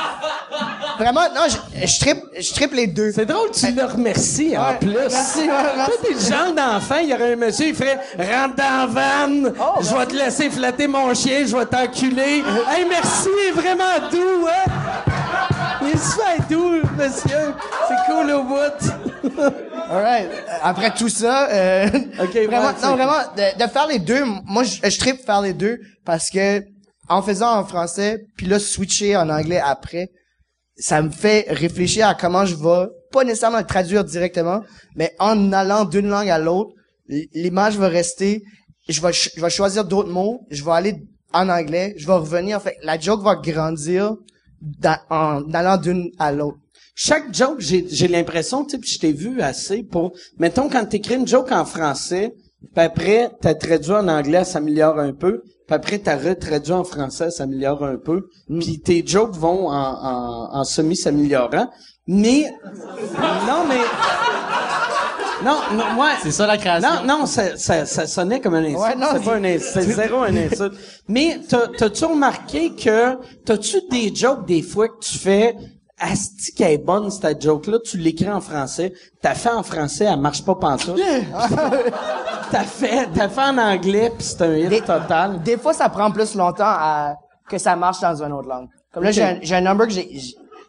C: [laughs] vraiment, non, je, je triple, je les deux.
B: C'est drôle, tu le remercies en plus.
C: merci, ouais, merci.
B: Toi, t'es le genre d'enfant, il y aurait un monsieur, il ferait « Rentre dans la vanne,
C: Oh,
B: je vais te laisser flatter mon chien, je vais t'enculer. Hey, merci, vraiment doux, hein? Il est super doux, monsieur? C'est cool au bout. [laughs]
C: Alright. Après tout ça, euh, vraiment,
B: ouais,
C: non, vraiment, de, de faire les deux, moi, je, je tripe faire les deux parce que en faisant en français, puis là, switcher en anglais après, ça me fait réfléchir à comment je vais, pas nécessairement le traduire directement, mais en allant d'une langue à l'autre, l'image va rester, je vais, je vais choisir d'autres mots, je vais aller en anglais, je vais revenir, en fait, la joke va grandir dans- en allant d'une à l'autre.
B: Chaque joke, j'ai, j'ai l'impression, tu sais, je t'ai vu assez pour... Mettons, quand t'écris une joke en français, puis après, t'as traduit en anglais, ça s'améliore un peu. Puis après, t'as retraduit en français, ça s'améliore un peu. Puis tes jokes vont en, en, en semi s'améliorant. Mais... Non, mais... Non, non, moi.
D: C'est ça la création.
B: Non, non, ça, ça, ça sonnait comme un insulte.
C: Ouais, non,
B: c'est pas un insulte. C'est zéro un insulte. Mais t'as- t'as-tu remarqué que, t'as-tu des jokes des fois que tu fais, Asti qu'elle est bonne, cette joke-là, tu l'écris en français, t'as fait en français, elle marche pas pantoute. [laughs] t'as fait, t'as fait en anglais, pis c'est un hit
C: Des-
B: total.
C: Des fois, ça prend plus longtemps à, que ça marche dans une autre langue. Comme là, j'ai un, j'ai un number que j'ai,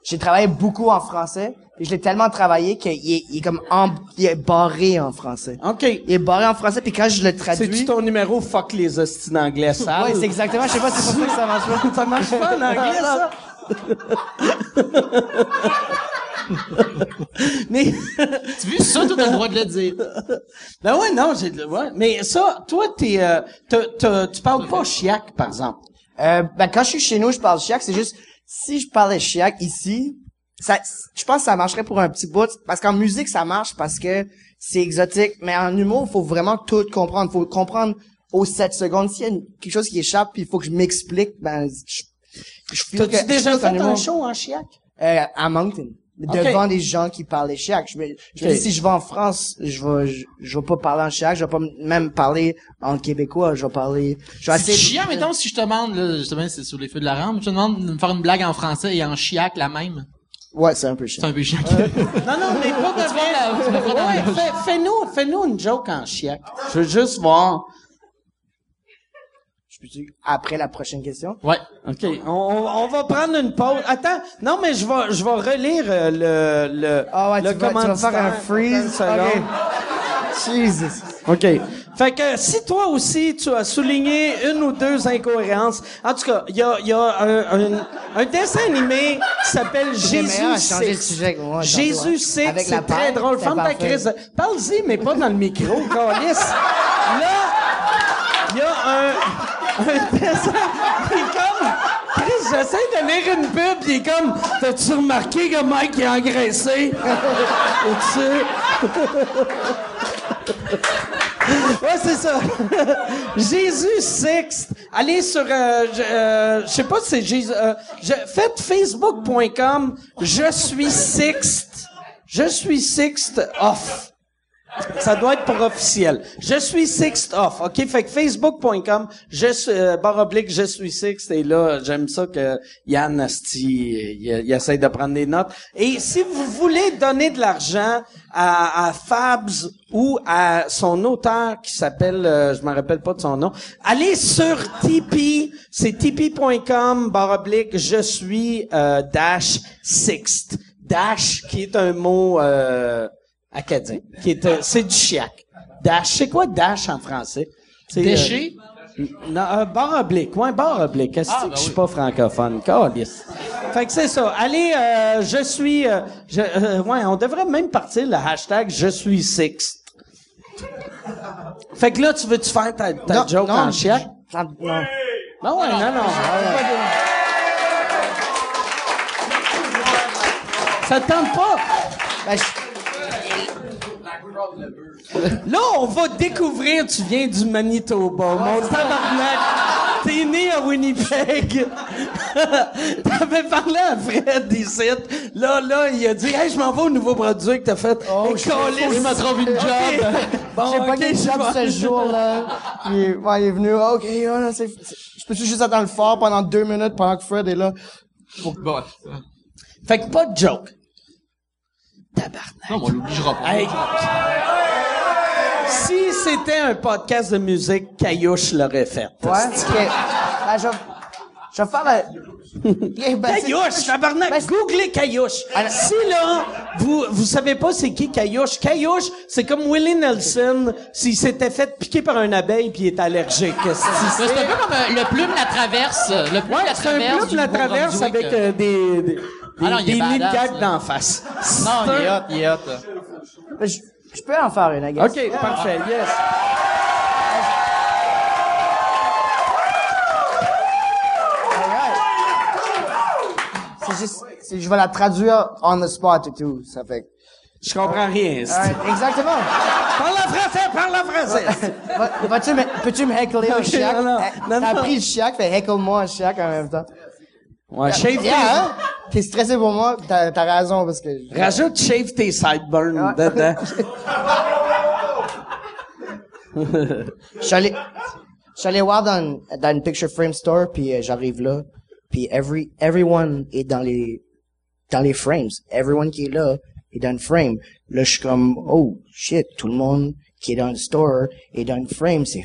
C: j'ai- travaillé beaucoup en français, et je l'ai tellement travaillé qu'il est, il est comme en, il est barré en français.
B: OK.
C: Il est barré en français, puis quand je le traduis...
B: C'est-tu ton numéro Fuck les hosties d'anglais sales?
C: Ouais, c'est exactement, je sais pas si c'est pour ça que ça marche pas.
B: Ça marche pas en anglais, ça? [laughs] Mais, [laughs]
D: Tu vu ça, tout le droit de le dire.
B: ben ouais, non, j'ai, ouais. Mais ça, toi, t'es, euh, t'as- t'as- tu parles pas chiac, par exemple.
C: Euh, ben, quand je suis chez nous, je parle chiac. C'est juste, si je parlais chiac ici, ça, je pense que ça marcherait pour un petit bout. Parce qu'en musique, ça marche parce que c'est exotique. Mais en humour, il faut vraiment tout comprendre. faut comprendre aux 7 secondes. S'il y a une- quelque chose qui échappe, puis il faut que je m'explique, ben, je, je
B: T'as-tu déjà fait un show en chiac?
C: Euh, à Moncton. Devant des gens qui parlaient chiac. Je me, je me
B: Ok.
C: dis, si je vais en France, je vais, je, je vais pas parler en chiac, je vais pas même parler en québécois, je vais parler, je vais
D: C'est
C: essayer de-
D: chiant, mettons, si je te demande, là, justement, c'est sous les feux de la rampe, je te demande de me faire une blague en français et en chiac la même?
C: Ouais, c'est un peu
D: C'est
C: chiant.
D: un peu chiant. [laughs]
B: Non, non, mais pas de
D: dans
B: Ouais, fais-nous, fais-nous une joke en chiac. Je veux juste voir.
C: Je peux-tu- Après la prochaine question?
D: Ouais.
B: OK. On, on, on va prendre une pause. Attends. Non, mais je vais, je vais relire euh, le, le,
C: Ah ouais,
B: le
C: tu vas, tu vas faire un freeze?
B: Seconde.
C: Jesus.
B: OK. Fait que si toi aussi, tu as souligné une ou deux incohérences, en tout cas, il y a, il y a un, un, un dessin animé qui s'appelle Jésus
C: ouais,
B: Jésus c'est
C: la
B: très drôle.
C: c'est
B: Ferme ta crise. Parle-y, mais pas dans le micro, [laughs] câlisse. Là, il y a un, comme... Chris, j'essaie de lire une pub, pis il est comme... T'as-tu remarqué que Mike est engraissé? Ouais, c'est ça. Jésus Sixte. Allez sur, euh, je, euh, sais pas si c'est Jésus. euh, faites facebook.com. Je suis Sixte. Je suis Sixte off. Ça doit être pour officiel. Je suis Sixte off. OK? Fait que facebook.com, je suis, euh, barre je suis Sixte. Et là, j'aime ça que Yann Asti, il, essaie de prendre des notes. Et si vous voulez donner de l'argent à, à Fabs ou à son auteur qui s'appelle, euh, je me rappelle pas de son nom, allez sur Tipeee. C'est tipeee.com, barre oblique, je suis, euh, dash Sixte. Dash, qui est un mot, euh, acadien, qui est, euh, c'est du chiac. Dash, c'est quoi dash en français? C'est, euh, non, euh, barre oblique, ouais, barre oblique. Qu'est-ce
D: Ah,
B: que
D: ben
B: je suis
D: oui.
B: pas francophone? Fait que c'est ça. Allez, euh, je suis, euh, je, euh, ouais, on devrait même partir le hashtag je suis six. Fait que là, tu veux-tu faire ta, ta
C: Non,
B: joke
C: non,
B: en chiac?
C: Ça- non.
B: Ben ouais, non, non. Ça te tente pas?
C: Ben, je-
B: Là, on va découvrir, tu viens du Manitoba, mon tabarnak. T'es né à Winnipeg. [laughs] T'avais parlé à Fred ici. Là, là, il a dit, hey, je m'en vais au nouveau produit que t'as fait.
C: Oh,
B: Hey,
C: je-
D: je me trouve une [laughs] job.
B: Bon,
C: J'ai pas
B: ok,
C: de
B: je
C: job ce jour-là. Il, est- ouais, il est venu, ok, oh, là, c'est, je peux juste attendre le fort pendant deux minutes pendant que Fred est là.
D: Bon.
B: Fait que pas de joke. Tabarnak.
D: Non, on l'obligera pas.
B: Hey. Si c'était un podcast de musique, Caillouche l'aurait fait.
C: Ouais. Ben, je, vais- je vais faire la... Ok, ben, c'est-
B: Caillouche, tabarnak,
C: Ben,
B: googlez Caillouche.
C: Alors-
B: Si là, vous, vous savez pas c'est qui Caillouche, Caillouche, c'est comme Willie Nelson s'il s'était fait piquer par une abeille puis il est allergique. C'est?
D: Un peu comme euh, le plume la traverse. Le plume
B: Ouais,
D: la
B: c'est un
D: traverse.
B: club
D: du
B: la traverse avec
D: euh,
B: des, des,
D: Ah non, il est badass,
B: gag
D: là.
B: d'en face.
D: Non, il est hot, il est hot.
C: ben, je, je peux en faire une, I guess.
B: OK, parfait, yes.
C: C'est juste, c'est- je vais la traduire on the spot et tout, ça fait.
B: Je comprends rien. c'est-
C: Alright, exactement.
B: Parle en français, parle en français.
C: Va- Vas-tu me, peux-tu me heckler au
B: Ok,
C: chiac?
B: non, non,
C: Eh,
B: non,
C: T'as
B: non.
C: pris le chiac, fait heckle-moi un chiac en même temps.
B: Ouais, shave
C: Yeah, hein? T'es stressé pour moi, t'as, t'as raison parce que...
B: rajoute shave tes sideburns dedans.
C: Je suis allé, je suis allé voir dans, dans une picture frame store, puis euh, j'arrive là, puis every, everyone est dans les, dans les frames. Everyone qui est là est dans le frame. Là, je suis comme, oh, shit, tout le monde qui est dans le store est dans le frame, c'est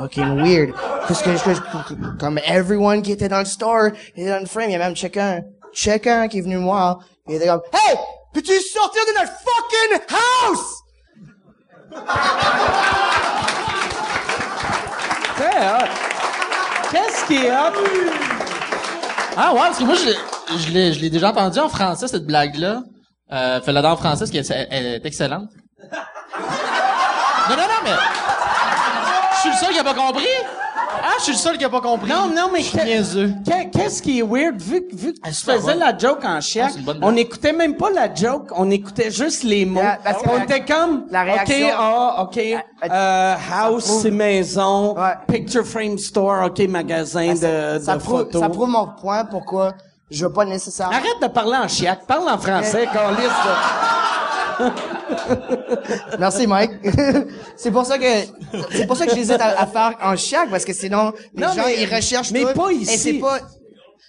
C: fucking weird. Parce que, je- comme everyone qui était dans le store est dans le frame, il y a même chacun, chacun qui est venu me voir, il était comme, hey, peux-tu sortir de notre fucking house?
B: Qu'est-ce qui est hot?
D: Ah ouais, parce que moi, je, je l'ai, je l'ai déjà entendu en français, cette blague-là. Euh, fais-la dans en français, parce qu'elle elle est excellente. Non, non, non, mais... Je suis le seul qui a pas compris? Ah, je suis le seul qui a pas compris.
B: Non, non, mais qu'est-ce qui est weird, vu, que- vu que tu
D: super
B: faisais
D: bonne.
B: la joke en chiac,
D: Ah,
B: on écoutait même pas la joke, on écoutait juste les mots.
C: La-
B: on était comme,
C: la réaction-
B: OK, ah, OK, euh, house, c'est maison,
C: Ouais.
B: picture frame store, OK, magasin de,
C: ça,
B: de
C: prouve,
B: photos.
C: ça prouve mon point pourquoi je veux pas nécessairement.
B: Arrête de parler en chiac, parle en français, Carlis. [laughs] [laughs]
C: Merci Mike. [laughs] c'est pour ça que c'est pour ça que j'hésite à, à faire en chiac parce que sinon les
B: Non,
C: gens
B: mais-
C: ils recherchent
B: mais
C: tout,
B: pas
C: et
B: ici.
C: c'est pas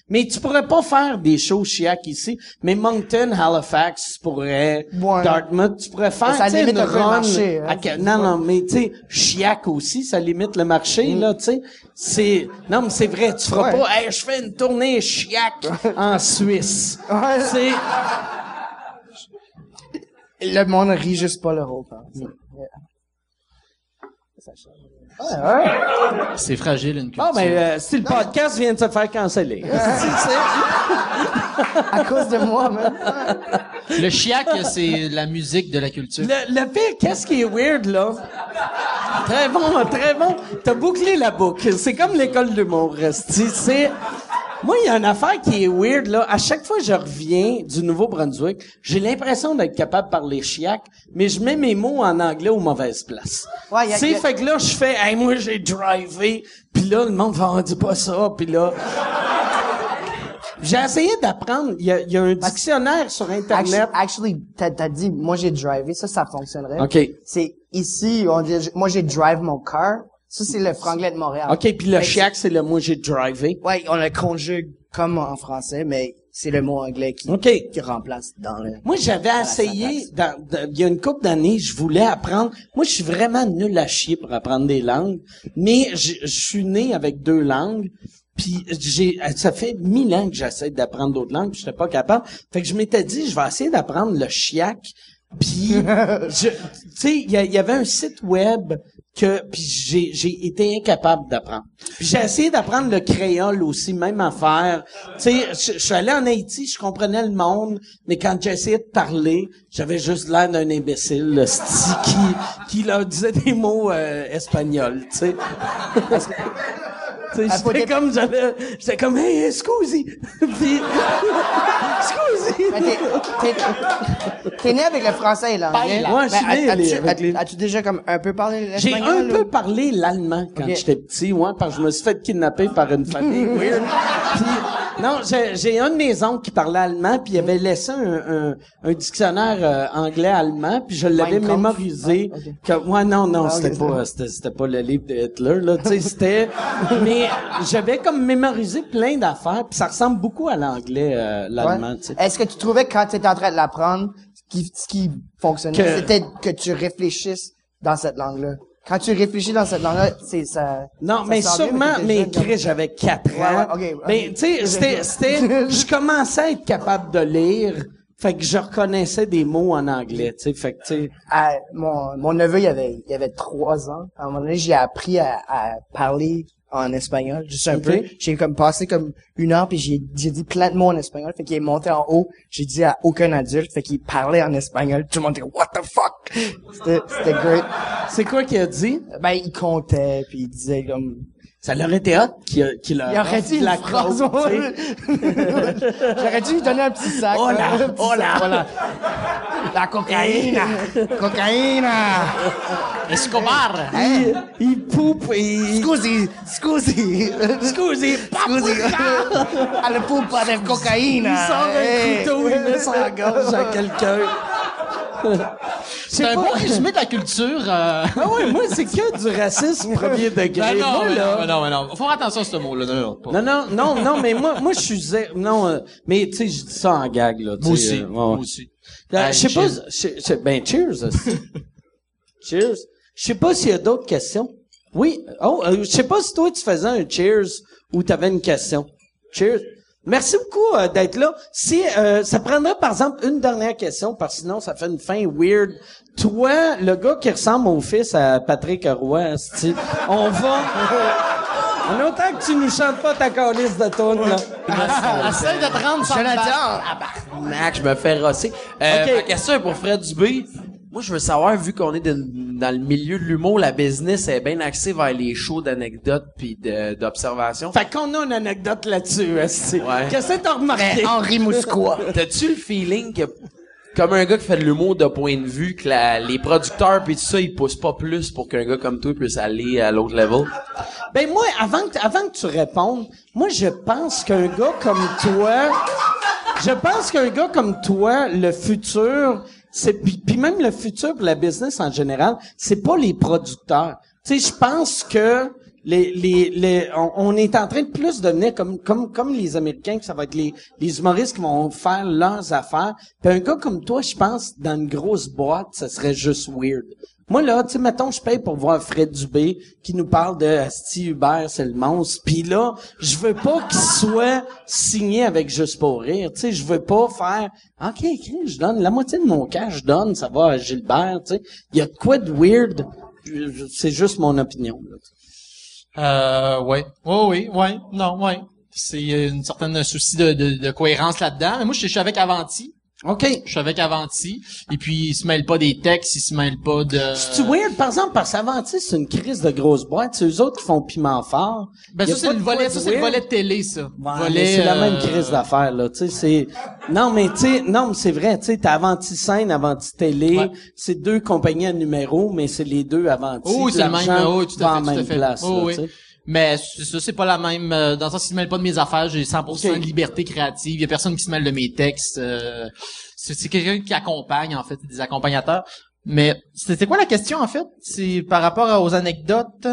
B: Mais tu pourrais pas faire des shows chiac ici. Mais Moncton, Halifax, tu pourrais.
C: Ouais.
B: Dartmouth, tu pourrais faire.
C: Ça limite
B: une run
C: marché, hein,
B: à non, non, mais tu sais, chiac aussi, ça limite le marché, là, tu sais. C'est, non, mais c'est vrai, tu feras
C: Ouais.
B: pas, hey, je fais une tournée chiac en Suisse.
C: Ouais.
B: C'est, [laughs]
C: le monde rit juste pas le rôle. par exemple.
D: C'est fragile, une culture.
B: bon, ben, euh, si le podcast vient de se faire canceller. [laughs]
C: À cause de moi même.
D: Le chiac, c'est la musique de la culture.
B: Le, le pire, qu'est-ce qui est weird, là? Très bon, très bon. T'as bouclé la boucle. C'est comme l'école d'humour, Resti. C'est... Moi, il y a une affaire qui est weird, là. À chaque fois que je reviens du Nouveau-Brunswick, j'ai l'impression d'être capable de parler chiac, mais je mets mes mots en anglais aux mauvaises places.
C: Ouais, y a- y
B: fait que là, je fais, hey, moi, j'ai drivé, puis là, le monde va, on dit pas ça, puis là... J'ai essayé d'apprendre. Il y a, il y a un dictionnaire sur Internet.
C: Actually, t'as dit moi j'ai drivé ça ça fonctionnerait.
B: OK.
C: C'est ici on dit moi j'ai drive mon car. Ça c'est le franglais de Montréal.
B: OK, puis le chiac, c'est le moi j'ai drivé.
C: Ouais, on le conjugue comme en français, mais c'est le mot anglais qui, qui remplace dans le.
B: Moi, j'avais essayé, dans, il y a une couple d'années, je voulais apprendre. Moi, je suis vraiment nul à chier pour apprendre des langues, mais je je suis né avec deux langues. Puis j'ai, ça fait mille ans que j'essaie d'apprendre d'autres langues, puis je pas capable. Fait que je m'étais dit, je vais essayer d'apprendre le chiac. Puis, [laughs] je- tu sais, il y, a- il y avait un site web que, puis j'ai, j'ai été incapable d'apprendre. Puis j'ai essayé d'apprendre le créole aussi, même affaire. Tu sais, je, suis allé en Haïti, je comprenais le monde, mais quand essayé de parler, j'avais juste l'air d'un imbécile, le sti qui, qui leur disait des mots euh, espagnols, tu sais. J'étais
C: côté-
B: comme, j'avais, j'étais comme, hey, scusi. Puis.
C: Mais t'es, né avec le français et l'anglais.
B: Ouais, je suis né
C: as- as-tu,
B: avec les-
C: as- as-tu déjà comme un peu parlé
B: J'ai
C: l'espagnol?
B: un peu parlé l'allemand quand j'étais petit, ouais, parce que je me suis fait kidnapper par une famille [laughs] weird. Puis, non, j'ai, un de mes oncles qui parlait allemand, puis il avait laissé un, un, un dictionnaire euh, anglais-allemand, puis je l'avais mémorisé.
C: Ah.
B: Que, ouais, non, non,
C: Ah,
B: c'était pas, c'était, pas le livre de Hitler, là, tu sais, c'était, mais j'avais comme mémorisé plein d'affaires, puis ça ressemble beaucoup à l'anglais, euh, l'allemand,
C: Ouais.
B: tu sais.
C: Est-ce que tu trouvais que quand tu étais en train de l'apprendre, ce qui, qui fonctionnait, c'était que tu réfléchisses dans cette langue-là? Quand tu réfléchis dans cette langue-là, c'est ça.
B: Non,
C: ça
B: mais sûrement, mais Chris, j'avais 4
C: Ouais,
B: ans.
C: ouais, ok.
B: tu sais, c'était, [laughs] c'était, je commençais à être capable de lire, fait que je reconnaissais des mots en anglais, tu sais, fait que, tu sais.
C: à- mon, mon neveu, il avait, il avait trois ans. À un moment donné, j'ai appris à, à parler en espagnol, juste un peu. J'ai comme passé comme une heure, puis j'ai, j'ai dit plein de mots en espagnol. Fait qu'il est monté en haut. J'ai dit à aucun adulte. Fait qu'il parlait en espagnol. Tout le monde dit What the fuck? C'était, c'était great.
B: C'est quoi qu'il a dit?
C: Ben, il comptait, puis il disait comme...
B: Ça leur était hot qu'il, a- qu'il leur
C: Il aurait dit
B: la
C: phrase. [laughs] J'aurais dû lui donner un petit sac.
B: Oh là, oh
C: sac,
B: là.
C: voilà. La cocaïne. [laughs] cocaïne.
D: Escobar!
B: Il, il poupe et...
C: Scusi, scusi.
B: Scusi,
C: Scusi. Alla pupa del cocaïne.
B: Il sort un
C: Hey.
B: couteau, il met la gorge à quelqu'un. [laughs] C'est
D: un bon résumé de la culture. euh.
B: Ah ouais, moi, c'est que du racisme [laughs] premier degré.
D: Ben non,
B: Moi,
D: mais
B: là-
D: non, mais non, mais non. Faut faire attention à ce mot-là. Non, non.
B: Non, non, non, non, mais moi, moi, je suis zé- non, euh, mais tu sais, je dis ça en gag là. tu
D: Moi aussi.
B: euh, ouais,
D: Moi aussi.
B: Euh,
D: Hey,
B: je sais pas, ben cheers. [laughs] cheers. Je sais pas s'il y a d'autres questions. Oui. Oh, euh, je sais pas si toi tu faisais un cheers ou t'avais une question. Cheers. Merci beaucoup euh, d'être là. Si euh, ça prendrait par exemple une dernière question, parce que sinon ça fait une fin weird. Toi, le gars qui ressemble au fils à Patrick Roy, hostie, on va. [laughs] En autant que tu nous chantes pas ta calice de tonne, là.
D: Essaye de te rendre sans
C: Jonathan!
H: Mac, je me fais rosser. Euh,
B: Ok.
H: Ma question est pour Fred Dubé. Moi, je veux savoir, vu qu'on est de- dans le milieu de l'humour, la business est bien axée vers les shows d'anecdotes puis de- d'observations.
B: Fait qu'on a une anecdote là-dessus.
H: Ouais.
B: Qu'est-ce que t'as remarqué?
C: Mais Henri Mousquois. [laughs]
H: T'as-tu le feeling que, comme un gars qui fait de l'humour de point de vue, que la- les producteurs puis tout ça, ils poussent pas plus pour qu'un gars comme toi puisse aller à l'autre level?
B: Ben moi, avant que, avant que tu répondes, moi je pense qu'un gars comme toi, je pense qu'un gars comme toi, le futur, c'est puis puis même le futur pour la business en général, c'est pas les producteurs. Tu sais, je pense que les, les, les, on, est en train de plus devenir comme, comme, comme les Américains, que ça va être les, les humoristes qui vont faire leurs affaires. Puis un gars comme toi, je pense, dans une grosse boîte, ça serait juste weird. Moi, là, tu sais, mettons, je paye pour voir Fred Dubé qui nous parle de Asti Hubert, c'est le monstre. Puis là, je veux pas qu'il soit signé avec Juste pour rire. Tu sais, je veux pas faire, OK, OK, je donne la moitié de mon cash, je donne, ça va à Gilbert, tu sais. Il y a de quoi de weird. C'est juste mon opinion. là.
D: Euh, ouais. Oui, oui, ouais. Non, ouais. C'est euh, une certaine souci de, de, cohérence là-dedans. Moi, je suis avec Avanti.
B: OK.
D: Je suis avec Avanti. Et puis, il se mêle pas des textes, il se mêle pas de...
B: C'est-tu weird? Par exemple, parce qu'Avanti, c'est une crise de grosse boîte. C'est eux autres qui font piment fort.
D: Ben, ça, c'est le volet, ça, c'est le volet de télé, ça.
B: Ouais,
D: Volet,
B: c'est la même
D: euh,
B: crise d'affaires là, tu sais c'est non mais tu sais non mais c'est vrai, tu sais t'as Avanti scène, Avanti télé,
D: Ouais.
B: c'est deux compagnies à numéro mais c'est les deux Avanti.
D: Oh, c'est le même, oui, tout à fait, tout à
B: même
D: fait.
B: place
D: Oh,
B: là,
D: oui. Mais ça, c'est pas la même, euh, dans le sens qu'il se mêle pas de mes affaires, j'ai 100%
B: Ok.
D: de liberté créative, il y a personne qui se mêle de mes textes, euh, c'est, c'est quelqu'un qui accompagne, en fait, des accompagnateurs. Mais c'était quoi la question, en fait? C'est par rapport aux anecdotes?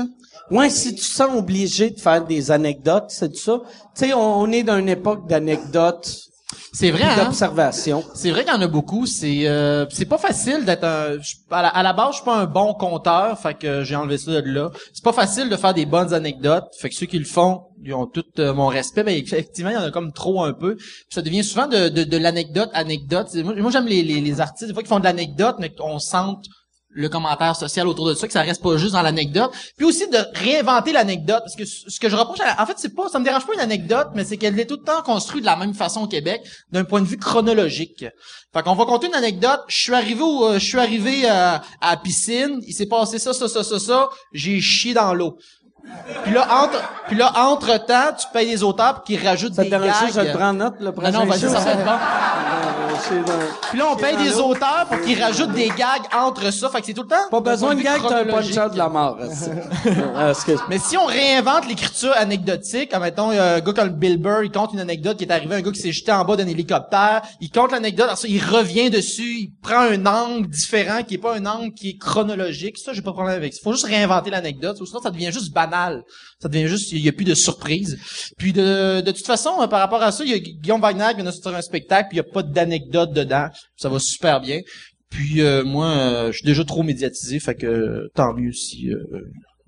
B: Ouais, si tu sens obligé de faire des anecdotes, c'est ça. Tu sais on, on est dans une époque d'anecdotes,
D: C'est vrai, hein? C'est vrai qu'il y en a beaucoup. C'est euh, c'est pas facile d'être un. à, la, à la base, je suis pas un bon conteur, fait que j'ai enlevé ça de là. C'est pas facile de faire des bonnes anecdotes, fait que ceux qui le font, ils ont tout euh, mon respect. Mais effectivement, il y en a comme trop un peu. Puis ça devient souvent de, de, de l'anecdote, anecdote. Moi, j'aime les, les, les artistes des fois qui font de l'anecdote, mais qu'on sente le commentaire social autour de ça, que ça reste pas juste dans l'anecdote. Puis aussi de réinventer l'anecdote, parce que ce que je reproche, à la- en fait, c'est pas, ça me dérange pas une anecdote, mais c'est qu'elle est tout le temps construite de la même façon au Québec, d'un point de vue chronologique. Fait qu'on va compter une anecdote. Je suis arrivé au, euh, je suis arrivé euh, à la piscine, il s'est passé ça, ça, ça, ça, ça, j'ai chié dans l'eau. Puis là, entre, puis là, entre temps, tu payes les auteurs pour qu'ils rajoutent
B: Ça te
D: des gags.
B: ça, je le prends en note le
D: Non,
B: prochain
D: non, vas-y,
B: show?
D: ça va être bon. [laughs]
B: Euh,
D: Puis là, on paye des auteurs pour qu'ils rajoutent des gags entre ça. Fait que c'est tout le temps.
B: Pas besoin de
D: vue
B: gag, t'as un punch-out de la mort. [laughs]
D: Mais si on réinvente l'écriture anecdotique, mettons, un gars comme Bill Burr, il compte une anecdote qui est arrivé, un gars qui s'est jeté en bas d'un hélicoptère, il compte l'anecdote, alors ça, il revient dessus, il prend un angle différent qui est pas un angle qui est chronologique. Ça, j'ai pas de problème avec ça. Faut juste réinventer l'anecdote, sinon ça devient juste banal. Ça devient juste, il y a plus de surprise. Puis de, de toute façon, euh, par rapport à ça, il y a Guillaume Wagner qui vient de sortir un spectacle, puis il y a pas d'anecdote dedans. Ça va super bien. Puis euh, moi, euh, je suis déjà trop médiatisé, fait que euh, tant mieux si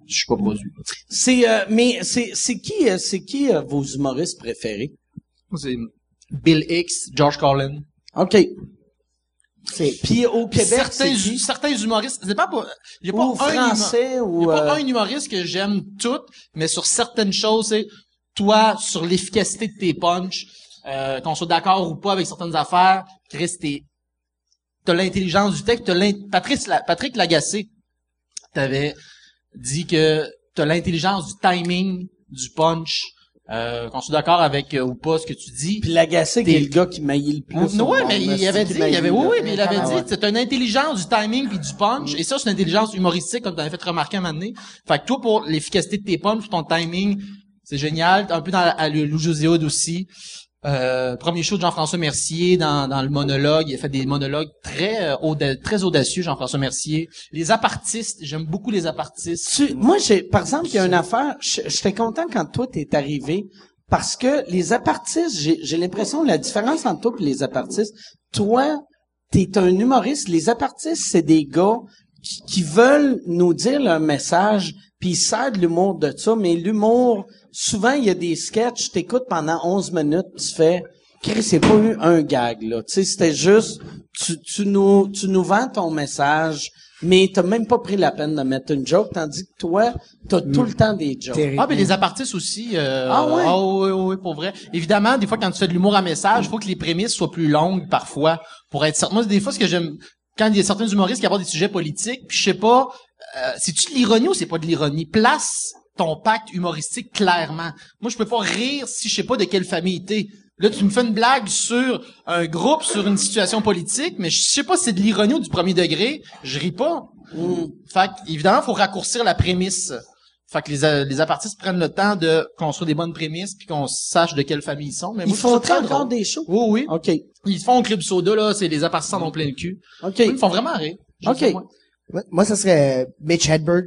D: je suis pas produit.
B: C'est mais c'est c'est qui c'est qui vos humoristes préférés?
D: C'est Bill Hicks, George Carlin.
B: OK. C'est puis au Québec
D: certains,
B: qui?
D: certains humoristes, c'est pas pas, il y a pas
B: ou
D: un
B: français
D: y
B: ou
D: a pas
B: euh,
D: un humoriste que j'aime toutes, mais sur certaines choses, c'est toi sur l'efficacité de tes punchs, euh, qu'on soit d'accord ou pas avec certaines affaires, Chris, t'es t'as l'intelligence du texte, Patrice, La- Patrick Lagacé t'avais dit que t'as l'intelligence du timing, du punch, euh, qu'on soit d'accord avec euh, ou pas ce que tu dis.
B: puis l'agacé qui est le gars qui maillit le plus.
D: Non, ouais, mais il avait
B: c'est
D: dit, il avait, oui, oui, mais il avait
B: Ah
D: dit,
B: ouais.
D: c'est une intelligence du timing puis du punch, et ça, c'est une intelligence humoristique, comme tu avais fait remarquer un moment donné. Fait que toi, pour l'efficacité de tes punches, ton timing, c'est génial. Un peu dans la, José Hood aussi. Euh, premier show de Jean-François Mercier dans, dans le monologue. Il a fait des monologues très euh, très audacieux, Jean-François Mercier. Les apartistes, j'aime beaucoup les apartistes.
B: Tu- moi, j'ai, par exemple, il y a une affaire, j'étais content quand toi t'es arrivé, parce que les apartistes, j'ai, l'impression, la différence entre toi et les apartistes, toi, t'es un humoriste, les apartistes, c'est des gars qui, qui veulent nous dire leur message, puis ils servent l'humour de ça, mais l'humour, souvent, il y a des sketchs, t'écoutes pendant 11 minutes, tu fais, Chris, c'est pas eu un gag, là. Tu sais, c'était juste, tu, tu nous, tu nous vends ton message, mais t'as même pas pris la peine de mettre une joke, tandis que toi, t'as tout le temps des jokes.
C: Terrible.
D: Ah, mais les apartistes aussi. Euh,
B: Ah ouais?
D: oui, oui, oui, pour vrai. Évidemment, des fois, quand tu fais de l'humour à message, il faut que les prémices soient plus longues parfois pour être certain. Moi, des fois, ce que j'aime, quand il y a certains humoristes qui abordent des sujets politiques, puis je sais pas, euh, c'est-tu de l'ironie ou c'est pas de l'ironie? Place ton pacte humoristique clairement. Moi, je peux pas rire si je sais pas de quelle famille t'es. Là, tu me fais une blague sur un groupe, sur une situation politique, mais je sais pas si c'est de l'ironie ou du premier degré, je ris pas. Fait que, évidemment, faut raccourcir la prémisse. Fait que les, les apartistes prennent le temps de construire des bonnes prémices puis qu'on sache de quelle famille ils sont. Mais
B: Ils
D: moi,
B: font
D: très
B: encore des shows?
D: Oui, oui.
B: OK.
D: Ils font au Club Soda, là, c'est les apartistes en ont plein le cul.
B: OK.
D: Ils me font vraiment rire.
B: OK.
D: Moi,
C: moi, ça serait Mitch Hedberg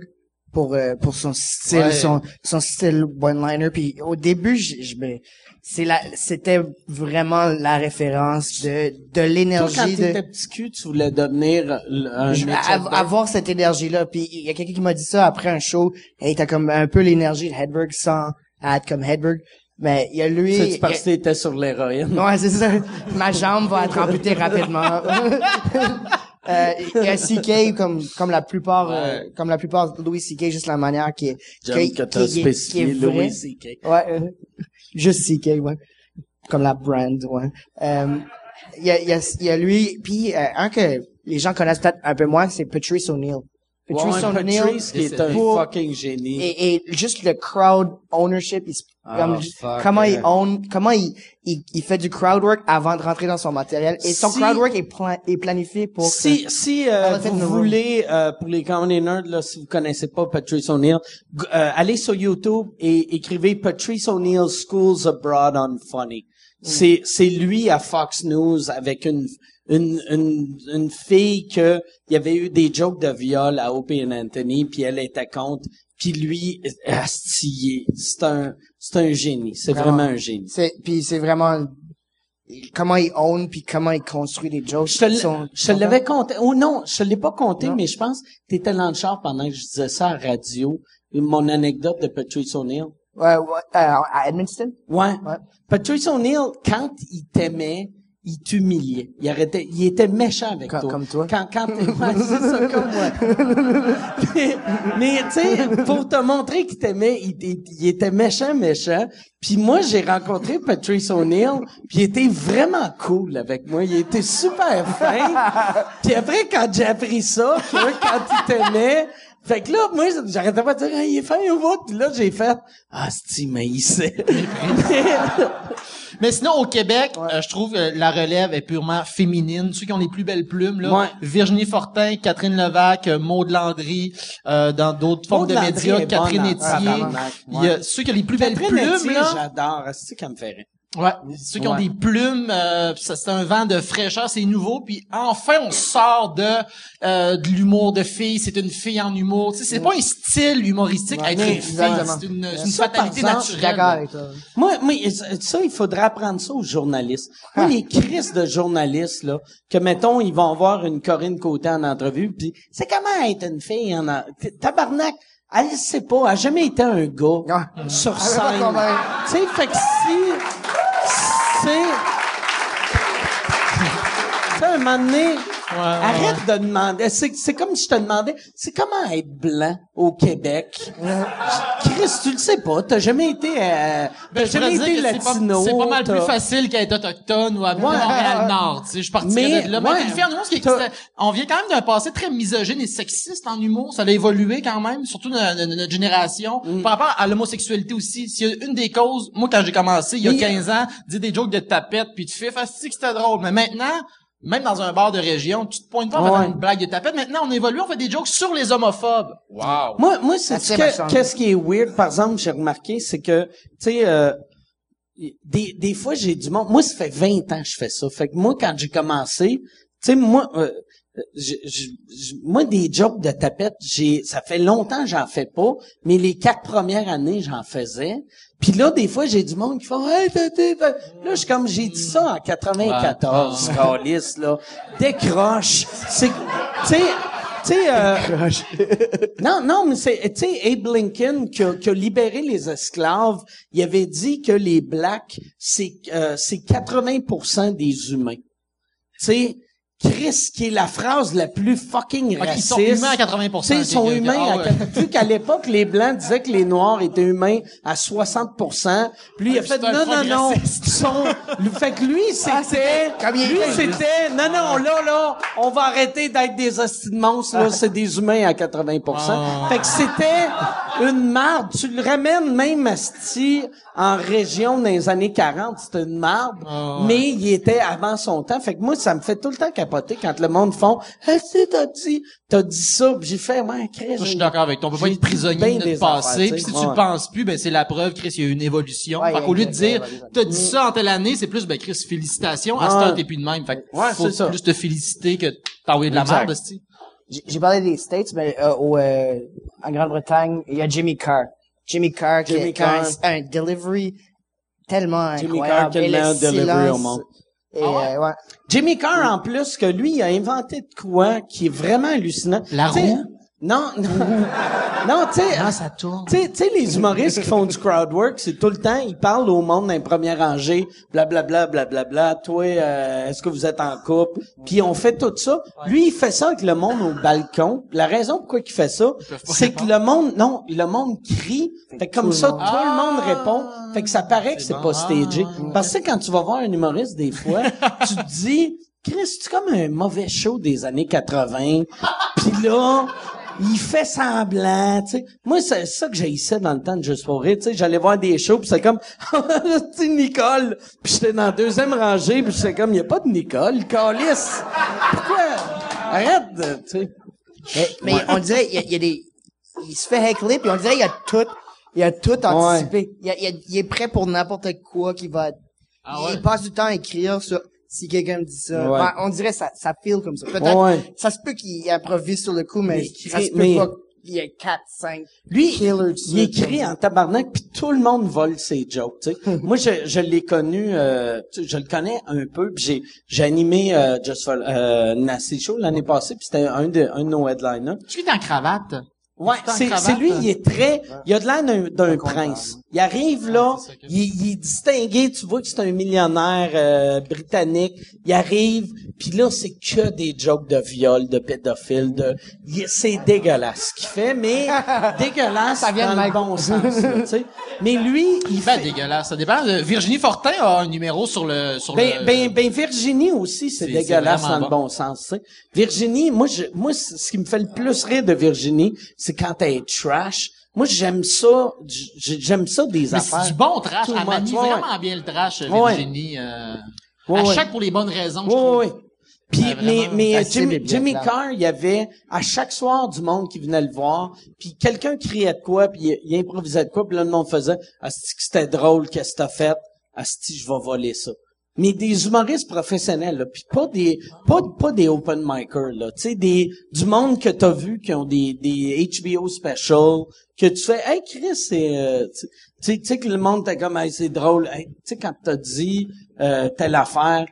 C: pour euh, pour son style,
D: Ouais.
C: son son style one-liner. Puis au début, je, je me, c'est la, c'était vraiment la référence de de
B: quand
C: l'énergie de
B: t'étais petit cul, tu voulais devenir un
C: je- av- avoir cette énergie là. Puis il y a quelqu'un qui m'a dit ça après un show. Et t'as comme un peu l'énergie de Hedberg sans être comme Hedberg. Mais il y a lui.
B: C'est parce que t'étais sur l'héroïne?
C: Ouais, c'est ça. Ma jambe va être amputée rapidement. [laughs] Euh, il y a CK comme comme la plupart euh, comme la plupart Louis CK juste la manière qui est qui,
B: que
C: qui-
B: t'as
C: qui est-
B: spécifié
C: qui est.
B: Louis C.K.
C: Ouais, euh, [laughs] juste CK, ouais. Comme la brand, ouais. Euh, Il y, a, il y, a, y a lui, puis euh, un que les gens connaissent peut-être un peu moins, c'est Patrice O'Neill. Patrice
B: Ouais,
C: O'Neill,
B: qui est un
C: pour-
B: fucking génie.
C: et, et juste le crowd ownership, il, comme-
H: fuck,
C: comment il own, comment il, il, il fait du crowd work avant de rentrer dans son matériel. Et son
B: Si-
C: crowd work est, pla- est planifié pour
B: Si,
C: que-
B: si euh, vous voulez, euh, pour les comedy nerds, là, si vous connaissez pas Patrice O'Neill, euh, allez sur YouTube et écrivez Patrice O'Neill Schools Abroad on Funny. C'est, c'est lui à Fox News avec une, une, une, une fille que il y avait eu des jokes de viol à Opie and Anthony, puis elle était contre, puis lui, asti, c'est un, c'est un génie. C'est
C: Vraiment.
B: vraiment un génie.
C: c'est, puis c'est vraiment comment il own puis comment il construit des jokes.
B: Je te, l'avais compté. Oh non, je te l'ai pas compté,
C: Non.
B: mais je pense que t'étais dans le char pendant que je disais ça à radio. Mon anecdote de Patrice O'Neill.
C: Ouais, ouais, euh, à Edmundston?
B: Ouais.
C: Ouais.
B: Patrice O'Neill, quand il t'aimait, il t'humiliait. Il arrêtait, il était méchant avec
C: Comme-
B: toi.
C: comme toi.
B: Quand, quand t'es, ouais, c'est ça, comme moi. mais, mais, tu sais, pour te montrer qu'il t'aimait, il, il- il était méchant, méchant. Puis moi, j'ai rencontré Patrice O'Neill, puis il était vraiment cool avec moi. Il était super fin. puis après, quand j'ai appris ça, que quand il t'aimait, fait que là, moi, j'arrêtais pas de dire, Ah, il est fin ou pas? Puis là, j'ai fait, ah, c'est mais il sait.
D: Mais sinon, au Québec, euh, je trouve que la relève est purement féminine. Ceux qui ont les plus belles plumes, là.
B: Ouais.
D: Virginie Fortin, Catherine Levac, euh, Maud Landry, euh, dans d'autres formes de médias, Catherine y a
B: ouais.
D: ceux qui ont les plus belles plumes, là.
B: j'adore. C'est ça qui me fait rire.
D: Ouais, ceux qui ont
B: Ouais.
D: des plumes, euh, c'est un vent de fraîcheur, c'est nouveau. Puis enfin, on sort de euh, de l'humour de fille. C'est une fille en humour. Tu sais, c'est pas un style humoristique
C: Ouais,
D: être une fille. C'est une,
B: Ça,
D: fatalité
B: exemple,
D: naturelle.
C: avec toi.
B: Moi, moi, ça, il faudrait apprendre ça aux journalistes. Moi, les crises de journalistes, là, que, mettons, ils vont voir une Corinne Côté en entrevue, puis c'est comment être une fille en... Tabarnak, elle sait pas, elle a jamais été un gars
C: Ah.
B: sur scène. Tu sais, fait que si... C'est... Tu sais, un moment arrête de demander. C'est, c'est comme si je te demandais, c'est comment être blanc au Québec? Chris, tu le sais pas. T'as jamais été, euh,
D: Ben,
B: jamais été
D: c'est pas-
B: latino.
D: C'est pas, mal plus facile qu'être autochtone ou habiter
B: Ouais.
D: Montréal-Nord. Tu sais, je partirais
B: Mais,
D: de là. Mais
B: ouais.
D: humour, ce qui on vient quand même d'un passé très misogyne et sexiste en humour. Ça a évolué quand même, surtout notre génération.
B: Mm.
D: Par rapport à l'homosexualité aussi. A une des causes, moi, quand j'ai commencé, il y a
B: Mais-
D: 15 ans, dire des jokes de tapette puis de fif, ah, c'est que c'était drôle. Mais maintenant, même dans un bar de région, tu te pointes pas en
B: Ouais.
D: faisant une blague de tapette. Maintenant, on évolue, on fait des jokes sur les homophobes. Wow.
B: Moi, moi, c'est qu'est-ce qui est weird, par exemple, j'ai remarqué, c'est que, tu sais, euh, des, des fois, j'ai du monde. Moi, ça fait 20 ans que je fais ça. Fait que moi, quand j'ai commencé, tu sais, moi, euh, je- je- je- moi, des jobs de tapette, j'ai, ça fait longtemps que j'en fais pas, mais les quatre premières années, j'en faisais. Puis là, des fois, j'ai du monde qui font, hey, t'es, t'es, t'es. là, je suis comme, j'ai dit ça en 94, calice, là. Décroche. C'est, tu sais, tu sais, euh, [laughs] non, non, mais c'est, tu sais, Abe Lincoln qui a, qui a libéré les esclaves, il avait dit que les blacks, c'est, euh, c'est 80% des humains. Tu sais, Chris, qui est la phrase la plus fucking
D: Ok, ils
B: raciste.
D: sont humains à 80%,
B: Tu sais, ils sont humains
D: ah
B: à
D: ouais.
B: 80%. Vu qu'à l'époque, les Blancs disaient que les Noirs étaient humains à 60%. Puis il a
D: Ah,
B: fait, non, non, non. sont, fait que lui, c'était,
C: comme il
B: lui,
C: était.
B: c'était, non, non, là, là, on va arrêter d'être des hosties de monstres, là, c'est des humains à 80%.
D: Ah.
B: Fait que c'était une marde. Tu le ramènes même asti en région dans les années 40, c'était une marde,
D: Ah, ouais.
B: mais il était avant son temps. Fait que moi, ça me fait tout le temps capoter quand le monde font, ah, tu t'as dit, t'as dit ça, j'ai fait, ouais, Chris.
D: Ça, je suis d'accord avec toi. On peut pas être prisonnier de notre passé. Puis si
B: tu
D: le penses plus, ben c'est la preuve, Chris, il y a eu une évolution.
C: Ouais,
D: fait qu'au lieu de dire, t'as dit ça en telle année, c'est plus, ben Chris, félicitations. À ce temps, t'es plus de même. Fait que
B: Ouais,
D: faut
B: ça.
D: plus te féliciter que t'as envoyé de la merde,
C: j'ai parlé des States, mais euh, au, euh, en Grande-Bretagne, il y a Jimmy Carr. Jimmy Carr qui
B: Jimmy
C: a
B: Carr.
C: un, un delivery tellement
B: Jimmy
C: incroyable.
B: Carr,
C: le
B: delivery au monde.
C: Et, euh, ouais?
B: Jimmy Carr, en plus, que lui, il a inventé de quoi qui est vraiment hallucinant.
D: La roue?
B: Non, [laughs] non. non, tu sais.
D: Ah, ça tourne?
B: Tu sais- tu sais, les humoristes qui font du crowd work, c'est tout le temps, ils parlent au monde dans les premières rangées, blablabla, blablabla, toi, euh, est-ce que vous êtes en couple? Puis on fait tout ça. Lui, il fait ça avec le monde au balcon. La raison pourquoi il fait ça, c'est que le monde, non, le monde crie. Fait que comme ça, tout le monde répond. Fait que ça paraît que c'est pas stagé. Parce que quand tu vas voir un humoriste, des fois, [laughs] tu te dis, Chris, c'est comme un mauvais show des années 80. Puis là, il fait semblant, tu sais. Moi, c'est ça que j'haïssais dans le temps de Juste pour rire, tu sais. J'allais voir des shows, puis c'est comme, [laughs] tu sais, Nicole. Puis j'étais dans la deuxième rangée, puis j'étais comme, il y a pas de Nicole, Calice. Pourquoi? Arrête, de- tu sais.
C: Mais, mais on dirait, il y a, y a des, il se fait heckler, puis on dirait, il y a tout, il y a tout anticipé. Il, y a- il y a- il est prêt pour n'importe quoi qui va,
D: Ah ouais?
C: il passe du temps à écrire sur, si quelqu'un me dit ça.
B: Ouais.
C: Ouais, on dirait, ça, ça feel comme ça. Peut-être,
B: Ouais.
C: ça se peut qu'il improvise sur le coup, mais,
B: Mais
C: ça se peut
B: mais-
C: pas qu'il y ait 4, 5
B: Lui,
C: killers
B: il écrit en tabarnak, puis tout le monde vole ses jokes. Tu sais. [laughs] Moi, je, je l'ai connu, euh, tu sais, je le connais un peu. Puis j'ai, j'ai animé euh, Just for, euh, Nasty Show l'année passée, puis c'était un de, un de nos headliners.
D: Tu es en cravate?
B: Ouais, c'est, lui,
D: hein?
B: il est très, il a de l'air d'un, d'un prince. Il arrive là, il, il est distingué, tu vois que c'est un millionnaire euh, britannique. Il arrive, puis là c'est que des jokes de viol, de pédophile, de, il- c'est dégueulasse ce qu'il fait, mais [laughs] dégueulasse
C: Ça vient de
B: dans le bon sens, là, tu sais. Mais lui, il
D: Ben,
B: fait,
D: dégueulasse. Ça dépend. Euh, Virginie Fortin a un numéro sur le, sur
B: ben,
D: le...
B: ben, ben, Virginie aussi, c'est dégueulasse dans le bon sens. tu sais. Virginie, moi, je, moi, ce qui me fait le plus rire de Virginie, c'est quand est trash. Moi, j'aime ça. J'aime ça des
D: Mais
B: affaires.
D: c'est du bon trash. Elle manie
B: Ouais,
D: vraiment bien le trash,
B: Ouais.
D: Virginie. Euh,
B: Ouais,
D: à
B: ouais.
D: chaque pour les bonnes raisons, je
B: Oui,
D: trouve.
B: oui. Puis, mais, mais euh, Jimmy. Carr, il y avait à chaque soir du monde qui venait le voir, puis quelqu'un criait de quoi, puis il, il improvisait de quoi, puis là, le monde faisait « Asti que c'était drôle, qu'est-ce que t'as fait? Asti, je vais voler ça. » Mais des humoristes professionnels, là, puis pas des pas, pas des open micers, là, tu sais, des du monde que t'as vu qui ont des, des HBO special, que tu fais « Hey, Chris, c'est... euh, tu sais, tu sais que le monde t'a comme hey, c'est drôle. Hey, tu sais, quand t'as dit euh, telle affaire,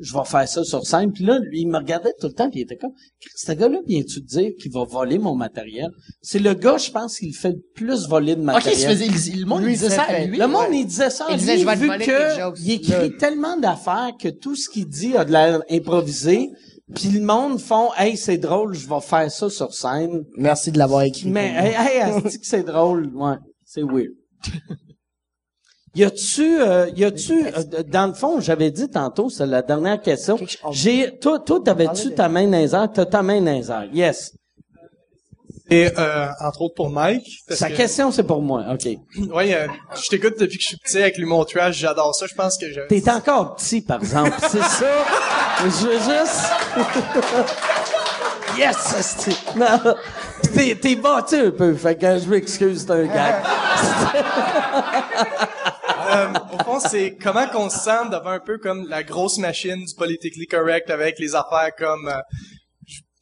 B: je vais faire ça sur scène. Puis là, lui, il me regardait tout le temps, puis il était comme, ce gars-là, viens-tu te dire qu'il va voler mon matériel? C'est le gars, je pense, qui le fait le plus voler de
D: Ok,
B: matériel.
D: il se faisait, il- le monde
C: Lui,
D: il disait ça à
C: fait.
D: lui.
B: Le monde, il disait ça à
C: Il
B: lui,
C: disait, je vais te
B: vu que il écrit tellement d'affaires que tout ce qu'il dit a de l'air improvisé. Puis le monde font, hey, c'est drôle, je vais faire ça sur scène.
C: Merci de l'avoir écrit.
B: Mais, hey, hey, que c'est drôle, ouais, c'est weird. [laughs] Y a-tu, euh, y a-tu, euh, dans le fond, j'avais dit tantôt, c'est la dernière question. J'ai, toi, toi, t'avais-tu ta main dans? T'as ta main dans. Yes.
I: Et euh, entre autres pour Mike. Parce
B: Sa
I: que,
B: question, c'est pour moi. OK.
I: ouais, euh, je t'écoute depuis que je suis petit avec l'humour trash, j'adore ça. Je pense que je.
B: T'es encore petit, par exemple. c'est ça? [laughs] Je veux juste... yes, asti. Non. T'es, t'es battu un peu. Fait que je m'excuse, c'est un gag. [laughs]
I: euh, au fond, c'est comment qu'on se sent devant un peu comme la grosse machine du politically correct avec les affaires comme... euh,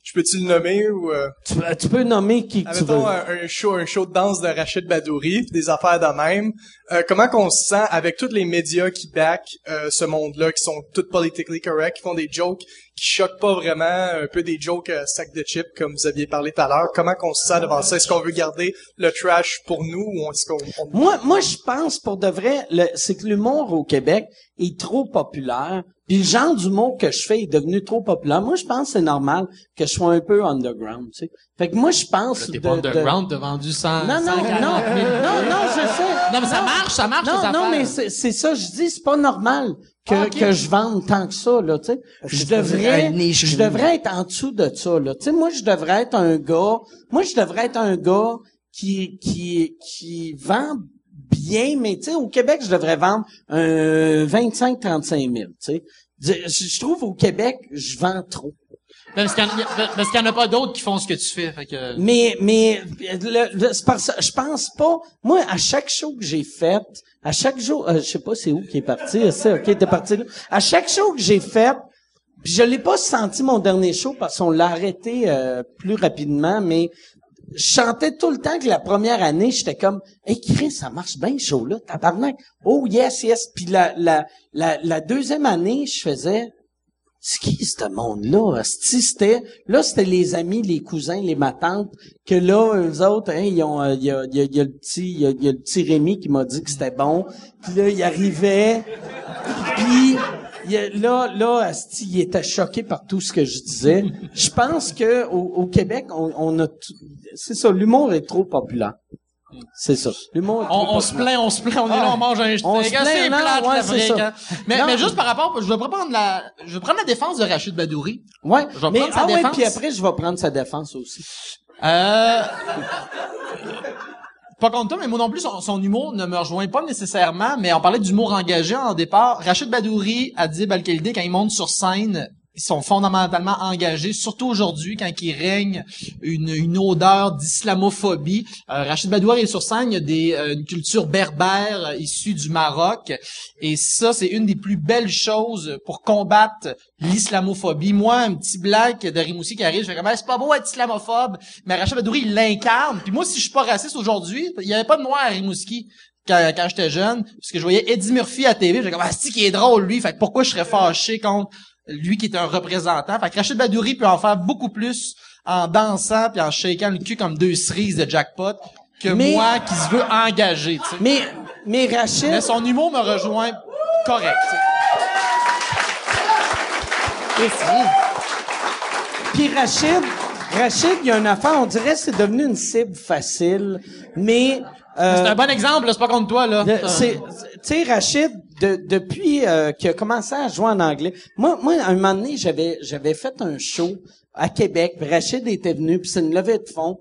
I: je- peux-tu le nommer ou... euh,
B: Tu, tu peux nommer qui que tu veux.
I: Un, un show, un show de danse de Rachid Badouri, des affaires de même. Euh, comment qu'on se sent avec tous les médias qui back euh, ce monde-là, qui sont tous politically correct, qui font des jokes qui choquent pas vraiment, un peu des jokes euh, sac de chips comme vous aviez parlé tout à l'heure. Comment qu'on se sent devant ça? Est-ce qu'on veut garder le trash pour nous ou est-ce qu'on on-
B: Moi, moi, je pense pour de vrai, c'est que l'humour au Québec est trop populaire. Puis le genre d'humour que je fais est devenu trop populaire. Moi, je pense que c'est normal que je sois un peu underground, tu sais. Fait que moi, je pense
D: T'es
B: de-
D: pas
B: de-
D: underground, t'as vendu 100,
B: Non, non,
D: 140
B: non,
D: 000.
B: non, non, je sais.
D: Non, mais ça marche, ça marche,
B: Non,
D: tes
B: non, mais c'est c'est ça, je dis, c'est pas normal que,
D: Ah,
B: que je vende tant que ça, là, tu sais. Je devrais, je devrais être en dessous de ça, là. Tu sais, moi, je devrais être un gars, moi, je devrais être un gars qui, qui, qui vend bien, mais tu sais, au Québec, je devrais vendre un 25-35 000, tu sais. Je, trouve au Québec, je vends trop.
D: Parce qu'il y en a- pas d'autres qui font ce que tu fais, fait que...
B: Mais, mais, le, le- c'est parce je pense pas, moi, à chaque show que j'ai fait, à chaque jour, euh, je sais pas c'est où qui est parti, c'est ok, t'es parti là. À chaque show que j'ai fait, je l'ai pas senti mon dernier show parce qu'on l'a arrêté euh, plus rapidement, mais je chantais tout le temps que la première année, j'étais comme, hey Chris, ça marche bien ce show-là, tabarnak. Oh yes, yes. Puis la, la, la, la deuxième année, je faisais, c'est qui ce monde-là? C'était, là, c'était les amis, les cousins, les matantes, que là, eux autres, hein, ils ont, euh, il y a, y a- y a le petit, il y a, y a le petit Rémi qui m'a dit que c'était bon. Puis là, il arrivait, puis il là, là, Asti, il était choqué par tout ce que je disais. [laughs] Je pense que au, au Québec, on, on a, c'est ça, l'humour est trop populaire. C'est ça. L'humour est trop
D: On, on se plaint, on se plaint, on est là, on mange un
B: On se
D: Ah,
B: plaint, non, ouais, c'est ça.
D: Mais,
B: Non.
D: mais juste par rapport, je vais prendre la, je vais prendre la défense de Rachid Badouri.
B: Ouais,
D: Je vais
B: mais
D: prendre sa
B: ah ouais,
D: défense.
B: puis après je vais prendre sa défense aussi.
D: Euh... Pas contre toi, mais moi non plus, son, humour ne me rejoint pas nécessairement, mais on parlait d'humour engagé en départ. Rachid Badouri, Adib Al-Khalidi, quand ils montent sur scène, ils sont fondamentalement engagés, surtout aujourd'hui, quand il règne une, une odeur d'islamophobie. Euh, Rachid Badouri est sur scène, il y a des, euh, une culture berbère euh, issue du Maroc, et ça, c'est une des plus belles choses pour combattre l'islamophobie. Moi, un petit black de Rimouski qui arrive, je fais comme, c'est pas beau être islamophobe, mais Rachid Badouri, il l'incarne. Puis moi, si je suis pas raciste aujourd'hui, il y avait pas de noir à Rimouski quand, quand j'étais jeune, parce que je voyais Eddie Murphy à TV, j'étais comme, ah, c'est qui est drôle, lui, fait que pourquoi je serais fâché contre lui qui est un représentant. Fait que Rachid Badouri peut en faire beaucoup plus en dansant puis en shakant le cul comme deux cerises de jackpot que
B: Mais-
D: moi qui se veut engager.
B: Mais, mais Rachid,
D: Mais son humour me rejoint correct.
B: Puis Rachid, Rachid, il y a une affaire, on dirait que c'est devenu une cible facile, mais... euh,
D: C'est un bon exemple, là, c'est pas contre toi, là.
B: Tu sais, Rachid, de- depuis euh, qu'il a commencé à jouer en anglais, moi, moi, à un moment donné, j'avais, j'avais fait un show à Québec, puis Rachid était venu, puis c'est une levée de fonds.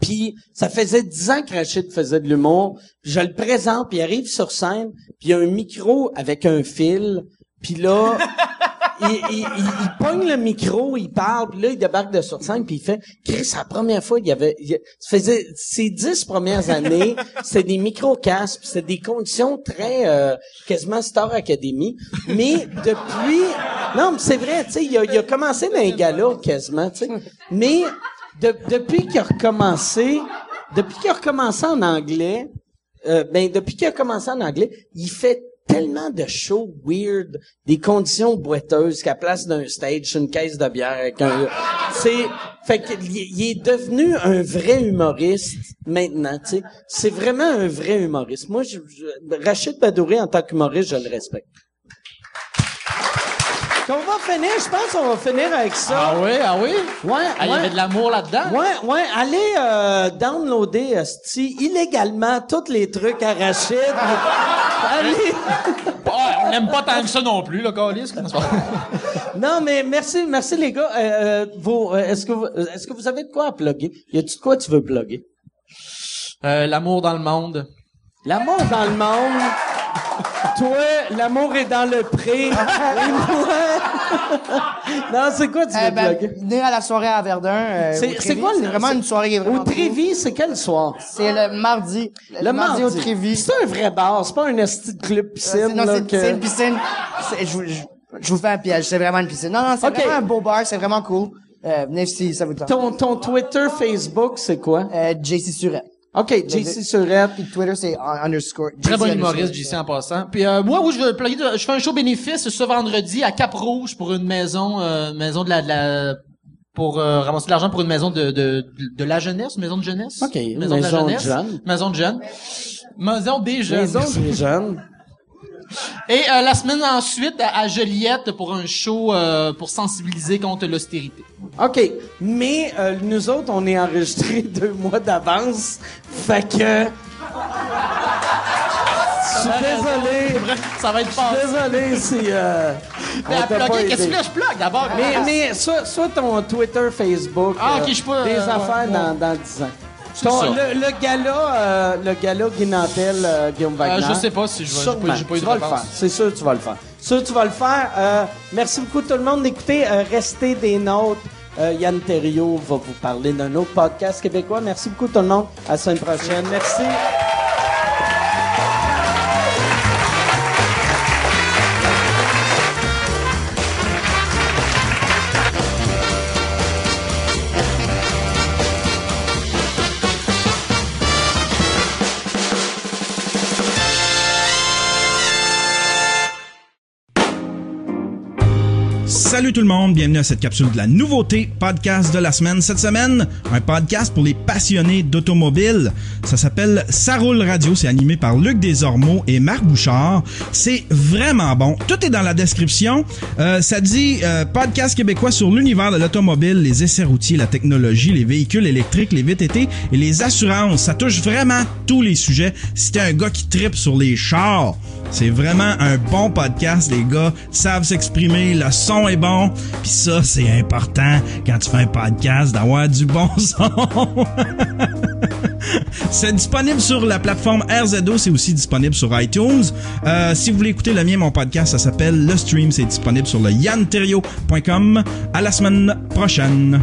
B: Puis ça faisait dix ans que Rachid faisait de l'humour. Je le présente, puis il arrive sur scène, puis il y a un micro avec un fil. Puis là, [laughs] il, il, il, il pogne le micro, il parle, puis là, il débarque de sur scène, puis il fait « Chris, c'est la première fois, il y avait... il- faisait ces dix premières années, c'était des micro-casques, c'était des conditions très... euh, quasiment Star Academy. Mais depuis... Non, mais c'est vrai, tu sais, il a, il a commencé dans un gala, quasiment, tu sais. Mais de- depuis qu'il a recommencé... Depuis qu'il a recommencé en anglais, euh, ben depuis qu'il a commencé en anglais, il fait tellement de shows weird, des conditions boiteuses qu'à place d'un stage, une caisse de bière avec un... C'est... Fait qu'il il est devenu un vrai humoriste maintenant, tu sais. C'est vraiment un vrai humoriste. Moi, je- Rachid Badouri, en tant qu'humoriste, je le respecte. On va finir, je pense qu'on va finir avec ça.
D: Ah oui, ah oui?
B: Ouais,
D: Ah, il y avait de l'amour là-dedans?
B: Ouais, ouais, allez euh, downloader esti, illégalement tous les trucs à Rachid. [laughs] allez.
D: Ah, on n'aime pas tant que ça non plus, le calice. [laughs]
B: Non, mais merci, merci les gars. Euh, euh, vos, euh, est-ce que vous, euh, est-ce que vous avez de quoi à plugger? Y a-tu de quoi tu veux plugger?
D: Euh, l'amour dans le monde.
B: L'amour dans le monde? Toi, l'amour est dans le pré. [laughs] Et moi... [laughs] non, c'est quoi tu veux
C: Eh ben,
B: plugger?
C: venir à la soirée à Verdun. euh,
B: C'est- quoi le-
C: C'est vraiment une soirée qui est vraiment
B: Au Trévis, c'est quel soir?
C: C'est le mardi. Le, mardi, au Trévis.
B: C'est un vrai bar, c'est pas un esti de club
C: Euh,
B: piscine.
C: non, c'est
B: que-
C: une piscine. Je, vous- je, je vous fais un piège. C'est vraiment une piscine. Non, non, c'est vraiment un beau bar. C'est vraiment cool. Euh, venez si ça vous tente.
B: Ton, ton Twitter, Facebook, c'est quoi?
C: Euh, JC Surette.
B: OK, JC Surette.
C: Puis Twitter, c'est un- underscore.
D: Très
C: JC
D: bon humoriste, JC, en passant. Puis euh, moi, où je veux plugger, de- je fais un show bénéfice ce vendredi à Cap-Rouge pour une maison, euh, maison de la, de la pour euh, ramasser de l'argent pour une maison de, de, de la jeunesse, une maison de jeunesse.
B: OK, une
D: maison, de la
B: maison de
D: jeunesse.
B: jeunes.
D: Maison de jeunes. Maison des jeunes.
B: Maison des jeunes.
D: Et euh, la semaine ensuite, à, à Joliette pour un show euh, pour sensibiliser contre l'austérité.
B: OK, mais euh, nous autres, on est enregistrés [laughs] deux mois d'avance. Fait que... Je suis désolé.
D: Ça va être
B: Je
D: pas.
B: suis désolé si... Euh,
D: qu'est-ce que je plug d'abord?
B: Mais, mais soit, soit ton Twitter, Facebook,
D: Ah, ok, je pas,
B: des affaires
D: ouais,
B: dans,
D: ouais.
B: dans 10 ans. Ton-
D: ça.
B: le, le gala, euh, le gala Guy Nantel, euh, Guillaume Wagner.
D: je sais pas si je vais- j'ai pas-
B: Sûrement.
D: j'ai pas eu
B: tu
D: de
B: vas le
D: réponse.
B: faire. C'est sûr que tu vas le faire. Sûr que tu vas le faire. Euh, merci beaucoup tout le monde d'écouter. Euh, restez des nôtres. Euh, Yann Terriot va vous parler d'un autre podcast québécois. Merci beaucoup tout le monde. À la semaine prochaine. Merci.
J: Salut tout le monde, bienvenue à cette capsule de la nouveauté podcast de la semaine. Cette semaine, un podcast pour les passionnés d'automobile. Ça s'appelle Ça roule radio, c'est animé par Luc Desormeaux et Marc Bouchard. C'est vraiment bon. Tout est dans la description. Euh, ça dit euh, podcast québécois sur l'univers de l'automobile, les essais routiers, la technologie, les véhicules électriques, les VTT et les assurances. Ça touche vraiment tous les sujets. Si un gars qui tripe sur les chars, c'est vraiment un bon podcast. Les gars savent s'exprimer, le son est bon. Puis ça, c'est important quand tu fais un podcast d'avoir du bon [laughs] son. c'est disponible sur la plateforme RZO. C'est aussi disponible sur iTunes. Euh, si vous voulez écouter le mien, mon podcast, ça s'appelle Le Stream. C'est disponible sur le yanterio.com. À la semaine prochaine.